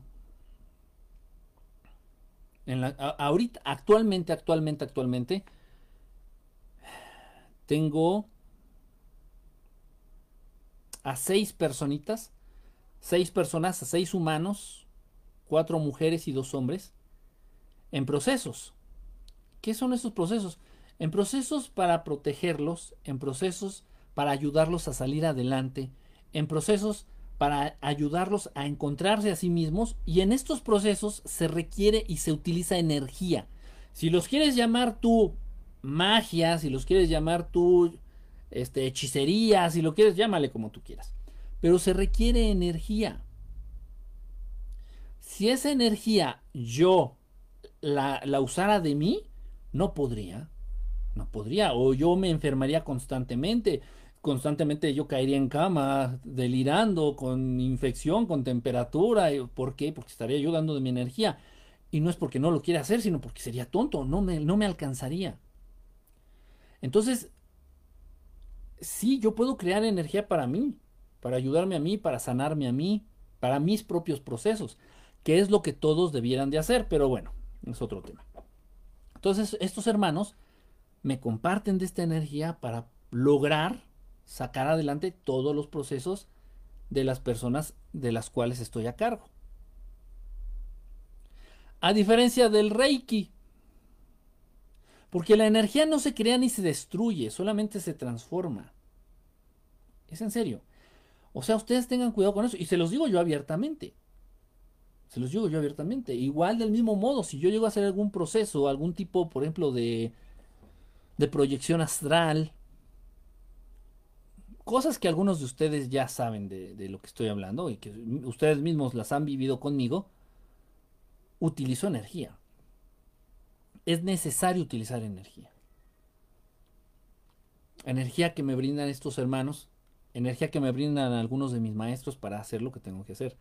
en la, ahorita, actualmente, actualmente, actualmente, tengo a seis personitas, seis personas, a seis humanos, cuatro mujeres y dos hombres, en procesos. ¿Qué son esos procesos? En procesos para protegerlos, en procesos para ayudarlos a salir adelante, en procesos para ayudarlos a encontrarse a sí mismos y en estos procesos se requiere y se utiliza energía. Si los quieres llamar tú magia, si los quieres llamar tú este, hechicería, si lo quieres llámale como tú quieras. Pero se requiere energía. Si esa energía yo la, la usara de mí, no podría. No podría. O yo me enfermaría constantemente constantemente yo caería en cama, delirando, con infección, con temperatura. ¿Por qué? Porque estaría yo dando de mi energía. Y no es porque no lo quiera hacer, sino porque sería tonto, no me, no me alcanzaría. Entonces, sí, yo puedo crear energía para mí, para ayudarme a mí, para sanarme a mí, para mis propios procesos, que es lo que todos debieran de hacer, pero bueno, es otro tema. Entonces, estos hermanos me comparten de esta energía para lograr sacar adelante todos los procesos de las personas de las cuales estoy a cargo. A diferencia del Reiki, porque la energía no se crea ni se destruye, solamente se transforma. Es en serio. O sea, ustedes tengan cuidado con eso. Y se los digo yo abiertamente. Se los digo yo abiertamente. Igual del mismo modo, si yo llego a hacer algún proceso, algún tipo, por ejemplo, de, de proyección astral, cosas que algunos de ustedes ya saben de, lo que estoy hablando y que ustedes mismos las han vivido conmigo, utilizo energía. Es necesario utilizar energía. Energía que me brindan estos hermanos, energía que me brindan algunos de mis maestros para hacer lo que tengo que hacer.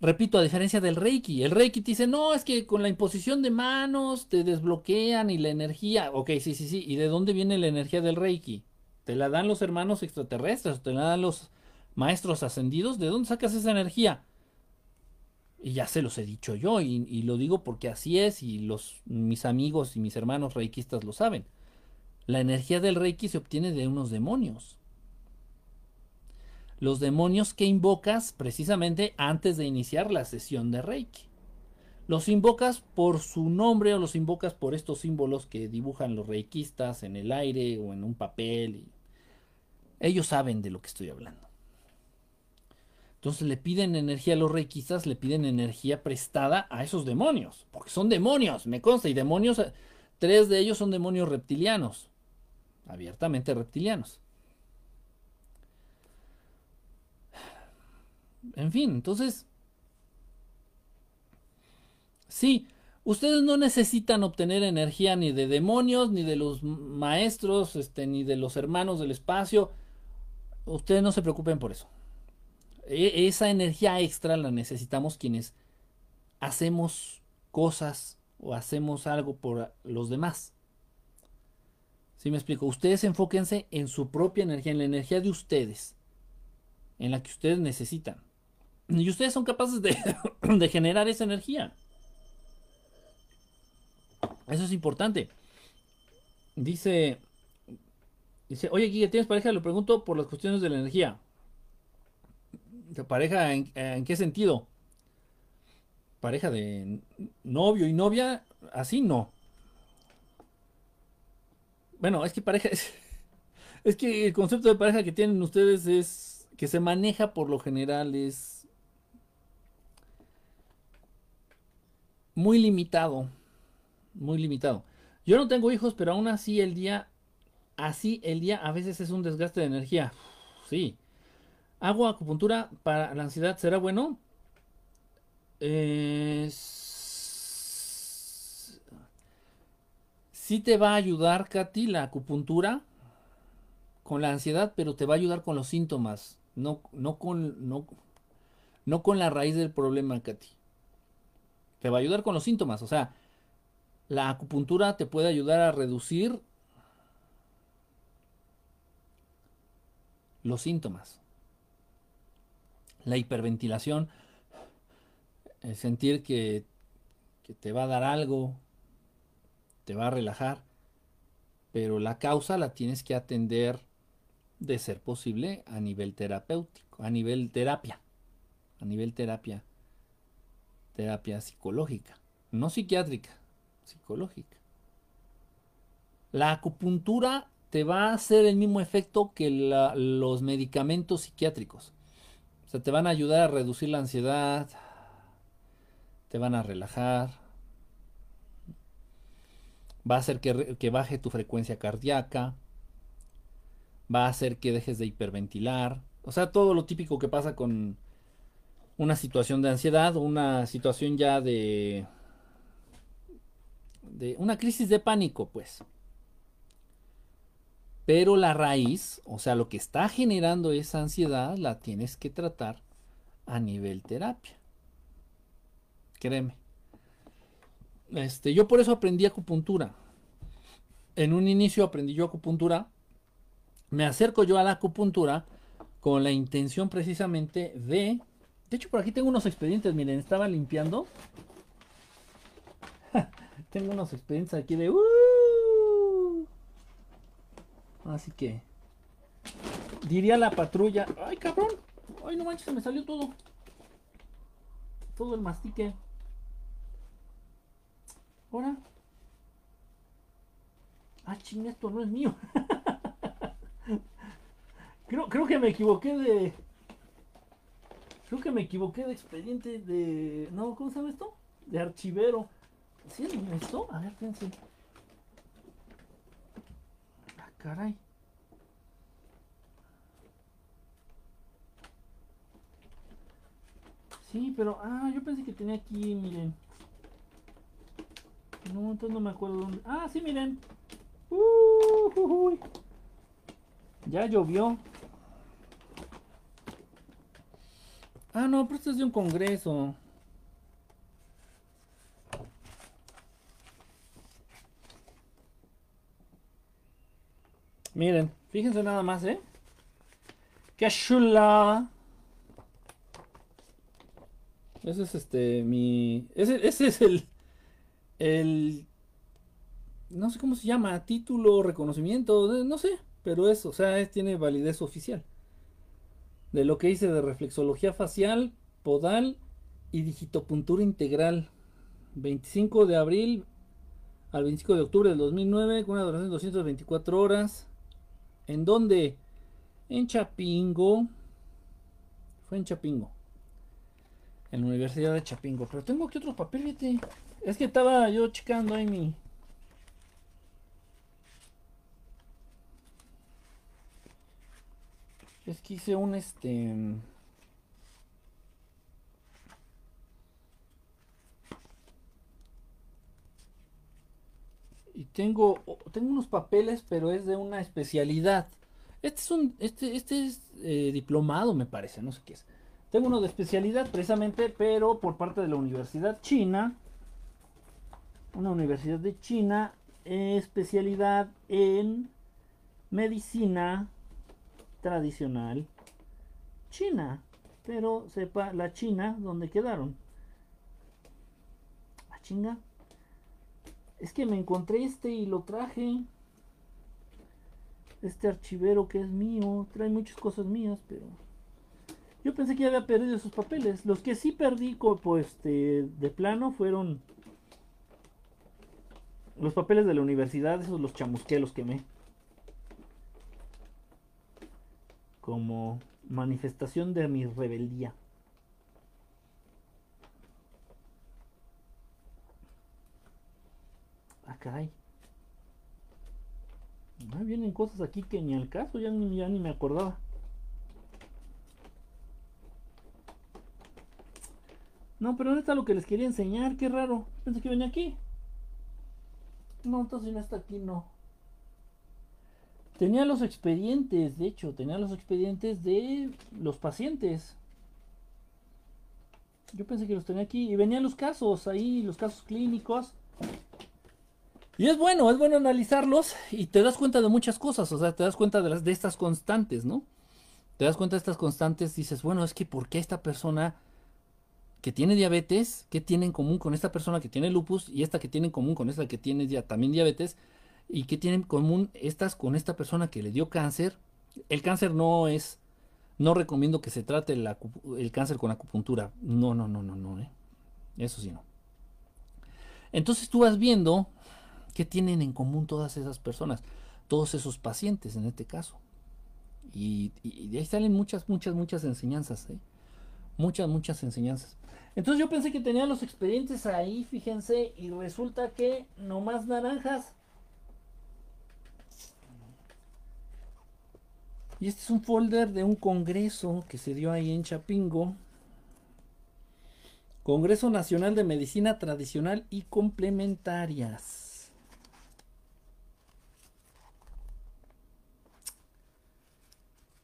Repito, a diferencia del Reiki, el Reiki te dice, no, es que con la imposición de manos te desbloquean y la energía, ok, sí, sí, sí, ¿y de dónde viene la energía del Reiki? ¿Te la dan los hermanos extraterrestres? ¿Te la dan los maestros ascendidos? ¿De dónde sacas esa energía? Y ya se los he dicho yo y, lo digo porque así es y los, mis amigos y mis hermanos reikistas lo saben. La energía del reiki se obtiene de unos demonios. Los demonios que invocas precisamente antes de iniciar la sesión de reiki. Los invocas por su nombre o los invocas por estos símbolos que dibujan los reikistas en el aire o en un papel. Ellos saben de lo que estoy hablando. Entonces le piden energía a los reikistas, le piden energía prestada a esos demonios, porque son demonios, me consta, y demonios, tres de ellos son demonios reptilianos, abiertamente reptilianos. En fin, entonces, sí, ustedes no necesitan obtener energía ni de demonios, ni de los maestros, este, ni de los hermanos del espacio ustedes no se preocupen por eso. E, esa energía extra la necesitamos quienes hacemos cosas o hacemos algo por los demás. ¿Sí me explico? Ustedes enfóquense en su propia energía, en la energía de ustedes, en la que ustedes necesitan. Y ustedes son capaces de, de generar esa energía. Eso es importante. Dice Dice, oye, Guille, ¿tienes pareja? Le pregunto por las cuestiones de la energía. ¿De pareja en, qué sentido? Pareja de novio y novia, así no. Bueno, es que pareja es, es que el concepto de pareja que tienen ustedes es que se maneja por lo general es muy limitado, muy limitado. Yo no tengo hijos, pero aún así el día así el día a veces es un desgaste de energía. sí. ¿Hago acupuntura para la ansiedad? ¿Será bueno? Sí te va a ayudar, Katy, la acupuntura con la ansiedad, pero te va a ayudar con los síntomas, no, no, con, no, no con la raíz del problema, Katy. Te va a ayudar con los síntomas, o sea, la acupuntura te puede ayudar a reducir los síntomas. La hiperventilación, el sentir que, que te va a dar algo, te va a relajar, pero la causa la tienes que atender de ser posible a nivel terapéutico, a nivel terapia, a nivel terapia, terapia psicológica, no psiquiátrica, psicológica. La acupuntura te va a hacer el mismo efecto que los medicamentos psiquiátricos. O sea, te van a ayudar a reducir la ansiedad, te van a relajar, va a hacer que, baje tu frecuencia cardíaca, va a hacer que dejes de hiperventilar, o sea, todo lo típico que pasa con una situación de ansiedad, una situación ya de de una crisis de pánico, pues. Pero la raíz, o sea, lo que está generando esa ansiedad, la tienes que tratar a nivel terapia. Créeme. Este, yo por eso aprendí acupuntura. En un inicio aprendí yo acupuntura. Me acerco yo a la acupuntura con la intención precisamente de... De hecho, por aquí tengo unos expedientes, miren, estaba limpiando. tengo unos expedientes aquí de... Uh, así que... Diría la patrulla... ¡Ay, cabrón! ¡Ay, no manches, se me salió todo! Todo el mastique. Ahora. Ah, ching, esto no es mío. creo, creo que me equivoqué de. Creo que me equivoqué de expediente de. No, ¿cómo se llama esto? De archivero. ¿Sí es esto? A ver, fíjense. Caray. Sí, pero. Ah, yo pensé que tenía aquí, miren. No, entonces no me acuerdo dónde. Ah, sí, miren. Uh, ya llovió. Ah, no, pero esto es de un congreso. Miren, fíjense nada más, ¿eh? ¡Qué chula! Ese es este, mi... Ese, es el... El... No sé cómo se llama, título, reconocimiento, no sé, pero eso, o sea, tiene validez oficial. De lo que hice de reflexología facial, podal y digitopuntura integral. 25 de abril al 25 de octubre del 2009 con una duración de 224 horas. ¿En dónde? En Chapingo. Fue en Chapingo. En la Universidad de Chapingo. Pero tengo aquí otro papel, Es que estaba yo checando ahí mi. Es que hice un este. Y tengo, tengo unos papeles, pero es de una especialidad. Este es un, este, este es eh, diplomado, me parece, no sé qué es. Tengo uno de especialidad precisamente, pero por parte de la Universidad China. Una universidad de China, especialidad en medicina tradicional china. Pero sepa la China donde quedaron. La chinga. Es que me encontré este y lo traje. Este archivero que es mío. Trae muchas cosas mías, pero... Yo pensé que ya había perdido esos papeles. Los que sí perdí pues, este, de plano fueron... Los papeles de la universidad, esos los chamusqué, los quemé. Como manifestación de mi rebeldía. cae. Ah, vienen cosas aquí que ni al caso, ya ni, me acordaba. No, pero no está lo que les quería enseñar, qué raro. Pensé que venía aquí. No, entonces no está aquí, no. Tenía los expedientes, de hecho, tenía los expedientes de los pacientes. Yo pensé que los tenía aquí. Y venían los casos ahí, los casos clínicos. Y es bueno, es bueno analizarlos y te das cuenta de muchas cosas, o sea, te das cuenta de, las, de estas constantes, ¿no? Te das cuenta de estas constantes, dices, bueno, es que ¿por qué esta persona que tiene diabetes, qué tiene en común con esta persona que tiene lupus y esta que tiene en común con esta que tiene ya también diabetes? ¿Y qué tienen en común estas con esta persona que le dio cáncer? El cáncer no es, no recomiendo que se trate el, cáncer con acupuntura. No, no, no, no, no, ¿eh? Eso sí no. Entonces tú vas viendo qué tienen en común todas esas personas, todos esos pacientes en este caso. Y, de ahí salen muchas, muchas, muchas enseñanzas, ¿eh? Muchas, muchas enseñanzas. Entonces yo pensé que tenía los expedientes ahí, fíjense, y resulta que no más naranjas. Y este es un folder de un congreso que se dio ahí en Chapingo. Congreso Nacional de Medicina Tradicional y Complementarias.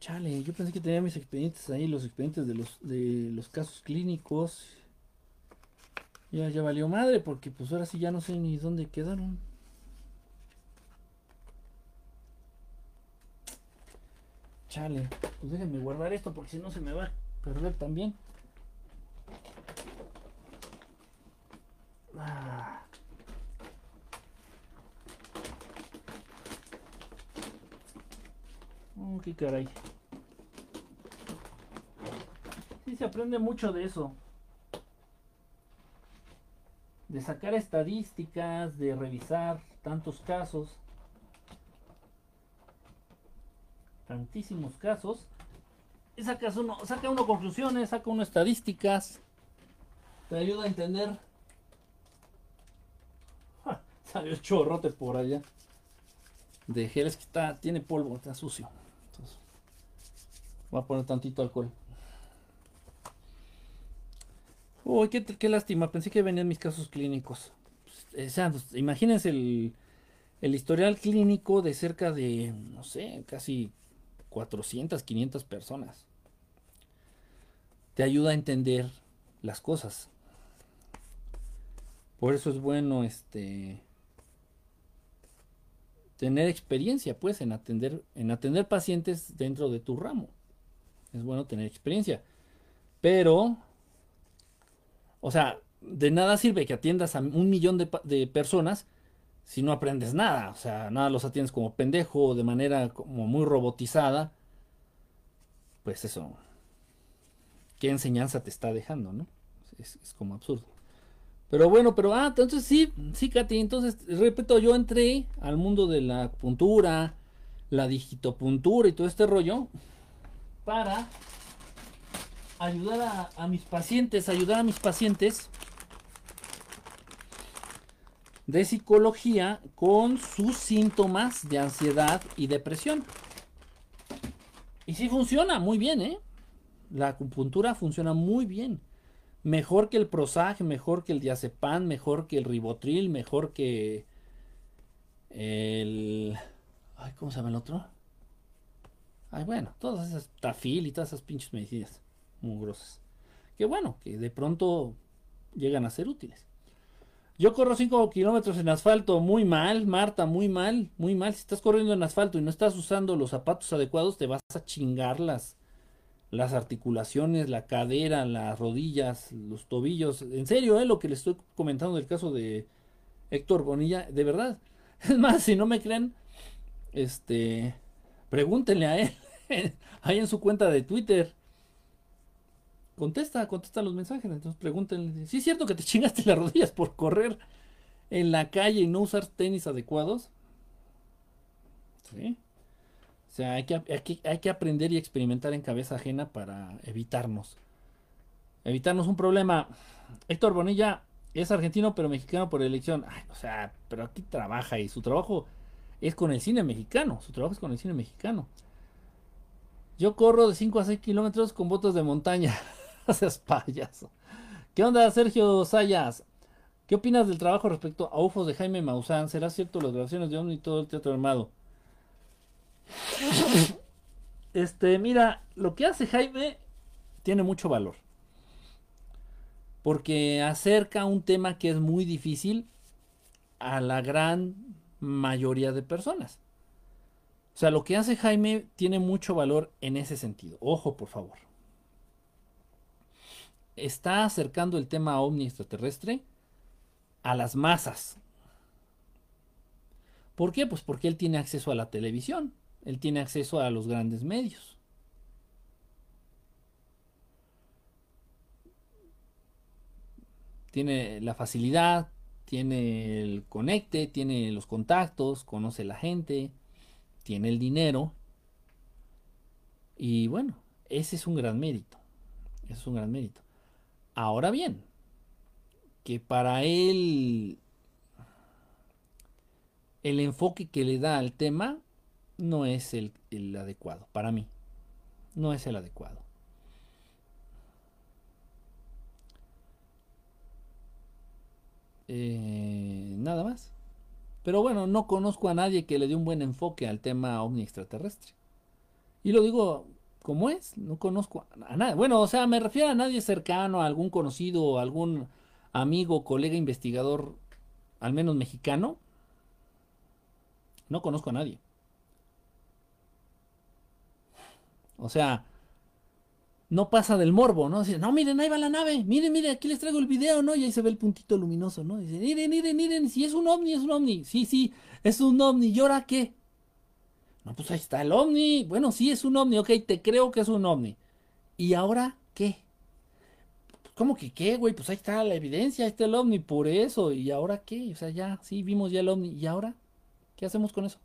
Chale, yo pensé que tenía mis expedientes ahí, los expedientes de los, de los casos clínicos. Ya, valió madre porque pues ahora sí ya no sé ni dónde quedaron. Chale, pues déjenme guardar esto porque si no se me va a perder también. Ah. Oh, qué caray. Sí se aprende mucho de eso. De sacar estadísticas, de revisar tantos casos. tantísimos casos. Y sacas uno, saca uno conclusiones, saca uno estadísticas. Te ayuda a entender. salió el chorrote por allá. De que está, tiene polvo, está sucio. Entonces, voy a poner tantito alcohol. Uy, qué, lástima. Pensé que venían mis casos clínicos. Pues, pues, imagínense el, el historial clínico de cerca de, no sé, casi 400, 500 personas. Te ayuda a entender las cosas. Por eso es bueno este tener experiencia pues en atender en atender pacientes dentro de tu ramo. Es bueno tener experiencia. Pero o sea, de nada sirve que atiendas a un millón de, personas si no aprendes nada, o sea, nada los atiendes como pendejo, de manera como muy robotizada, pues eso, ¿qué enseñanza te está dejando, no? Es, como absurdo. Pero bueno, pero ah, entonces sí, sí, Katy, entonces, repito, yo entré al mundo de la puntura, la digitopuntura y todo este rollo para ayudar a mis pacientes, ayudar a mis pacientes de psicología con sus síntomas de ansiedad y depresión. Y sí funciona muy bien, ¿eh? La acupuntura funciona muy bien. Mejor que el Prozac, mejor que el diazepam, mejor que el ribotril, mejor que el... Ay, ¿cómo se llama el otro? Ay, bueno, todas esas tafil y todas esas pinches medicinas grosas Que bueno, que de pronto llegan a ser útiles. Yo corro 5 kilómetros en asfalto, muy mal, Marta, muy mal, muy mal. Si estás corriendo en asfalto y no estás usando los zapatos adecuados, te vas a chingar las, las articulaciones, la cadera, las rodillas, los tobillos. En serio, ¿eh? lo que le estoy comentando del caso de Héctor Bonilla, de verdad. Es más, si no me creen, este, pregúntenle a él, ahí en su cuenta de Twitter contesta, contesta los mensajes. Entonces pregúntenle, ¿sí es cierto que te chingaste las rodillas por correr en la calle y no usar tenis adecuados? Sí. O sea, hay que, hay que, aprender y experimentar en cabeza ajena para evitarnos. Evitarnos un problema. Héctor Bonilla es argentino pero mexicano por elección. o sea, pero aquí trabaja y su trabajo es con el cine mexicano. Su trabajo es con el cine mexicano. Yo corro de 5 a 6 kilómetros con botas de montaña. seas payaso. ¿Qué onda, Sergio Sayas? ¿Qué opinas del trabajo respecto a UFOs de Jaime Maussan? ¿Será cierto las grabaciones de OVNI y todo el teatro armado? Este, mira, lo que hace Jaime tiene mucho valor. Porque acerca un tema que es muy difícil a la gran mayoría de personas. O sea, lo que hace Jaime tiene mucho valor en ese sentido. Ojo, por favor. Está acercando el tema ovni extraterrestre a las masas. ¿Por qué? Pues porque él tiene acceso a la televisión, él tiene acceso a los grandes medios. Tiene la facilidad, tiene el conecte, tiene los contactos, conoce la gente, tiene el dinero. Y bueno, ese es un gran mérito. Ese es un gran mérito. Ahora bien, que para él el enfoque que le da al tema no es el, adecuado, para mí. No es el adecuado. Eh, nada más. Pero bueno, no conozco a nadie que le dé un buen enfoque al tema ovni extraterrestre. Y lo digo como es, no conozco a nadie. Bueno, o sea, me refiero a nadie cercano, a algún conocido, algún amigo, colega investigador, al menos mexicano, no conozco a nadie. O sea, no pasa del morbo, ¿no? Dice, no, miren, ahí va la nave, miren, miren, aquí les traigo el video, ¿no? Y ahí se ve el puntito luminoso, ¿no? Dice, miren, miren, miren, si es un ovni, es un ovni. Sí, sí, es un ovni. ¿Y ahora qué? No, pues ahí está el ovni. Bueno, sí, es un ovni, ok, te creo que es un ovni. ¿Y ahora qué? ¿Cómo que qué, güey? Pues ahí está la evidencia, ahí está el ovni, por eso. ¿Y ahora qué? O sea, ya, sí, vimos ya el ovni. ¿Y ahora? ¿Qué hacemos con eso?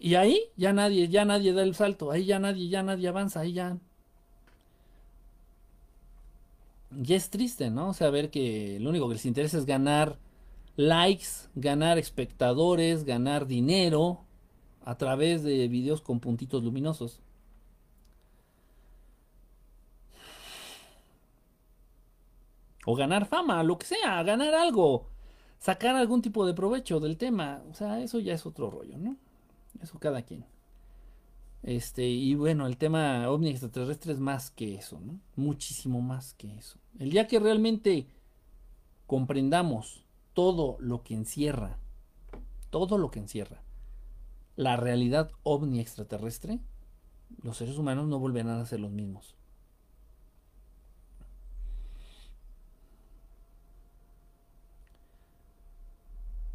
Y ahí ya nadie, ya nadie da el salto, ahí ya nadie, ya nadie avanza, ahí ya. Ya es triste, ¿no? Saber que lo único que les interesa es ganar likes, ganar espectadores, ganar dinero a través de videos con puntitos luminosos. O ganar fama, lo que sea, ganar algo. Sacar algún tipo de provecho del tema. O sea, eso ya es otro rollo, ¿no? Eso cada quien. Este, y bueno, el tema ovni extraterrestre es más que eso, ¿no? Muchísimo más que eso. El día que realmente comprendamos todo lo que encierra, todo lo que encierra la realidad ovni extraterrestre, los seres humanos no volverán a ser los mismos.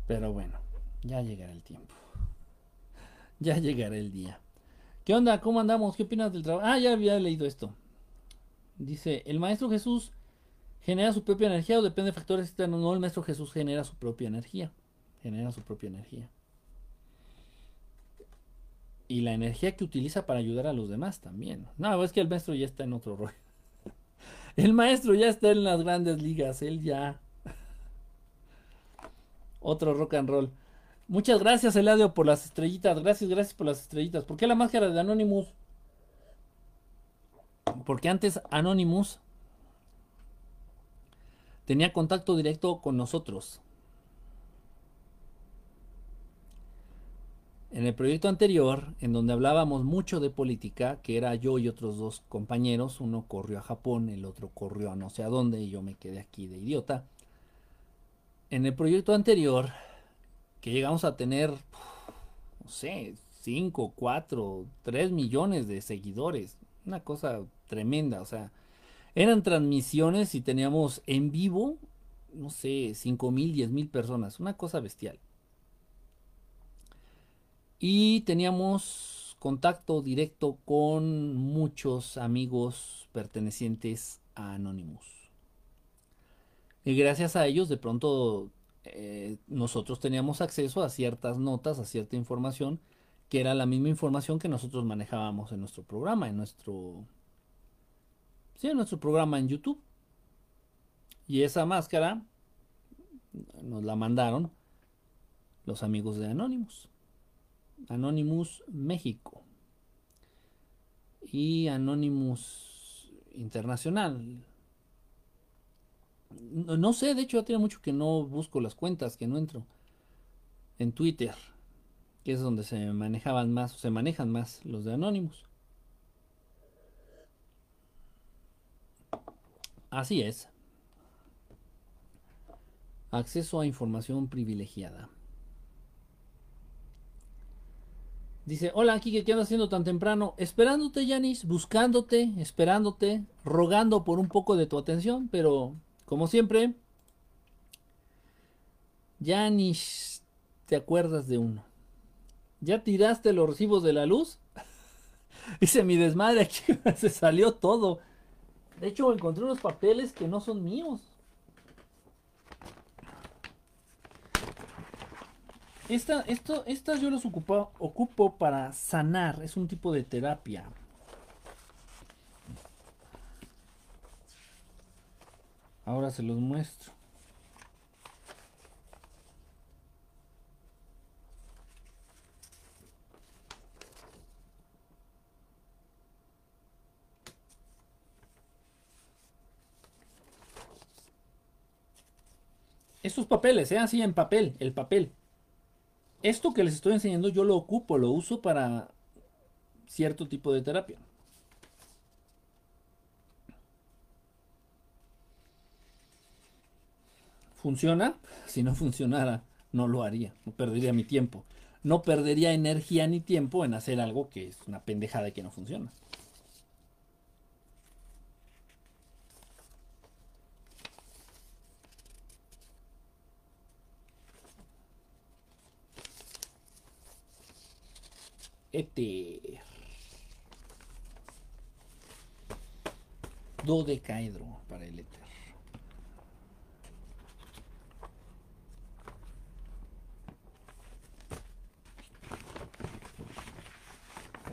Pero bueno, ya llegará el tiempo. Ya llegará el día. ¿Qué onda? ¿Cómo andamos? ¿Qué opinas del trabajo? Ah, ya había leído esto. Dice, ¿el Maestro Jesús genera su propia energía o depende de factores externos? No, el Maestro Jesús genera su propia energía. Genera su propia energía. Y la energía que utiliza para ayudar a los demás también. No, es que el maestro ya está en otro rollo. El maestro ya está en las grandes ligas. Él ya otro rock and roll. Muchas gracias, Eladio, por las estrellitas. Gracias, gracias por las estrellitas. ¿Por qué la máscara de Anonymous? Porque antes Anonymous tenía contacto directo con nosotros. En el proyecto anterior, en donde hablábamos mucho de política, que era yo y otros dos compañeros, uno corrió a Japón, el otro corrió a no sé a dónde y yo me quedé aquí de idiota en el proyecto anterior, que llegamos a tener, no sé, 5, 4, 3 millones de seguidores, una cosa tremenda, o sea, eran transmisiones y teníamos en vivo, no sé, 5 mil, 10 mil personas, una cosa bestial. Y teníamos contacto directo con muchos amigos pertenecientes a Anonymous. Y gracias a ellos de pronto eh, nosotros teníamos acceso a ciertas notas, a cierta información, que era la misma información que nosotros manejábamos en nuestro programa, en nuestro... Sí, en nuestro programa en YouTube. Y esa máscara nos la mandaron los amigos de Anonymous. Anonymous México. Y Anonymous Internacional No, sé, de hecho ya tiene mucho que no busco las cuentas, que no entro. En Twitter, que es donde se manejaban más, se manejan más los de Anonymous. Así es. Acceso a información privilegiada. Dice, hola Kike, ¿qué andas haciendo tan temprano? Esperándote, Yanis, buscándote, esperándote, rogando por un poco de tu atención, pero como siempre, Yanis, te acuerdas de uno. ¿Ya tiraste los recibos de la luz? Dice mi desmadre aquí, se salió todo. De hecho, encontré unos papeles que no son míos. Esta, esto, estas yo las ocupo, ocupo para sanar. Es un tipo de terapia. Ahora se los muestro. Estos papeles, ¿eh? Así en papel, el papel esto que les estoy enseñando yo lo ocupo, lo uso para cierto tipo de terapia. ¿Funciona? Si no funcionara, no lo haría, no perdería mi tiempo. No perdería energía ni tiempo en hacer algo que es una pendejada y que no funciona. Éter. Dodecaedro para el éter.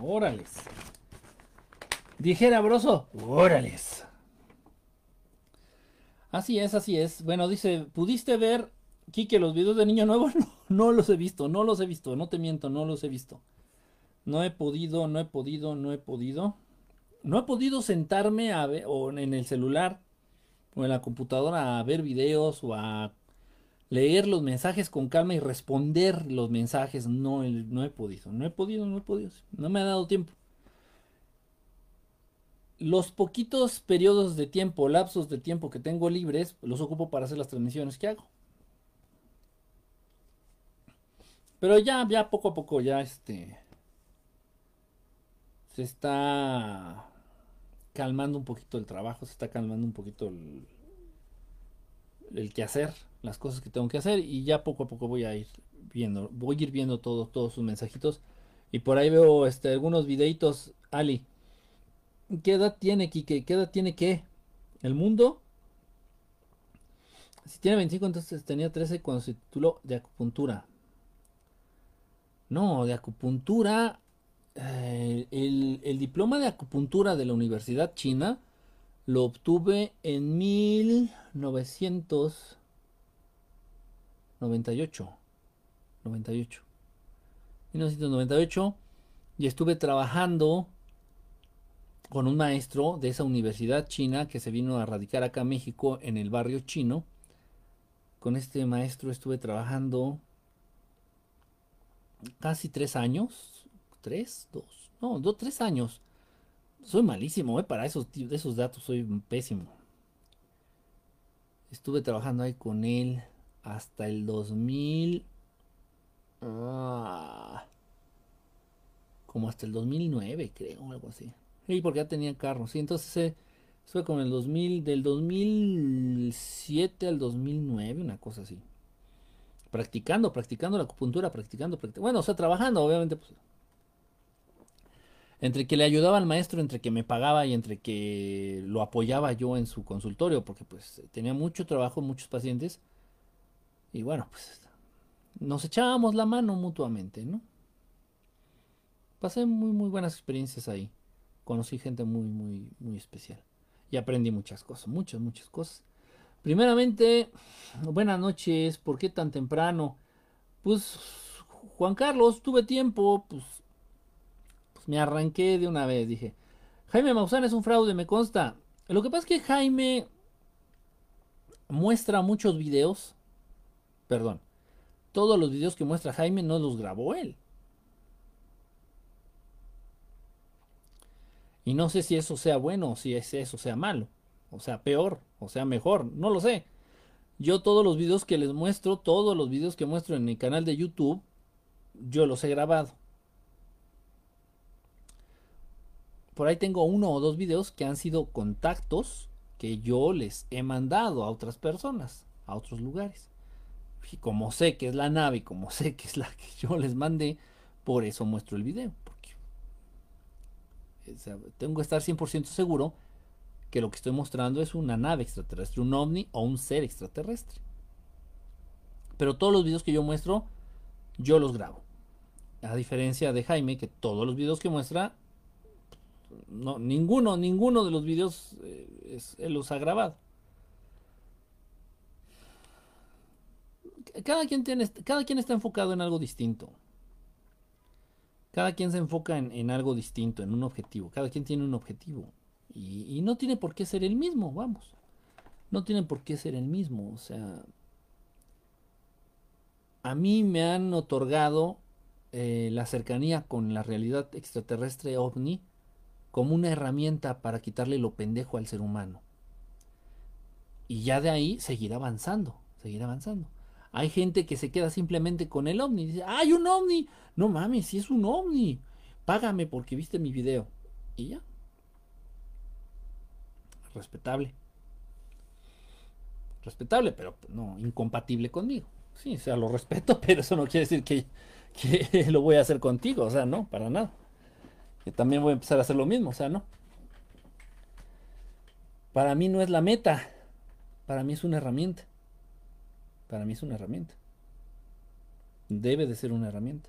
Órales. Dijera Broso, órales. Así es, así es. Bueno, dice, ¿pudiste ver, Kike, los videos de Niño Nuevo? No, no los he visto, no los he visto, no te miento, no los he visto. No he podido, no he podido, no he podido. No he podido sentarme a ver, o en el celular o en la computadora a ver videos o a leer los mensajes con calma y responder los mensajes. No, no he podido, no he podido, no he podido. No me ha dado tiempo. Los poquitos periodos de tiempo, lapsos de tiempo que tengo libres, los ocupo para hacer las transmisiones que hago. Pero ya, ya poco a poco, ya este se está calmando un poquito el trabajo, se está calmando un poquito el, el que hacer, las cosas que tengo que hacer y ya poco a poco voy a ir viendo, voy a ir viendo todos, todos sus mensajitos y por ahí veo este, algunos videitos, Ali, ¿qué edad tiene Kike? ¿Qué edad tiene qué? ¿El mundo? Si tiene 25 entonces tenía 13 cuando se tituló de acupuntura. No, de acupuntura eh, el, diploma de acupuntura de la Universidad China lo obtuve en 1998. 98. 1998 y estuve trabajando con un maestro de esa universidad china que se vino a radicar acá a México en el barrio chino. Con este maestro estuve trabajando casi tres años, tres, dos, no, dos, tres años. Soy malísimo, eh, para esos, esos datos soy pésimo. Estuve trabajando ahí con él hasta el 2000. Ah, como hasta el 2009, creo, algo así. Y porque ya tenía carro, sí, entonces eh, fue con el 2000, del 2007 al 2009, una cosa así. Practicando, practicando la acupuntura, practicando, practicando. Bueno, o sea, trabajando, obviamente, pues entre que le ayudaba al maestro, entre que me pagaba y entre que lo apoyaba yo en su consultorio, porque pues tenía mucho trabajo, muchos pacientes. Y bueno, pues nos echábamos la mano mutuamente, ¿no? Pasé muy, muy buenas experiencias ahí. Conocí gente muy, muy, muy especial. Y aprendí muchas cosas, muchas, muchas cosas. Primeramente, buenas noches, ¿por qué tan temprano? Pues, Juan Carlos, tuve tiempo, pues me arranqué de una vez. Dije, Jaime Maussan es un fraude, me consta. Lo que pasa es que Jaime muestra muchos videos, perdón, todos los videos que muestra Jaime no los grabó él. Y no sé si eso sea bueno o si eso sea malo, o sea peor, o sea mejor, no lo sé. Yo todos los videos que les muestro, todos los videos que muestro en mi canal de YouTube, yo los he grabado. Por ahí tengo uno o dos videos que han sido contactos que yo les he mandado a otras personas, a otros lugares. Y como sé que es la nave, como sé que es la que yo les mandé, por eso muestro el video. Porque tengo que estar 100% seguro que lo que estoy mostrando es una nave extraterrestre, un ovni o un ser extraterrestre. Pero todos los videos que yo muestro, yo los grabo. A diferencia de Jaime, que todos los videos que muestra, no, ninguno, ninguno de los videos eh, él los ha grabado. Cada quien, tiene, cada quien está enfocado en algo distinto. Cada quien se enfoca en, algo distinto, en un objetivo. Cada quien tiene un objetivo. Y, no tiene por qué ser el mismo, vamos. No tiene por qué ser el mismo. O sea, a mí me han otorgado eh, la cercanía con la realidad extraterrestre ovni como una herramienta para quitarle lo pendejo al ser humano. Y ya de ahí seguir avanzando, seguir avanzando. Hay gente que se queda simplemente con el ovni. Dice, ¡ay, un ovni! No mames, si es un ovni. Págame porque viste mi video. Y ya. Respetable. Respetable, pero no incompatible conmigo. Sí, o sea, lo respeto, pero eso no quiere decir que, que lo voy a hacer contigo. O sea, no, para nada. Que también voy a empezar a hacer lo mismo. O sea, no. Para mí no es la meta. Para mí es una herramienta. Para mí es una herramienta. Debe de ser una herramienta.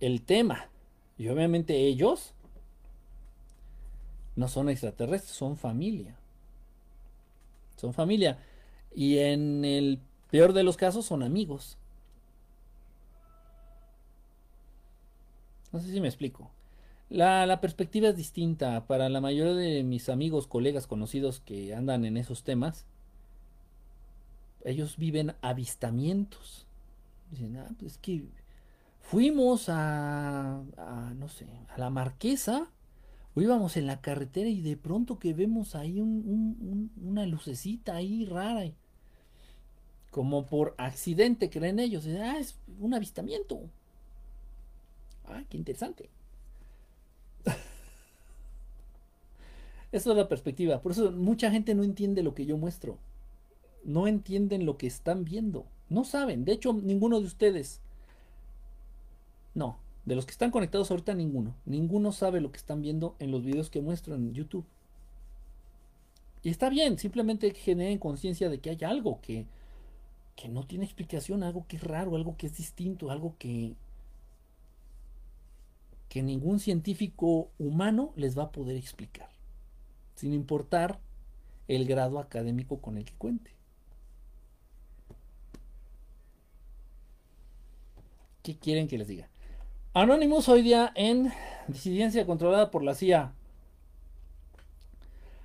El tema, y obviamente ellos, no son extraterrestres, son familia. Son familia. Y en el peor de los casos son amigos. No sé si me explico. La, perspectiva es distinta. Para la mayoría de mis amigos, colegas, conocidos que andan en esos temas, ellos viven avistamientos. Dicen, ah, pues es que fuimos a, no sé, a la marquesa, o íbamos en la carretera y de pronto que vemos ahí una lucecita ahí rara. Como por accidente creen ellos. ah, es un avistamiento. Ah, qué interesante. Esa es la perspectiva. Por eso mucha gente no entiende lo que yo muestro. No entienden lo que están viendo. No saben. De hecho, ninguno de ustedes. No. De los que están conectados ahorita, ninguno. Ninguno sabe lo que están viendo en los videos que muestro en YouTube. Y está bien. Simplemente generen conciencia de que hay algo que, que no tiene explicación. Algo que es raro. Algo que es distinto. Algo que, que ningún científico humano les va a poder explicar sin importar el grado académico con el que cuente. ¿Qué quieren que les diga? Anonymous hoy día en disidencia controlada por la CIA.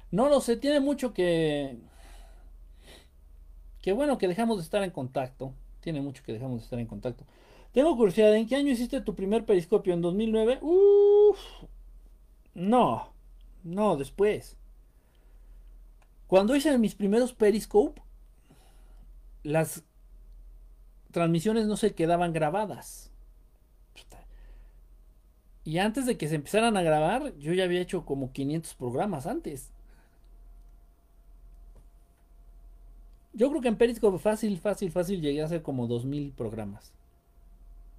No lo sé, tiene mucho que... Que bueno que dejamos de estar en contacto. Tiene mucho que dejamos de estar en contacto. Tengo curiosidad, ¿en qué año hiciste tu primer periscopio? ¿En 2009? Uf, no, no, después. Cuando hice mis primeros Periscope, las transmisiones no se quedaban grabadas. Y antes de que se empezaran a grabar, yo ya había hecho como 500 programas antes. Yo creo que en Periscope fácil, fácil, fácil llegué a hacer como 2000 programas.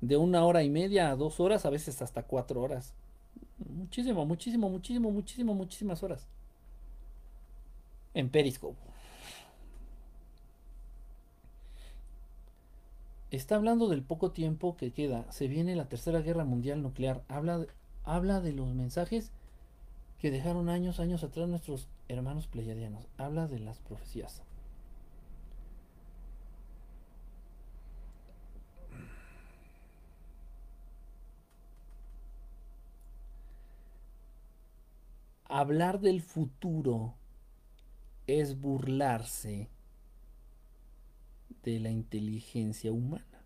De una hora y media a dos horas, a veces hasta cuatro horas. Muchísimo, muchísimo, muchísimo, muchísimo, muchísimas horas en Periscope. Está hablando del poco tiempo que queda. Se viene la Tercera Guerra Mundial Nuclear. Habla de, habla de los mensajes que dejaron años, años atrás nuestros hermanos pleyadianos. Habla de las profecías. Hablar del futuro es burlarse de la inteligencia humana.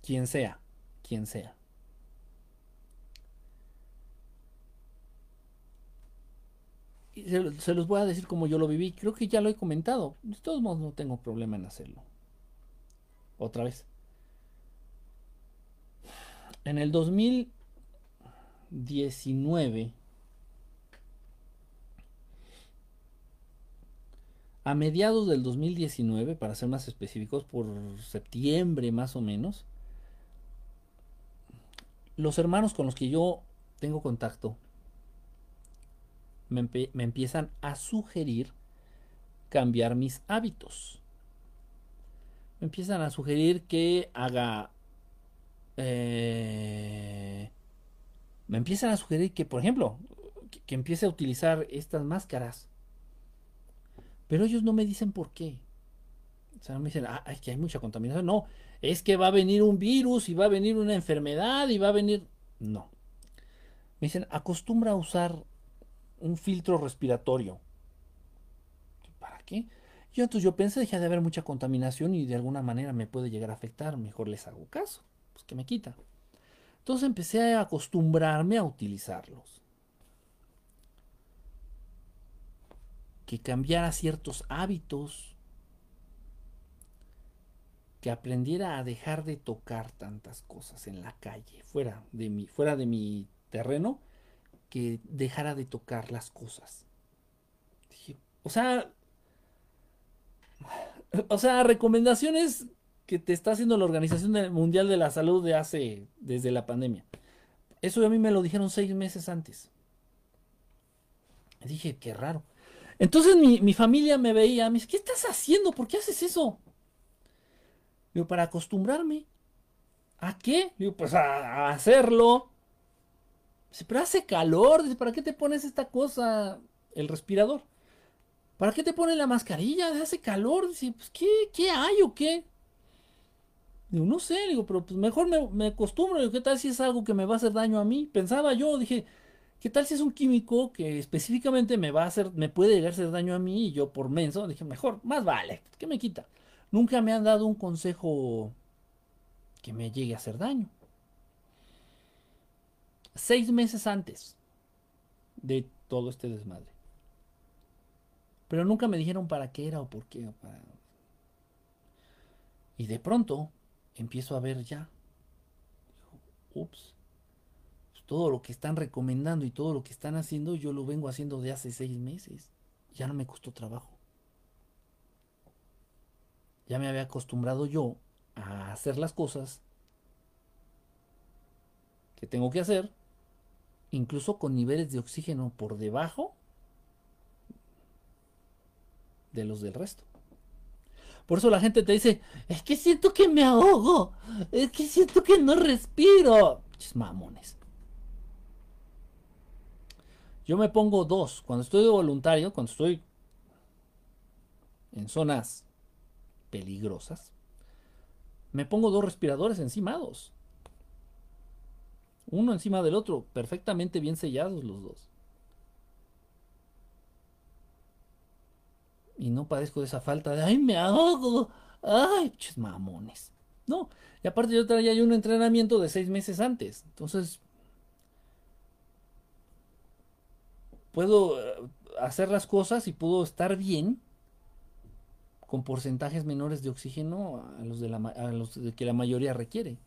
Quien sea, quien sea. se, los voy a decir como yo lo viví. Creo que ya lo he comentado. De todos modos, no tengo problema en hacerlo. Otra vez. En el 2019, a mediados del 2019, para ser más específicos, por septiembre más o menos, los hermanos con los que yo tengo contacto me, empiezan a sugerir cambiar mis hábitos. Me empiezan a sugerir que haga... Eh, me empiezan a sugerir que, por ejemplo, que, empiece a utilizar estas máscaras. Pero ellos no me dicen por qué. O sea, no me dicen, ah, es que hay mucha contaminación. No, es que va a venir un virus y va a venir una enfermedad y va a venir... No. Me dicen, acostumbra a usar un filtro respiratorio. ¿Para qué? Yo entonces yo pensé, deja de haber mucha contaminación y de alguna manera me puede llegar a afectar, mejor les hago caso, pues que me quita. Entonces empecé a acostumbrarme a utilizarlos. Que cambiara ciertos hábitos, que aprendiera a dejar de tocar tantas cosas en la calle, fuera de mi, fuera de mi terreno, que dejara de tocar las cosas. o sea, o sea, recomendaciones que te está haciendo la Organización Mundial de la Salud de hace, desde la pandemia. Eso a mí me lo dijeron seis meses antes. Dije, qué raro. Entonces mi, familia me veía, me dice, ¿qué estás haciendo? ¿Por qué haces eso? Digo, para acostumbrarme. ¿A qué? Digo, pues a hacerlo. Dice, pero hace calor. Dice, ¿para qué te pones esta cosa? El respirador. ¿Para qué te pones la mascarilla? Hace calor. Dice, pues, ¿qué, qué hay o qué? No sé, digo, pero pues mejor me, me, acostumbro. ¿qué tal si es algo que me va a hacer daño a mí? Pensaba yo, dije, ¿qué tal si es un químico que específicamente me va a hacer, me puede llegar a hacer daño a mí? Y yo por menso, dije, mejor, más vale, ¿qué me quita? Nunca me han dado un consejo que me llegue a hacer daño seis meses antes de todo este desmadre. Pero nunca me dijeron para qué era o por qué. Y de pronto empiezo a ver ya. Ups. Pues todo lo que están recomendando y todo lo que están haciendo, yo lo vengo haciendo de hace seis meses. Ya no me costó trabajo. Ya me había acostumbrado yo a hacer las cosas que tengo que hacer incluso con niveles de oxígeno por debajo de los del resto. Por eso la gente te dice, es que siento que me ahogo, es que siento que no respiro. mamones. Yo me pongo dos. Cuando estoy de voluntario, cuando estoy en zonas peligrosas, me pongo dos respiradores encimados uno encima del otro, perfectamente bien sellados los dos. Y no padezco de esa falta de, ay, me ahogo, ay, ches mamones. No, y aparte yo traía un entrenamiento de seis meses antes, entonces puedo eh, hacer las cosas y puedo estar bien con porcentajes menores de oxígeno a los de, la, a los que la mayoría requiere.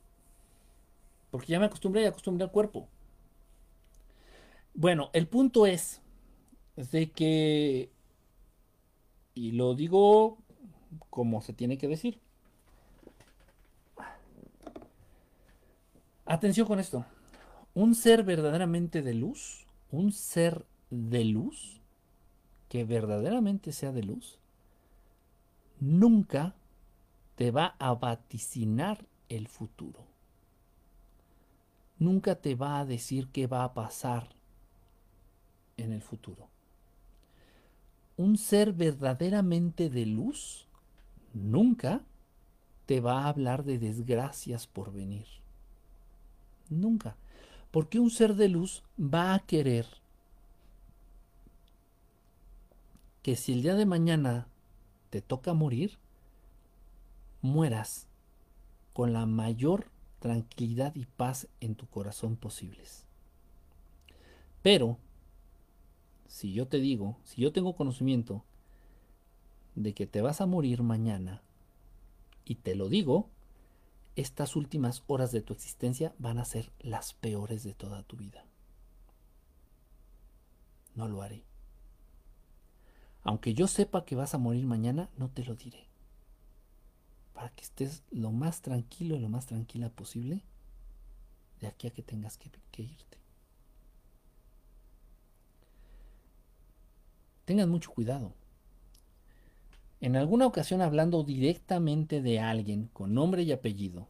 Porque ya me acostumbré y acostumbré al cuerpo. Bueno, el punto es, de que, y lo digo como se tiene que decir. Atención con esto. Un ser verdaderamente de luz, un ser de luz, que verdaderamente sea de luz, nunca te va a vaticinar el futuro nunca te va a decir qué va a pasar en el futuro. Un ser verdaderamente de luz nunca te va a hablar de desgracias por venir. Nunca. ¿Por qué un ser de luz va a querer que si el día de mañana te toca morir, mueras con la mayor tranquilidad y paz en tu corazón posibles? Pero, si yo te digo, si yo tengo conocimiento de que te vas a morir mañana, y te lo digo, estas últimas horas de tu existencia van a ser las peores de toda tu vida. No lo haré. Aunque yo sepa que vas a morir mañana, no te lo diré. Para que estés lo más tranquilo y lo más tranquila posible de aquí a que tengas que, que irte. Tengan mucho cuidado. En alguna ocasión hablando directamente de alguien con nombre y apellido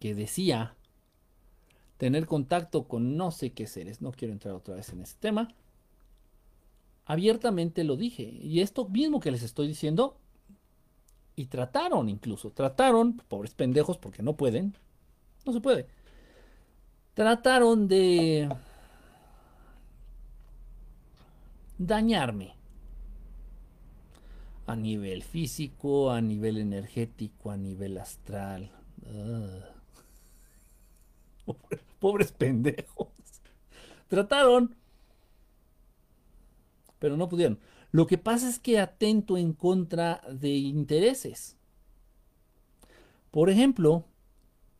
que decía tener contacto con no sé qué seres, no quiero entrar otra vez en ese tema, abiertamente lo dije. Y esto mismo que les estoy diciendo, y trataron incluso, trataron, pobres pendejos porque no pueden, no se puede, trataron de dañarme a nivel físico, a nivel energético, a nivel astral. Pobres pendejos. Trataron, pero no pudieron. Lo que pasa es que atento en contra de intereses. Por ejemplo,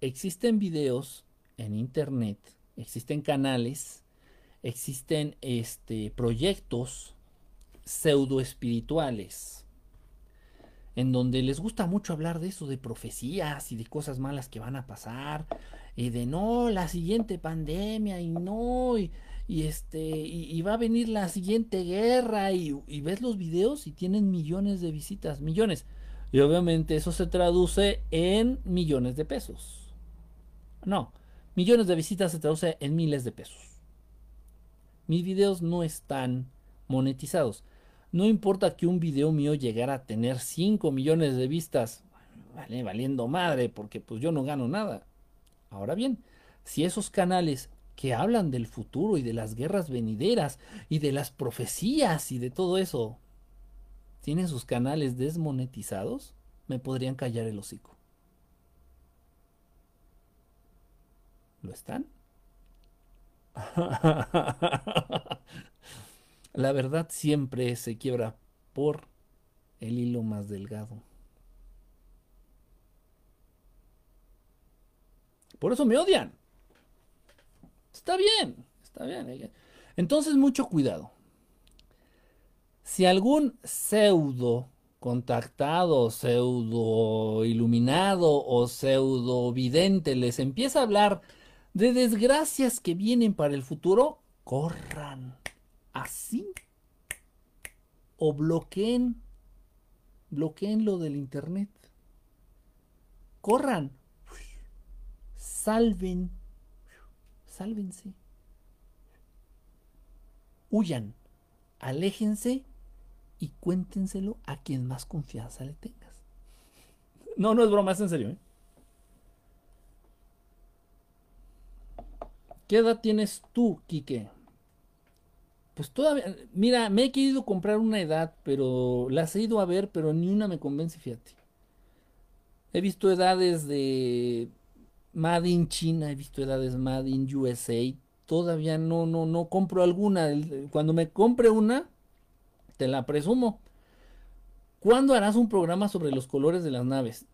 existen videos en internet, existen canales, existen este, proyectos pseudo espirituales en donde les gusta mucho hablar de eso, de profecías y de cosas malas que van a pasar, y de no, la siguiente pandemia, y no, y, este, y, va a venir la siguiente guerra, y, y, ves los videos y tienen millones de visitas, millones. Y obviamente eso se traduce en millones de pesos. No, millones de visitas se traduce en miles de pesos. Mis videos no están monetizados. No importa que un video mío llegara a tener 5 millones de vistas, vale, valiendo madre, porque pues yo no gano nada. Ahora bien, si esos canales que hablan del futuro y de las guerras venideras y de las profecías y de todo eso, tienen sus canales desmonetizados, me podrían callar el hocico. ¿Lo están? La verdad siempre se quiebra por el hilo más delgado. Por eso me odian. Está bien, está bien. Entonces mucho cuidado. Si algún pseudo contactado, pseudo iluminado o pseudo vidente les empieza a hablar de desgracias que vienen para el futuro, corran así o bloqueen, bloqueen lo del internet. Corran, salven, sálvense, huyan, aléjense y cuéntenselo a quien más confianza le tengas. No, no es broma, es en serio. ¿eh? ¿Qué edad tienes tú, Quique? Pues todavía, mira, me he querido comprar una edad, pero las he ido a ver, pero ni una me convence, fíjate. He visto edades de Made in China, he visto edades Made in USA, todavía no, no, no compro alguna. Cuando me compre una, te la presumo. ¿Cuándo harás un programa sobre los colores de las naves?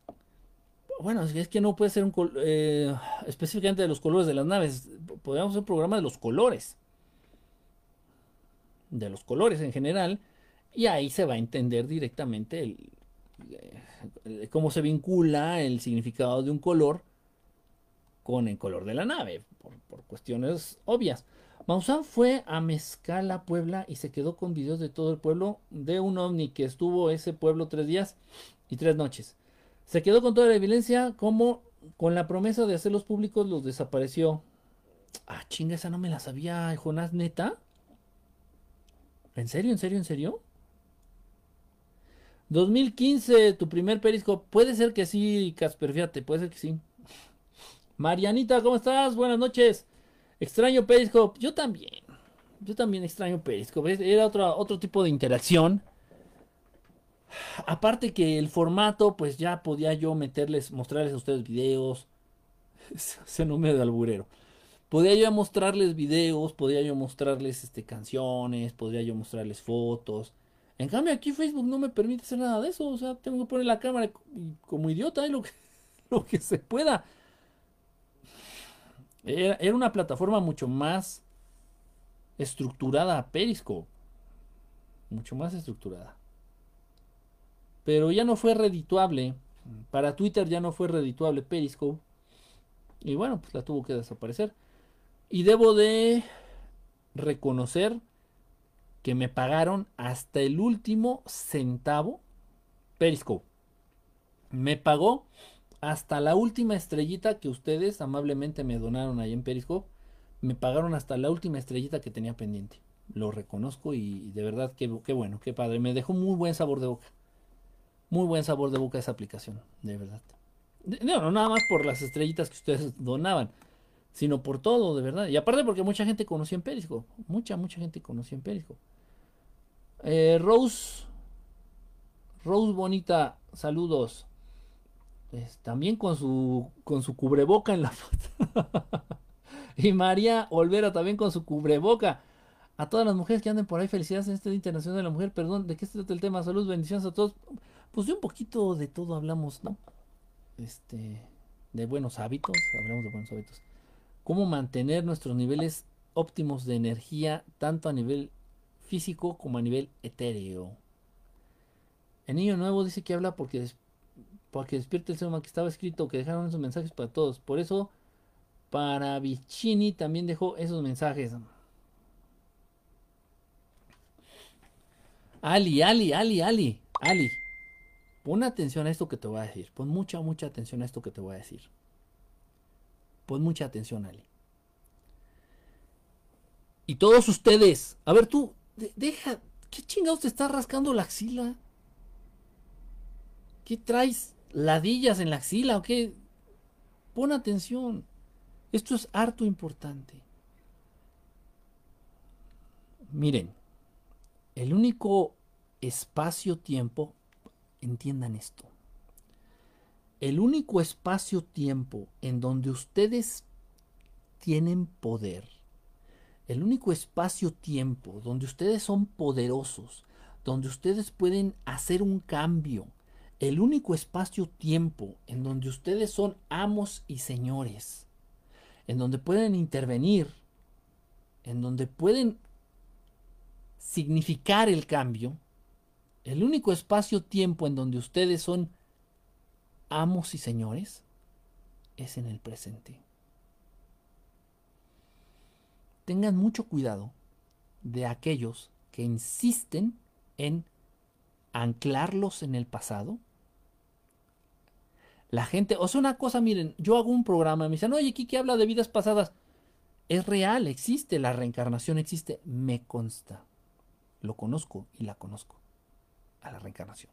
Bueno, es que no puede ser un eh, específicamente de los colores de las naves. Podríamos hacer un programa de los colores de los colores en general, y ahí se va a entender directamente el, eh, cómo se vincula el significado de un color con el color de la nave, por, cuestiones obvias. Maussan fue a Mezcala, Puebla, y se quedó con videos de todo el pueblo de un ovni que estuvo ese pueblo tres días y tres noches. Se quedó con toda la evidencia, como con la promesa de hacerlos públicos los desapareció. Ah, chinga, esa no me la sabía, Jonás, neta. ¿En serio? ¿En serio? ¿En serio? 2015, tu primer perisco. Puede ser que sí, Casper, fíjate, puede ser que sí. Marianita, ¿cómo estás? Buenas noches. Extraño Periscope. Yo también. Yo también extraño Periscope. Era otro, otro tipo de interacción. Aparte que el formato, pues ya podía yo meterles, mostrarles a ustedes videos. Ese nombre de alburero. Podía yo mostrarles videos, podía yo mostrarles este, canciones, podría yo mostrarles fotos. En cambio aquí Facebook no me permite hacer nada de eso. O sea, tengo que poner la cámara como idiota, y lo que, lo que se pueda. Era, era, una plataforma mucho más estructurada a Periscope. Mucho más estructurada. Pero ya no fue redituable. Para Twitter ya no fue redituable Periscope. Y bueno, pues la tuvo que desaparecer. Y debo de reconocer que me pagaron hasta el último centavo Periscope. Me pagó hasta la última estrellita que ustedes amablemente me donaron ahí en Periscope. Me pagaron hasta la última estrellita que tenía pendiente. Lo reconozco y de verdad qué bueno, qué padre. Me dejó muy buen sabor de boca. Muy buen sabor de boca esa aplicación, de verdad. No, no nada más por las estrellitas que ustedes donaban, sino por todo, de verdad. Y aparte porque mucha gente conocía en Periscope. Mucha, mucha gente conocía en Periscope. Eh, Rose, Rose Bonita, saludos. también con su, con su cubreboca en la foto. y María Olvera también con su cubreboca. A todas las mujeres que anden por ahí, felicidades en este Día Internacional de la Mujer. Perdón, ¿de qué se trata el tema? Salud, bendiciones a todos. Pues de un poquito de todo hablamos, ¿no? Este, de buenos hábitos, hablamos de buenos hábitos. Cómo mantener nuestros niveles óptimos de energía, tanto a nivel físico como a nivel etéreo. El niño nuevo dice que habla porque, porque despierta el ser humano que estaba escrito, que dejaron esos mensajes para todos. Por eso, para Vicini también dejó esos mensajes. Ali, Ali, Ali, Ali, Ali. Pon atención a esto que te voy a decir. Pon mucha, mucha atención a esto que te voy a decir. Pon mucha atención, Ali. Y todos ustedes, a ver tú, deja, ¿qué chingados te está rascando la axila? ¿Qué traes ladillas en la axila o qué? Pon atención. Esto es harto importante. Miren, el único espacio-tiempo entiendan esto. El único espacio-tiempo en donde ustedes tienen poder, el único espacio-tiempo donde ustedes son poderosos, donde ustedes pueden hacer un cambio, el único espacio-tiempo en donde ustedes son amos y señores, en donde pueden intervenir, en donde pueden significar el cambio, el único espacio-tiempo en donde ustedes son amos y señores es en el presente. Tengan mucho cuidado de aquellos que insisten en anclarlos en el pasado. La gente, o sea, una cosa, miren, yo hago un programa, me dicen, oye, Kiki habla de vidas pasadas. Es real, existe, la reencarnación existe, me consta. Lo conozco y la conozco a la reencarnación.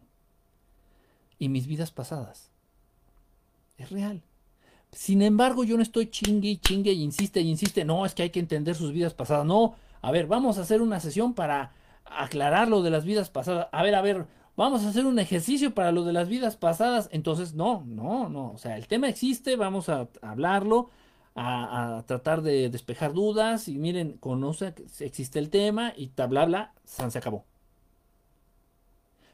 Y mis vidas pasadas. Es real. Sin embargo, yo no estoy chingue y chingue y insiste y insiste. No, es que hay que entender sus vidas pasadas. No, a ver, vamos a hacer una sesión para aclarar lo de las vidas pasadas. A ver, a ver, vamos a hacer un ejercicio para lo de las vidas pasadas. Entonces, no, no, no. O sea, el tema existe, vamos a hablarlo, a, tratar de despejar dudas. Y miren, conoce, existe el tema y bla, bla, se acabó.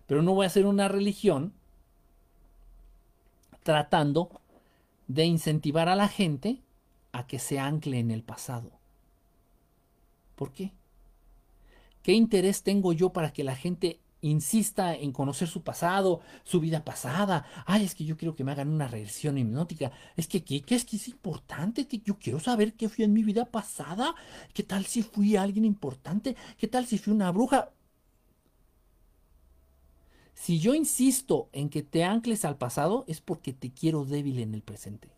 Pero no voy a hacer una religión tratando de incentivar a la gente a que se ancle en el pasado. ¿Por qué? ¿Qué interés tengo yo para que la gente insista en conocer su pasado, su vida pasada? Ay, es que yo quiero que me hagan una regresión hipnótica. Es que, ¿qué, es que es importante? Que yo quiero saber qué fui en mi vida pasada. ¿Qué tal si fui alguien importante? ¿Qué tal si fui una bruja? Si yo insisto en que te ancles al pasado es porque te quiero débil en el presente.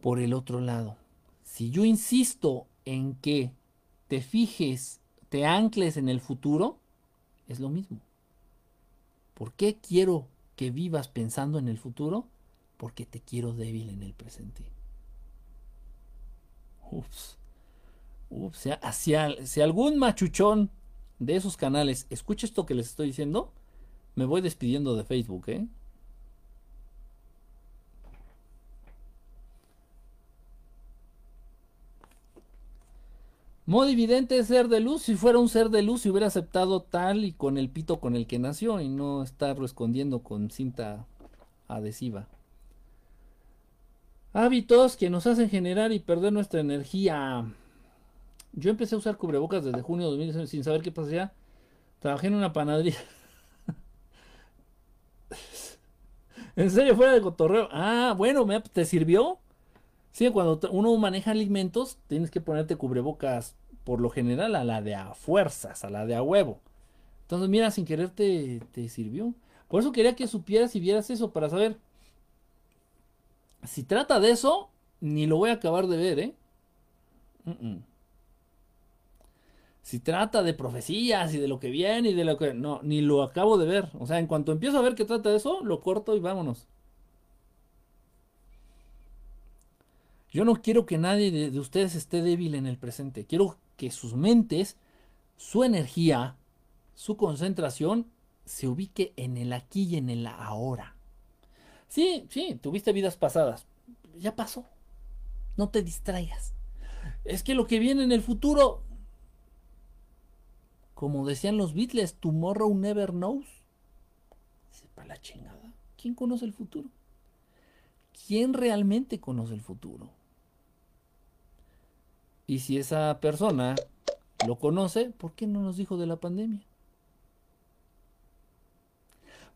Por el otro lado, si yo insisto en que te fijes, te ancles en el futuro, es lo mismo. ¿Por qué quiero que vivas pensando en el futuro? porque te quiero débil en el presente. Ups. Ups. Si, algún machuchón de esos canales escucha esto que les estoy diciendo, me voy despidiendo de Facebook, ¿eh? Modividente es ser de luz. Si fuera un ser de luz, si hubiera aceptado tal y con el pito con el que nació y no estarlo escondiendo con cinta adhesiva. Hábitos que nos hacen generar y perder nuestra energía. Yo empecé a usar cubrebocas desde junio de 2019 sin saber qué pasaba. Trabajé en una panadería. en serio, fuera de cotorreo. Ah, bueno, ¿te sirvió? Sí, cuando uno maneja alimentos, tienes que ponerte cubrebocas por lo general a la de a fuerzas, a la de a huevo. Entonces, mira, sin querer te, sirvió. Por eso quería que supieras y vieras eso para saber. Si trata de eso, ni lo voy a acabar de ver, ¿eh? Si trata de profecías y de lo que viene y de lo que... No, ni lo acabo de ver. O sea, en cuanto empiezo a ver que trata de eso, lo corto y vámonos. Yo no quiero que nadie de, ustedes esté débil en el presente. Quiero que sus mentes, su energía, su concentración se ubique en el aquí y en el ahora. Sí, sí, tuviste vidas pasadas. Ya pasó. No te distraigas. Es que lo que viene en el futuro, como decían los Beatles, tomorrow never knows. Sepa la chingada. ¿Quién conoce el futuro? ¿Quién realmente conoce el futuro? Y si esa persona lo conoce, ¿por qué no nos dijo de la pandemia?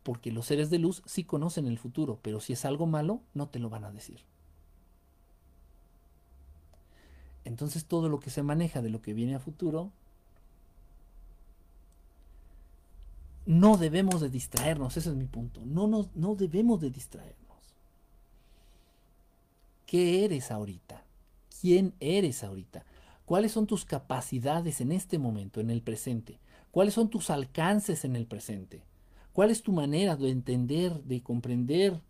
Porque los seres de luz sí conocen el futuro, pero si es algo malo, no te lo van a decir. Entonces todo lo que se maneja de lo que viene a futuro, no debemos de distraernos, ese es mi punto. No, nos, no debemos de distraernos. ¿Qué eres ahorita? quién eres ahorita, cuáles son tus capacidades en este momento, en el presente, cuáles son tus alcances en el presente, cuál es tu manera de entender, de comprender,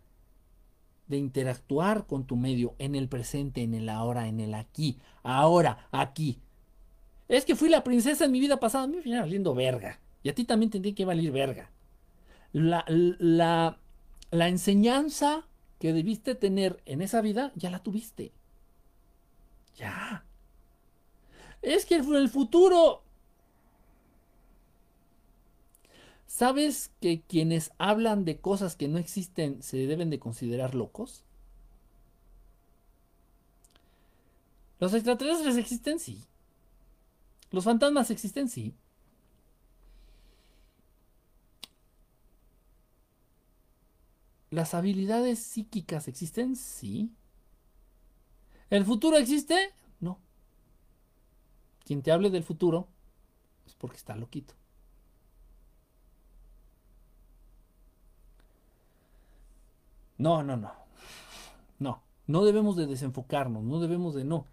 de interactuar con tu medio en el presente, en el ahora, en el aquí, ahora, aquí. Es que fui la princesa en mi vida pasada, a mí me verga. Y a ti también tendría que valer verga. La, la, la enseñanza que debiste tener en esa vida, ya la tuviste. Ya. Es que el futuro... ¿Sabes que quienes hablan de cosas que no existen se deben de considerar locos? ¿Los extraterrestres existen? Sí. ¿Los fantasmas existen? Sí. ¿Las habilidades psíquicas existen? Sí. ¿El futuro existe? No. Quien te hable del futuro es porque está loquito. No, no, no. No. No debemos de desenfocarnos, no debemos de no.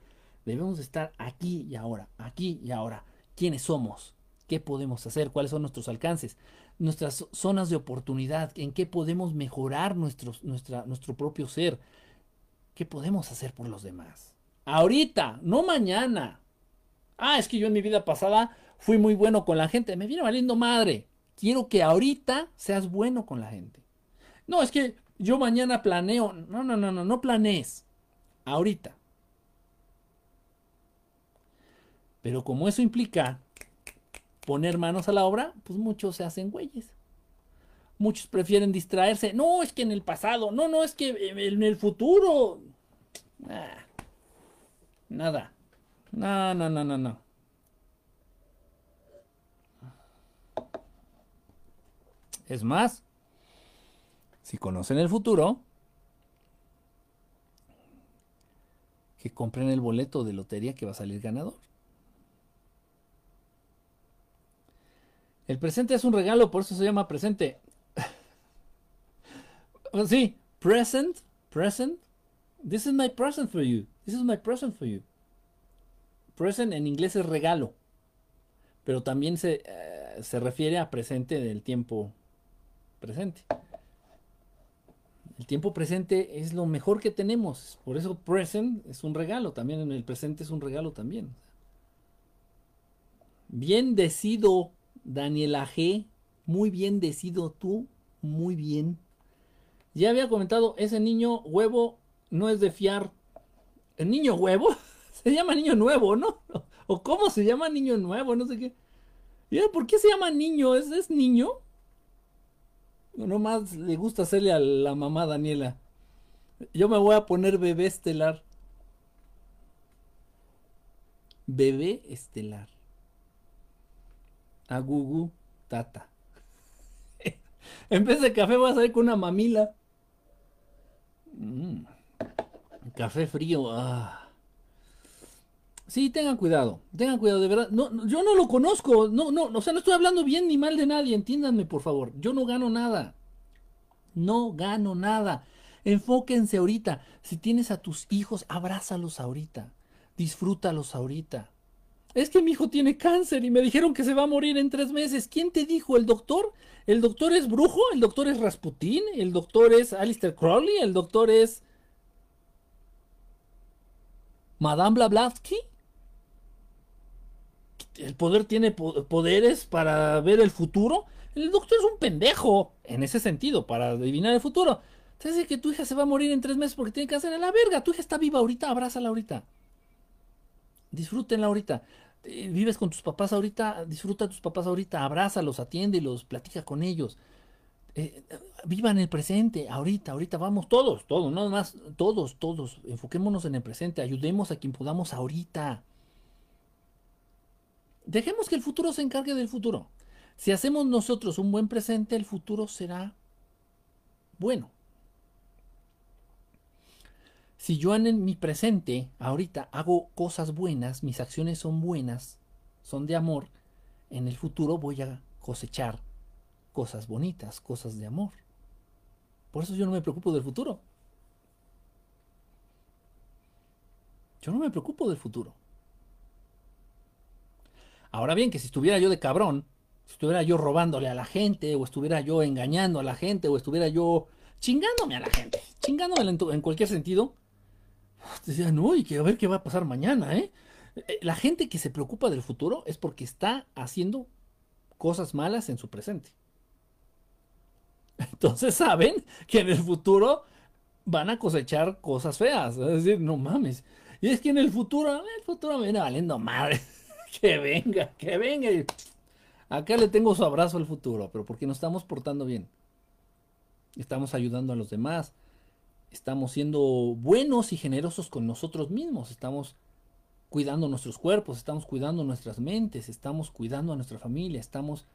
Debemos de estar aquí y ahora, aquí y ahora. ¿Quiénes somos? ¿Qué podemos hacer? ¿Cuáles son nuestros alcances? Nuestras zonas de oportunidad, en qué podemos mejorar nuestro, propio ser, ¿Qué podemos hacer por los demás? Ahorita, no mañana. Ah, es que yo en mi vida pasada fui muy bueno con la gente. Me viene valiendo madre. Quiero que ahorita seas bueno con la gente. No, es que yo mañana planeo. No, no, no, no, no planees. Ahorita. Pero como eso implica poner manos a la obra, pues muchos se hacen güeyes. Muchos prefieren distraerse. No, es que en el pasado. No, no, es que en el futuro. nada. No, no, no, no, no. Es más, si conocen el futuro, que compren el boleto de lotería que va a salir ganador. El presente es un regalo, por eso se llama presente. Sí, present, present. This is my present for you. This is my present for you. Present en inglés es regalo, pero también se, eh, se refiere a presente del tiempo presente. El tiempo presente es lo mejor que tenemos. Por eso present es un regalo. También en el presente es un regalo también. Bien decido, Daniela G. Muy bien decido tú. Muy bien. Ya había comentado, ese niño huevo no es de fiar. ¿El niño huevo? Se llama niño nuevo, ¿no? ¿O cómo se llama niño nuevo? No sé qué. ¿Por qué se llama niño? ¿Es, es niño? No más le gusta hacerle a la mamá Daniela. Yo me voy a poner bebé estelar. Bebé estelar. A Gugu Tata. en vez de café voy a salir con una mamila. Mm. Café frío. Ah. Sí, tengan cuidado, tengan cuidado, de verdad. No, yo no lo conozco, no, no, o sea, no estoy hablando bien ni mal de nadie, entiéndanme, por favor. Yo no gano nada. No gano nada. Enfóquense ahorita. Si tienes a tus hijos, abrázalos ahorita. Disfrútalos ahorita. Es que mi hijo tiene cáncer y me dijeron que se va a morir en tres meses. ¿Quién te dijo? ¿El doctor? ¿El doctor es brujo? ¿El doctor es Rasputín? ¿El doctor es Alistair Crowley? ¿El doctor es Madame Blavatsky? el poder tiene poderes para ver el futuro. El doctor es un pendejo en ese sentido, para adivinar el futuro. Te dice que tu hija se va a morir en tres meses porque tiene hacer a la verga. Tu hija está viva ahorita, abrázala ahorita. Disfrútenla ahorita. Eh, vives con tus papás ahorita, disfruta a tus papás ahorita, abrázalos, atiéndelos, platica con ellos. Eh, vivan el presente, ahorita, ahorita vamos, todos, todos, no más, todos, todos, enfoquémonos en el presente, ayudemos a quien podamos ahorita. Dejemos que el futuro se encargue del futuro. Si hacemos nosotros un buen presente, el futuro será bueno. Si yo en mi presente, ahorita, hago cosas buenas, mis acciones son buenas, son de amor, en el futuro voy a cosechar cosas bonitas, cosas de amor. Por eso yo no me preocupo del futuro. Yo no me preocupo del futuro. Ahora bien, que si estuviera yo de cabrón, si estuviera yo robándole a la gente, o estuviera yo engañando a la gente, o estuviera yo chingándome a la gente, chingándome en, cualquier sentido, decían, uy, que a ver qué va a pasar mañana, ¿eh? ¿eh? La gente que se preocupa del futuro es porque está haciendo cosas malas en su presente. Entonces saben que en el futuro van a cosechar cosas feas. Es decir, no mames. Y es que en el futuro, el futuro me viene valiendo madre. que venga, que venga. Acá le tengo su abrazo al futuro, pero porque nos estamos portando bien. Estamos ayudando a los demás. Estamos siendo buenos y generosos con nosotros mismos. Estamos cuidando nuestros cuerpos, estamos cuidando nuestras mentes, estamos cuidando a nuestra familia, estamos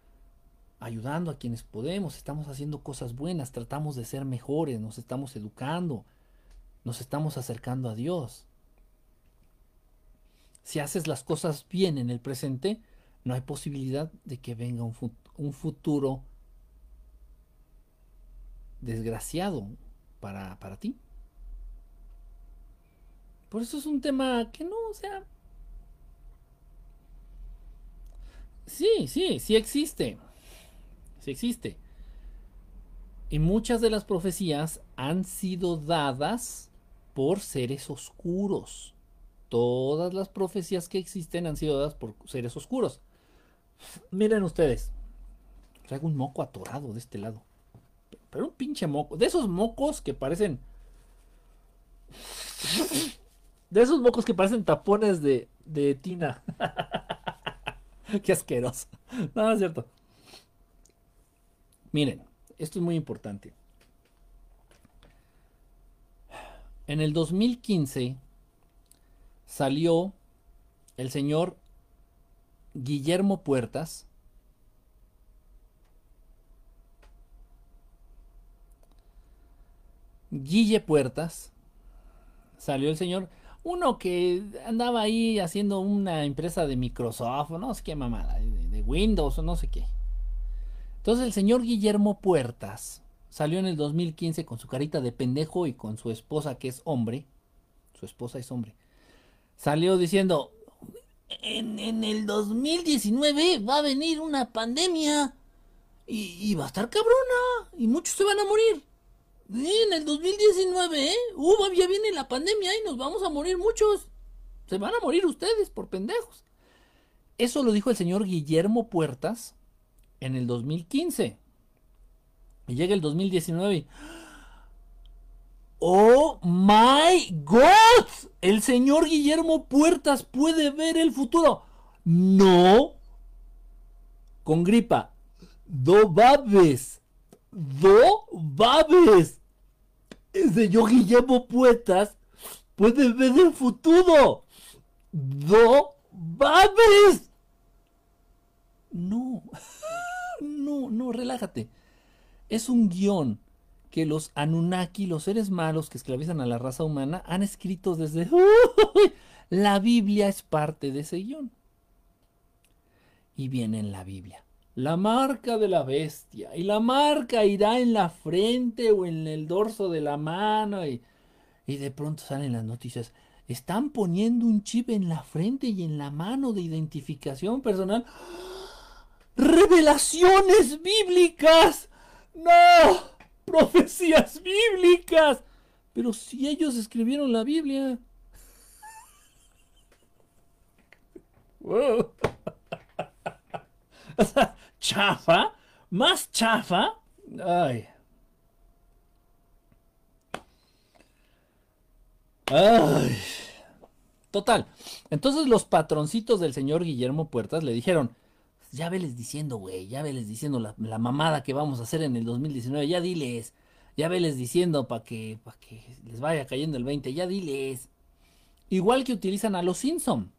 ayudando a quienes podemos, estamos haciendo cosas buenas, tratamos de ser mejores, nos estamos educando, nos estamos acercando a Dios. Si haces las cosas bien en el presente, no hay posibilidad de que venga un, futuro desgraciado para, para ti. Por eso es un tema que no, o sea... Sí, sí, sí existe. Sí existe. Y muchas de las profecías han sido dadas por seres oscuros. Todas las profecías que existen han sido dadas por seres oscuros. Miren ustedes. Traigo un moco atorado de este lado. Pero un pinche moco. De esos mocos que parecen. De esos mocos que parecen tapones de, de tina. Qué asqueroso. No, no es cierto. Miren, esto es muy importante. En el 2015 salió el señor Guillermo Puertas. Guille Puertas. Salió el señor. Uno que andaba ahí haciendo una empresa de Microsoft, no sé qué mamada, de, Windows o no sé qué. Entonces el señor Guillermo Puertas salió en el 2015 con su carita de pendejo y con su esposa que es hombre. Su esposa es hombre salió diciendo, en, el 2019 va a venir una pandemia y, va a estar cabrona y muchos se van a morir. En el 2019, ¿eh? Uh, ya viene la pandemia y nos vamos a morir muchos. Se van a morir ustedes por pendejos. Eso lo dijo el señor Guillermo Puertas en el 2015. Y llega el 2019 y... ¡Oh my God! El señor Guillermo Puertas puede ver el futuro. No. Con gripa. Do babes. Do babes. Señor Guillermo Puertas puede ver el futuro. Do babes. No. No, no, relájate. Es un guion que los Anunnaki, los seres malos que esclavizan a la raza humana, han escrito desde... La Biblia es parte de ese guion. Y viene en la Biblia. La marca de la bestia. Y la marca irá en la frente o en el dorso de la mano. Y, y de pronto salen las noticias. Están poniendo un chip en la frente y en la mano de identificación personal. Revelaciones bíblicas. No profecías bíblicas. Pero si ellos escribieron la Biblia. chafa, más chafa. Ay. Ay. Total. Entonces los patroncitos del señor Guillermo Puertas le dijeron, ya veles diciendo, güey, ya veles diciendo la, mamada que vamos a hacer en el 2019, ya diles, ya veles diciendo para que, que les vaya cayendo el 20, ya diles. Igual que utilizan a los Simpson.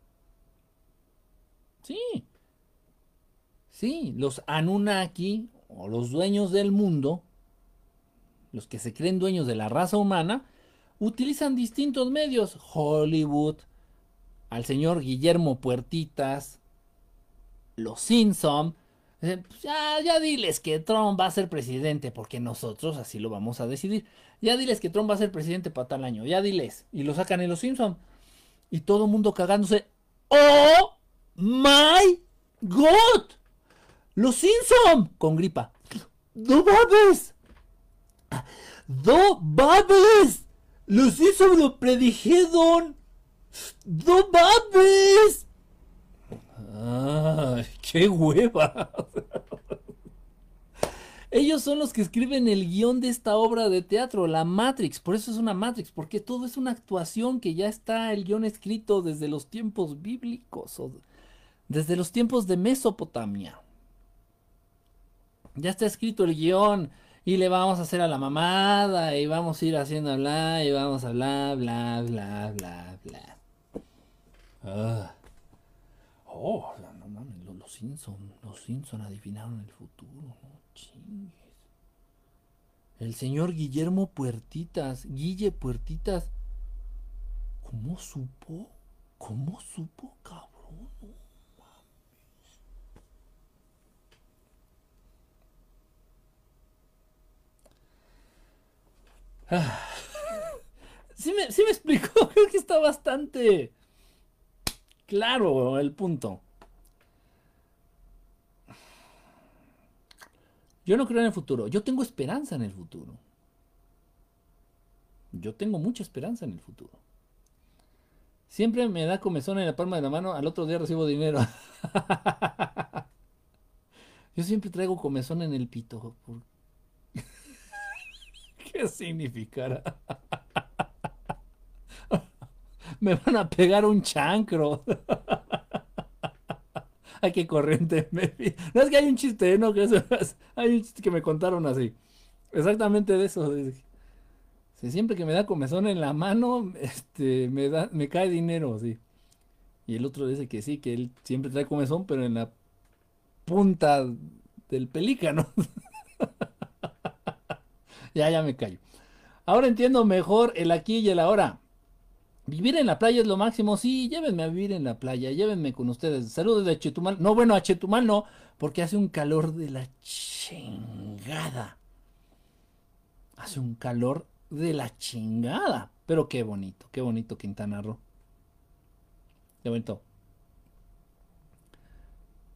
Sí. Sí, los Anunnaki o los dueños del mundo, los que se creen dueños de la raza humana, utilizan distintos medios. Hollywood, al señor Guillermo Puertitas, los Simpson. Pues ya, ya diles que Trump va a ser presidente, porque nosotros así lo vamos a decidir. Ya diles que Trump va a ser presidente para tal año, ya diles. Y lo sacan en los Simpson. Y todo el mundo cagándose. ¡Oh my God! Los Simpson con gripa. ¡No babes! ¡No babes! Los Simpson lo predijeron. ¡No babes! ¡Ay, qué hueva! Ellos son los que escriben el guion de esta obra de teatro, la Matrix. Por eso es una Matrix, porque todo es una actuación que ya está el guion escrito desde los tiempos bíblicos o desde los tiempos de Mesopotamia. Ya está escrito el guion y le vamos a hacer a la mamada y vamos a ir haciendo bla y vamos a bla, bla, bla, bla, bla. Ah. Oh, no mames, los, Simpson, los Simpson adivinaron el futuro, no chingues. El señor Guillermo Puertitas, Guille Puertitas, ¿cómo supo? ¿Cómo supo, cabrón? No mames. Ah. Sí me, sí me explicó, creo que está bastante Claro, el punto. Yo no creo en el futuro, yo tengo esperanza en el futuro. Yo tengo mucha esperanza en el futuro. Siempre me da comezón en la palma de la mano, al otro día recibo dinero. Yo siempre traigo comezón en el pito. ¿Qué significará? me van a pegar un chancro. Ay, qué corriente. No es que hay un chiste, ¿no? Que hay un chiste que me contaron así. Exactamente de eso. siempre que me da comezón en la mano, este, me da, me cae dinero, sí. Y el otro dice que sí, que él siempre trae comezón, pero en la punta del pelícano. ya, ya me callo. Ahora entiendo mejor el aquí y el ahora. Vivir en la playa es lo máximo. Sí, llévenme a vivir en la playa. Llévenme con ustedes. Saludos de Chetumal. No, bueno, a Chetumal no, porque hace un calor de la chingada. Hace un calor de la chingada. Pero qué bonito, qué bonito Quintana Roo. Qué bonito.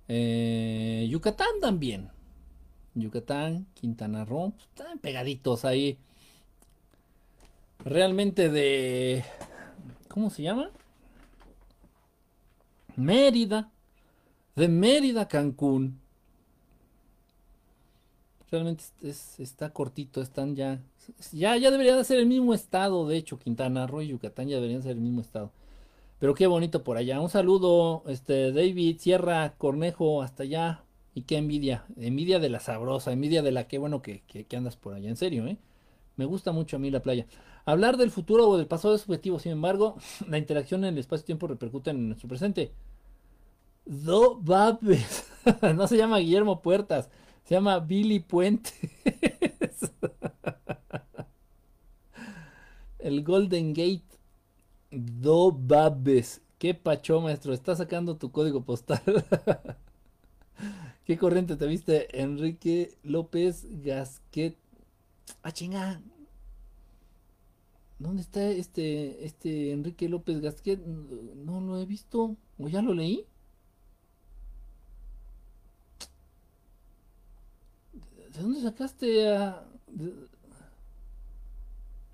Eh, Yucatán también. Yucatán, Quintana Roo, pues, están pegaditos ahí. realmente de... ¿Cómo se llama? Mérida. De Mérida, Cancún. Realmente está cortito, están ya, ya... Ya debería de ser el mismo estado, de hecho, Quintana Roo y Yucatán ya deberían ser el mismo estado. Pero qué bonito por allá. Un saludo, este, David, Sierra, Cornejo, hasta allá. Y qué envidia. Envidia de la sabrosa, envidia de la que bueno que, que andas por allá. En serio, ¿eh? Me gusta mucho a mí la playa. Hablar del futuro o del pasado es subjetivo, sin embargo, la interacción en el espacio-tiempo repercute en nuestro presente. Do Babes. no se llama Guillermo Puertas, se llama Billy Puente. el Golden Gate. Do Babes. Qué pacho, maestro. Está sacando tu código postal. ¿Qué corriente te viste? Enrique López Gasquet. Ah, chinga. ¿Dónde está este, este Enrique López Gasquet? No lo he visto. ¿O ya lo leí? ¿De dónde sacaste a.?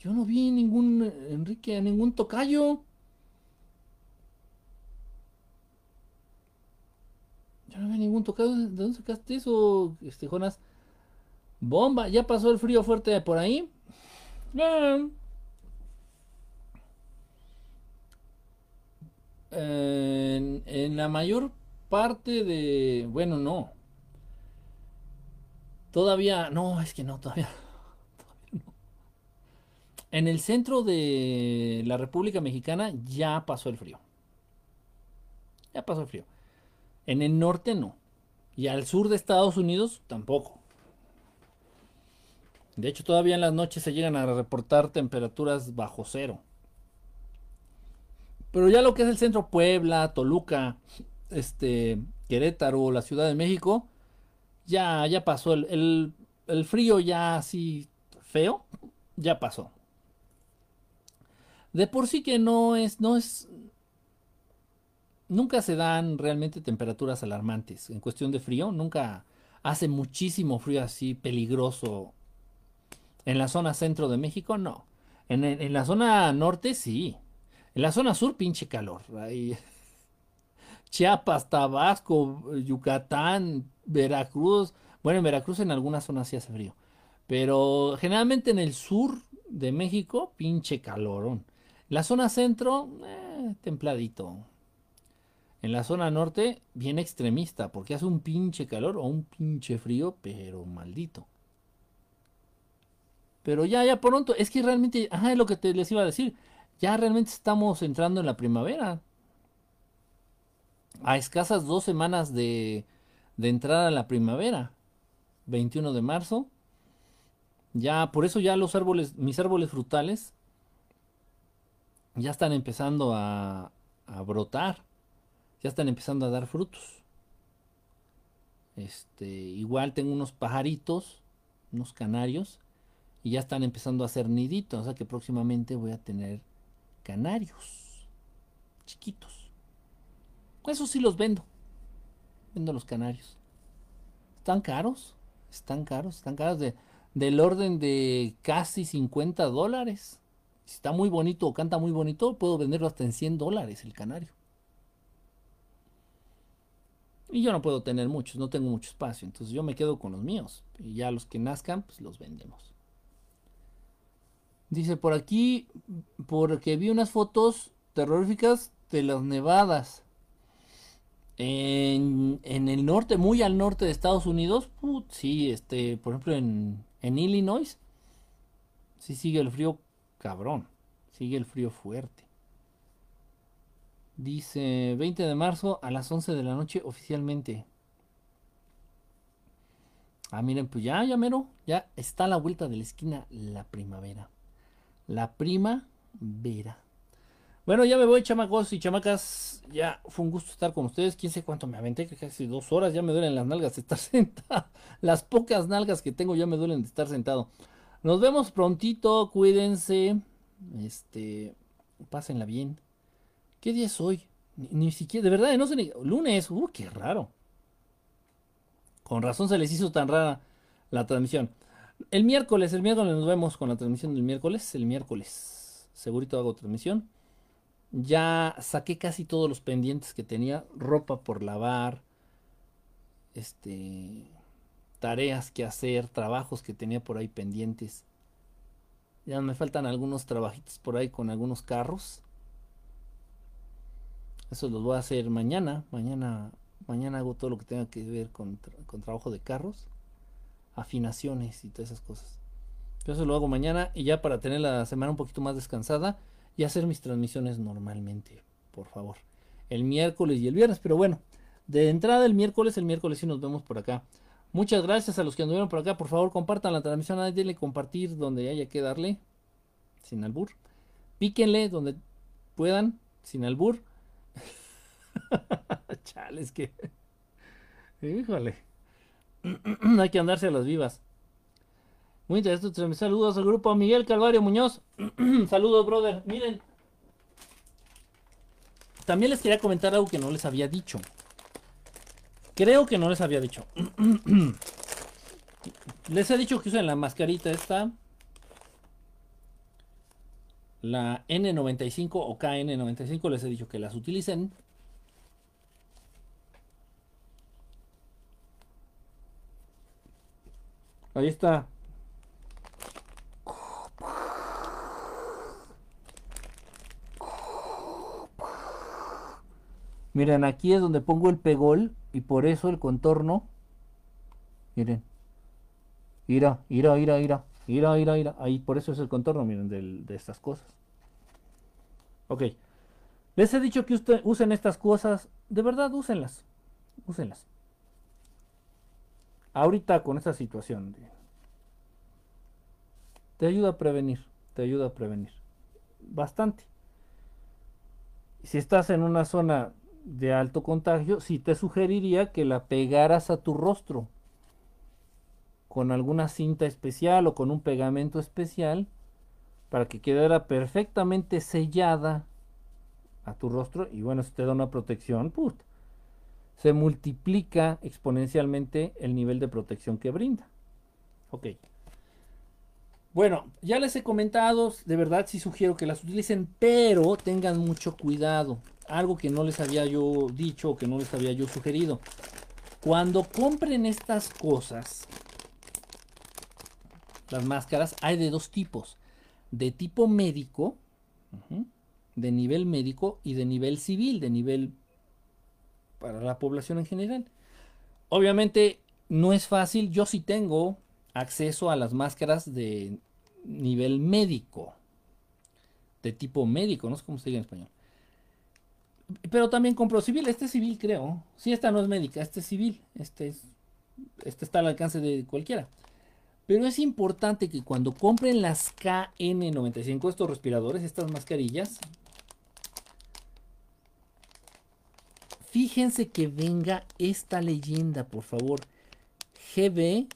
Yo no vi ningún Enrique, a ningún tocayo. Yo no vi ningún tocayo. ¿De dónde sacaste eso, este Jonas? Bomba, ya pasó el frío fuerte por ahí. En, la mayor parte de... Bueno, no. Todavía... No, es que no, todavía, todavía no. En el centro de la República Mexicana ya pasó el frío. Ya pasó el frío. En el norte no. Y al sur de Estados Unidos tampoco. De hecho, todavía en las noches se llegan a reportar temperaturas bajo cero. Pero ya lo que es el centro Puebla, Toluca, este, Querétaro, la Ciudad de México, ya, ya pasó. El, el, frío ya así feo, ya pasó. De por sí que no es, no es, nunca se dan realmente temperaturas alarmantes en cuestión de frío, nunca hace muchísimo frío así peligroso. En la zona centro de México, no. En, la zona norte, sí. En la zona sur, pinche calor. Chiapas, Tabasco, Yucatán, Veracruz. Bueno, en Veracruz en algunas zonas sí hace frío. Pero generalmente en el sur de México, pinche calorón. La zona centro, eh, templadito. En la zona norte, bien extremista, porque hace un pinche calor o un pinche frío, pero maldito. Pero ya, ya pronto, es que realmente, ajá, es lo que te les iba a decir ya realmente estamos entrando en la primavera. A escasas dos semanas de, de entrar a la primavera. 21 de marzo. Ya, por eso ya los árboles, mis árboles frutales, ya están empezando a, a brotar. Ya están empezando a dar frutos. Este, igual tengo unos pajaritos, unos canarios, y ya están empezando a hacer niditos. O sea que próximamente voy a tener canarios chiquitos. Eso sí los vendo. Vendo los canarios. ¿Están caros? Están caros, están caros de, del orden de casi 50 dólares. Si está muy bonito o canta muy bonito, puedo venderlo hasta en 100 dólares el canario. Y yo no puedo tener muchos, no tengo mucho espacio, entonces yo me quedo con los míos. Y ya los que nazcan, pues los vendemos. Dice por aquí, porque vi unas fotos terroríficas de las nevadas. En, el norte, muy al norte de Estados Unidos, sí, este, por ejemplo en, en Illinois, sí sigue el frío cabrón, sigue el frío fuerte. Dice 20 de marzo a las 11 de la noche oficialmente. Ah, miren, pues ya, ya mero, ya está a la vuelta de la esquina la primavera la prima Vera. Bueno, ya me voy, chamacos y chamacas. Ya fue un gusto estar con ustedes. Quién sé cuánto me aventé, que casi dos horas. Ya me duelen las nalgas de estar sentado. Las pocas nalgas que tengo ya me duelen de estar sentado. Nos vemos prontito. Cuídense. Este. Pásenla bien. ¿Qué día es hoy? Ni, siquiera, de verdad, no sé ni. Lunes. Uh, qué raro. Con razón se les hizo tan rara la transmisión. El miércoles, el miércoles nos vemos con la transmisión del miércoles, el miércoles. segurito hago transmisión. Ya saqué casi todos los pendientes que tenía, ropa por lavar, este, tareas que hacer, trabajos que tenía por ahí pendientes. Ya me faltan algunos trabajitos por ahí con algunos carros. Eso los voy a hacer mañana. Mañana, mañana hago todo lo que tenga que ver con, con trabajo de carros, afinaciones y todas esas cosas. eso lo hago mañana y ya para tener la semana un poquito más descansada y hacer mis transmisiones normalmente, por favor. El miércoles y el viernes, pero bueno, de entrada el miércoles, el miércoles sí nos vemos por acá. Muchas gracias a los que anduvieron por acá. Por favor, compartan la transmisión. Denle compartir donde haya que darle. Sin albur. Píquenle donde puedan. Sin albur. Chales que. Híjole. Hay que andarse a las vivas. Muy interesante. Saludos al grupo Miguel Calvario Muñoz. Saludos, brother. Miren. También les quería comentar algo que no les había dicho. Creo que no les había dicho. les he dicho que usen la mascarita esta. La N95 o KN95 les he dicho que las utilicen. Ahí está. Miren, aquí es donde pongo el pegol y por eso el contorno. Miren. Ira, ira, ira, ira. Ira, ira, ira. Ahí por eso es el contorno, miren, de, estas cosas. Ok. Les he dicho que usted, usen estas cosas. De verdad, úsenlas. Úsenlas. Ahorita con esta situación. Te ayuda a prevenir. Te ayuda a prevenir. Bastante. Si estás en una zona de alto contagio, sí te sugeriría que la pegaras a tu rostro con alguna cinta especial o con un pegamento especial para que quedara perfectamente sellada a tu rostro y bueno, si te da una protección, se multiplica exponencialmente el nivel de protección que brinda. Ok. Bueno, ya les he comentado, de verdad sí sugiero que las utilicen, pero tengan mucho cuidado algo que no les había yo dicho o que no les había yo sugerido. Cuando compren estas cosas, las máscaras, hay de dos tipos. De tipo médico, de nivel médico y de nivel civil, de nivel para la población en general. Obviamente no es fácil, yo sí tengo acceso a las máscaras de nivel médico, de tipo médico, no sé cómo se diga en español. Pero también compro civil. Este es civil, creo. Si esta no es médica, este es civil. Este, es, este está al alcance de cualquiera. Pero es importante que cuando compren las KN95, estos respiradores, estas mascarillas, fíjense que venga esta leyenda, por favor. GB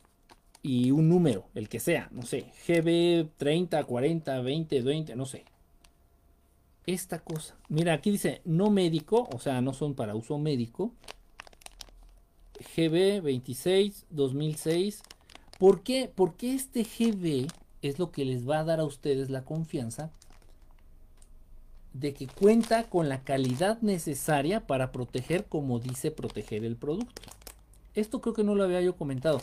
y un número, el que sea, no sé. GB 30, 40, 20, 20, no sé esta cosa. Mira, aquí dice no médico, o sea, no son para uso médico. GB 26 2006. ¿Por qué? Porque este GB es lo que les va a dar a ustedes la confianza de que cuenta con la calidad necesaria para proteger como dice proteger el producto. Esto creo que no lo había yo comentado.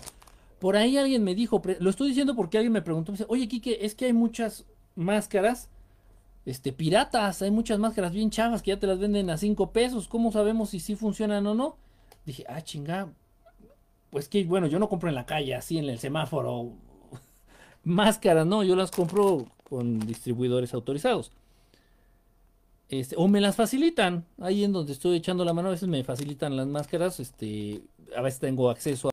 Por ahí alguien me dijo, lo estoy diciendo porque alguien me preguntó, oye Kike, es que hay muchas máscaras este, piratas. Hay muchas máscaras bien chavas que ya te las venden a 5 pesos. ¿Cómo sabemos si sí funcionan o no? Dije, ah, chinga. Pues que, bueno, yo no compro en la calle, así en el semáforo. máscaras, no, yo las compro con distribuidores autorizados. Este, o me las facilitan. Ahí en donde estoy echando la mano, a veces me facilitan las máscaras. Este, a veces tengo acceso a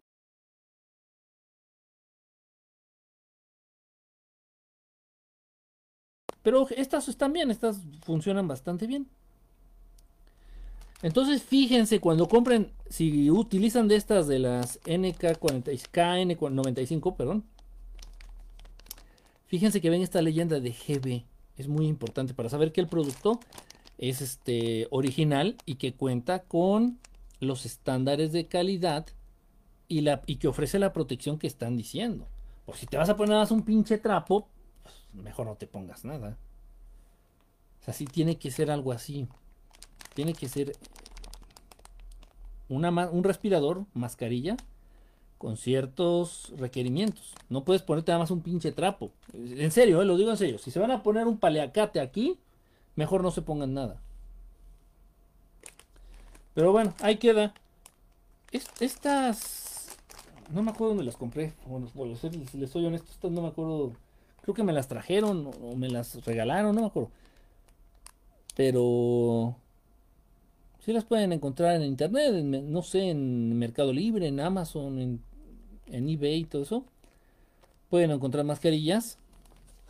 Pero estas están bien, estas funcionan bastante bien. Entonces fíjense cuando compren, si utilizan de estas de las NK40, KN95, perdón. Fíjense que ven esta leyenda de GB. Es muy importante para saber que el producto es este original y que cuenta con los estándares de calidad y, la, y que ofrece la protección que están diciendo. Por si te vas a poner más un pinche trapo, mejor no te pongas nada. sea, sí tiene que ser algo así. Tiene que ser una, un respirador, mascarilla, con ciertos requerimientos. No puedes ponerte nada más un pinche trapo. En serio, eh, lo digo en serio. Si se van a poner un paleacate aquí, mejor no se pongan nada. Pero bueno, ahí queda. estas. No me acuerdo dónde las compré. Bueno, si les soy honesto, estas no me acuerdo. Creo que me las trajeron o me las regalaron, no me acuerdo. Pero. Si las pueden encontrar en internet, no sé, en Mercado Libre, en Amazon, en, en eBay y todo eso. Pueden encontrar mascarillas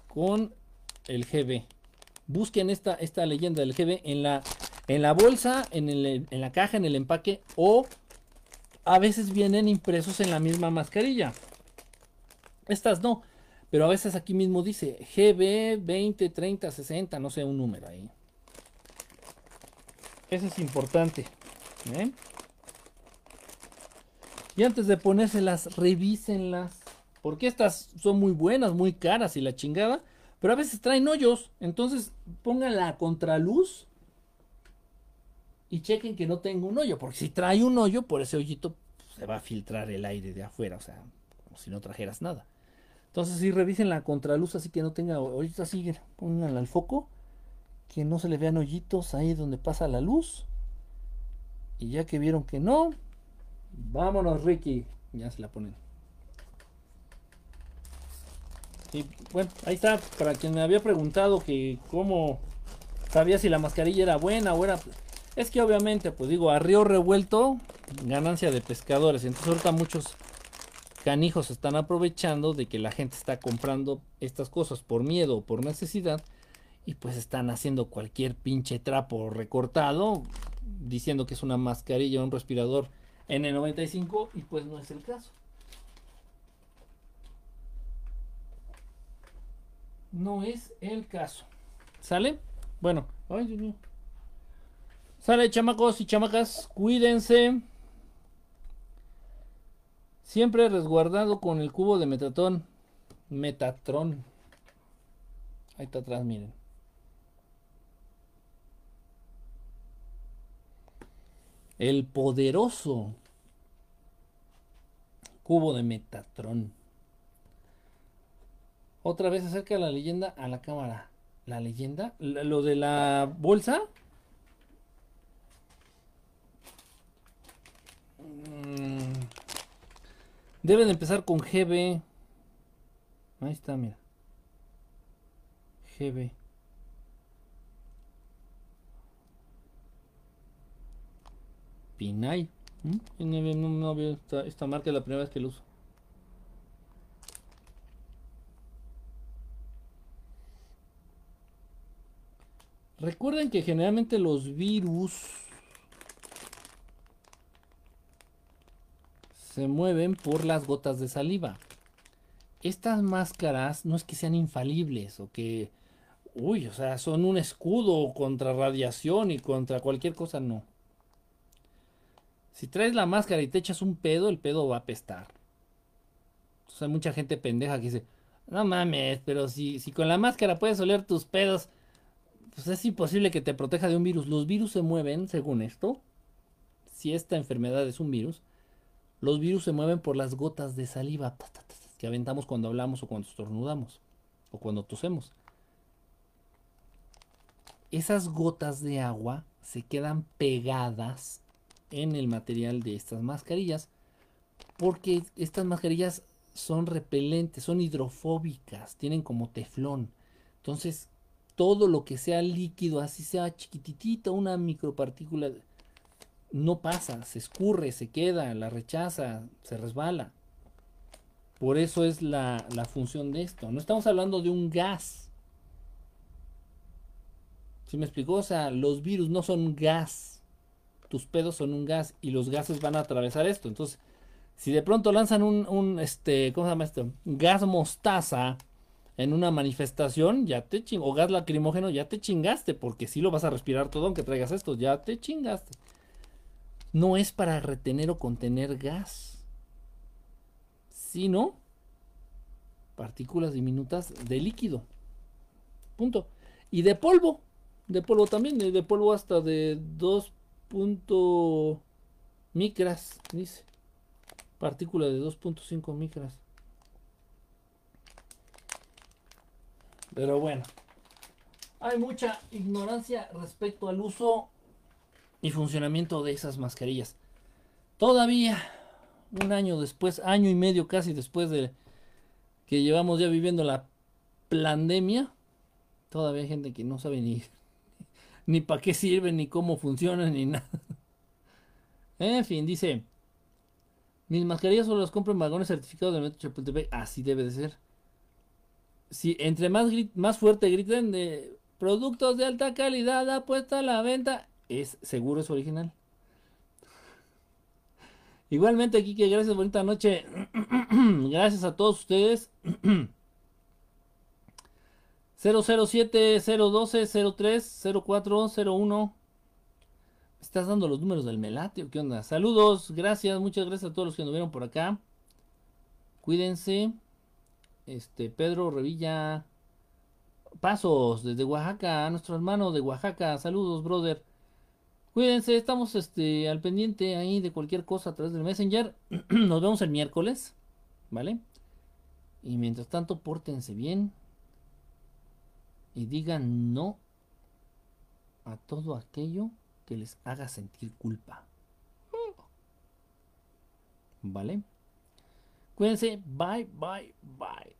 con el GB. Busquen esta, esta leyenda del GB en la, en la bolsa, en, el, en la caja, en el empaque o a veces vienen impresos en la misma mascarilla. Estas no, pero a veces aquí mismo dice GB 20, 30, 60, no sé, un número ahí. Eso es importante. ¿eh? Y antes de ponérselas, revísenlas. Porque estas son muy buenas, muy caras y la chingada. Pero a veces traen hoyos. Entonces pónganla a contraluz. Y chequen que no tenga un hoyo. Porque si trae un hoyo, por ese hoyito se va a filtrar el aire de afuera. O sea, como si no trajeras nada. Entonces sí revisen la contraluz así que no tenga hoyitos así. Pónganla al foco que no se le vean hoyitos ahí donde pasa la luz. Y ya que vieron que no, vámonos Ricky. Ya se la ponen. Y bueno, ahí está. Para quien me había preguntado que cómo sabía si la mascarilla era buena o era... Es que obviamente, pues digo, a río revuelto, ganancia de pescadores. Entonces ahorita muchos canijos están aprovechando de que la gente está comprando estas cosas por miedo o por necesidad y pues están haciendo cualquier pinche trapo recortado diciendo que es una mascarilla o un respirador N95 y pues no es el caso. No es el caso. ¿Sale? Bueno, ay Dios mío. Sale chamacos y chamacas, cuídense. Siempre resguardado con el cubo de Metatron. Metatron. Ahí está atrás, miren. El poderoso cubo de Metatron. Otra vez acerca la leyenda a la cámara. ¿La leyenda? ¿Lo de la bolsa? Mm. Deben empezar con GB. Ahí está, mira. GB. Pinay. ¿Mm? No, veo esta, marca, es la primera vez que lo uso. Recuerden que generalmente los virus se mueven por las gotas de saliva. Estas máscaras no es que sean infalibles o que, uy, o sea, son un escudo contra radiación y contra cualquier cosa, no. Si traes la máscara y te echas un pedo, el pedo va a apestar. Entonces hay mucha gente pendeja que dice, no mames, pero si, si con la máscara puedes oler tus pedos, pues es imposible que te proteja de un virus. Los virus se mueven, según esto, si esta enfermedad es un virus, los virus se mueven por las gotas de saliva que aventamos cuando hablamos o cuando estornudamos o cuando tosemos. Esas gotas de agua se quedan pegadas en el material de estas mascarillas porque estas mascarillas son repelentes, son hidrofóbicas, tienen como teflón. Entonces, todo lo que sea líquido, así sea chiquititito, una micropartícula, no pasa, se escurre, se queda, la rechaza, se resbala. Por eso es la, la función de esto. No estamos hablando de un gas. ¿Sí me explicó? O sea, los virus no son gas tus pedos son un gas y los gases van a atravesar esto. Entonces, si de pronto lanzan un, este, ¿cómo se llama esto? Gas mostaza en una manifestación, ya te ching o gas lacrimógeno, ya te chingaste, porque si lo vas a respirar todo aunque traigas esto, ya te chingaste. No es para retener o contener gas, sino partículas diminutas de líquido. Punto. Y de polvo, De polvo también, de, polvo hasta de 2. Micras, dice. Partícula de 2.5 micras. Pero bueno, hay mucha ignorancia respecto al uso y funcionamiento de esas mascarillas. Todavía, un año después, año y medio casi después de que llevamos ya viviendo la pandemia, todavía hay gente que no sabe ni, ni para qué sirven, ni cómo funcionan, ni nada. En fin, dice, mis mascarillas solo las compro en vagones certificados de Metro Chapultepec. Así debe de ser. Si entre más, más fuerte griten de productos de alta calidad apuesta a la venta, es seguro es original. Igualmente, que gracias, bonita noche. gracias a todos ustedes. 007 012 03 04 01 ¿Estás dando los números del Melate o qué onda? Saludos, gracias, muchas gracias a todos los que nos vieron por acá. Cuídense. Este, Pedro Revilla. Pasos desde Oaxaca, a nuestro hermano de Oaxaca. Saludos, brother. Cuídense, estamos este, al pendiente ahí de cualquier cosa a través del Messenger. Nos vemos el miércoles, ¿vale? Y mientras tanto, pórtense bien. Y digan no a todo aquello que les haga sentir culpa. ¿Vale? Cuídense. Bye, bye, bye.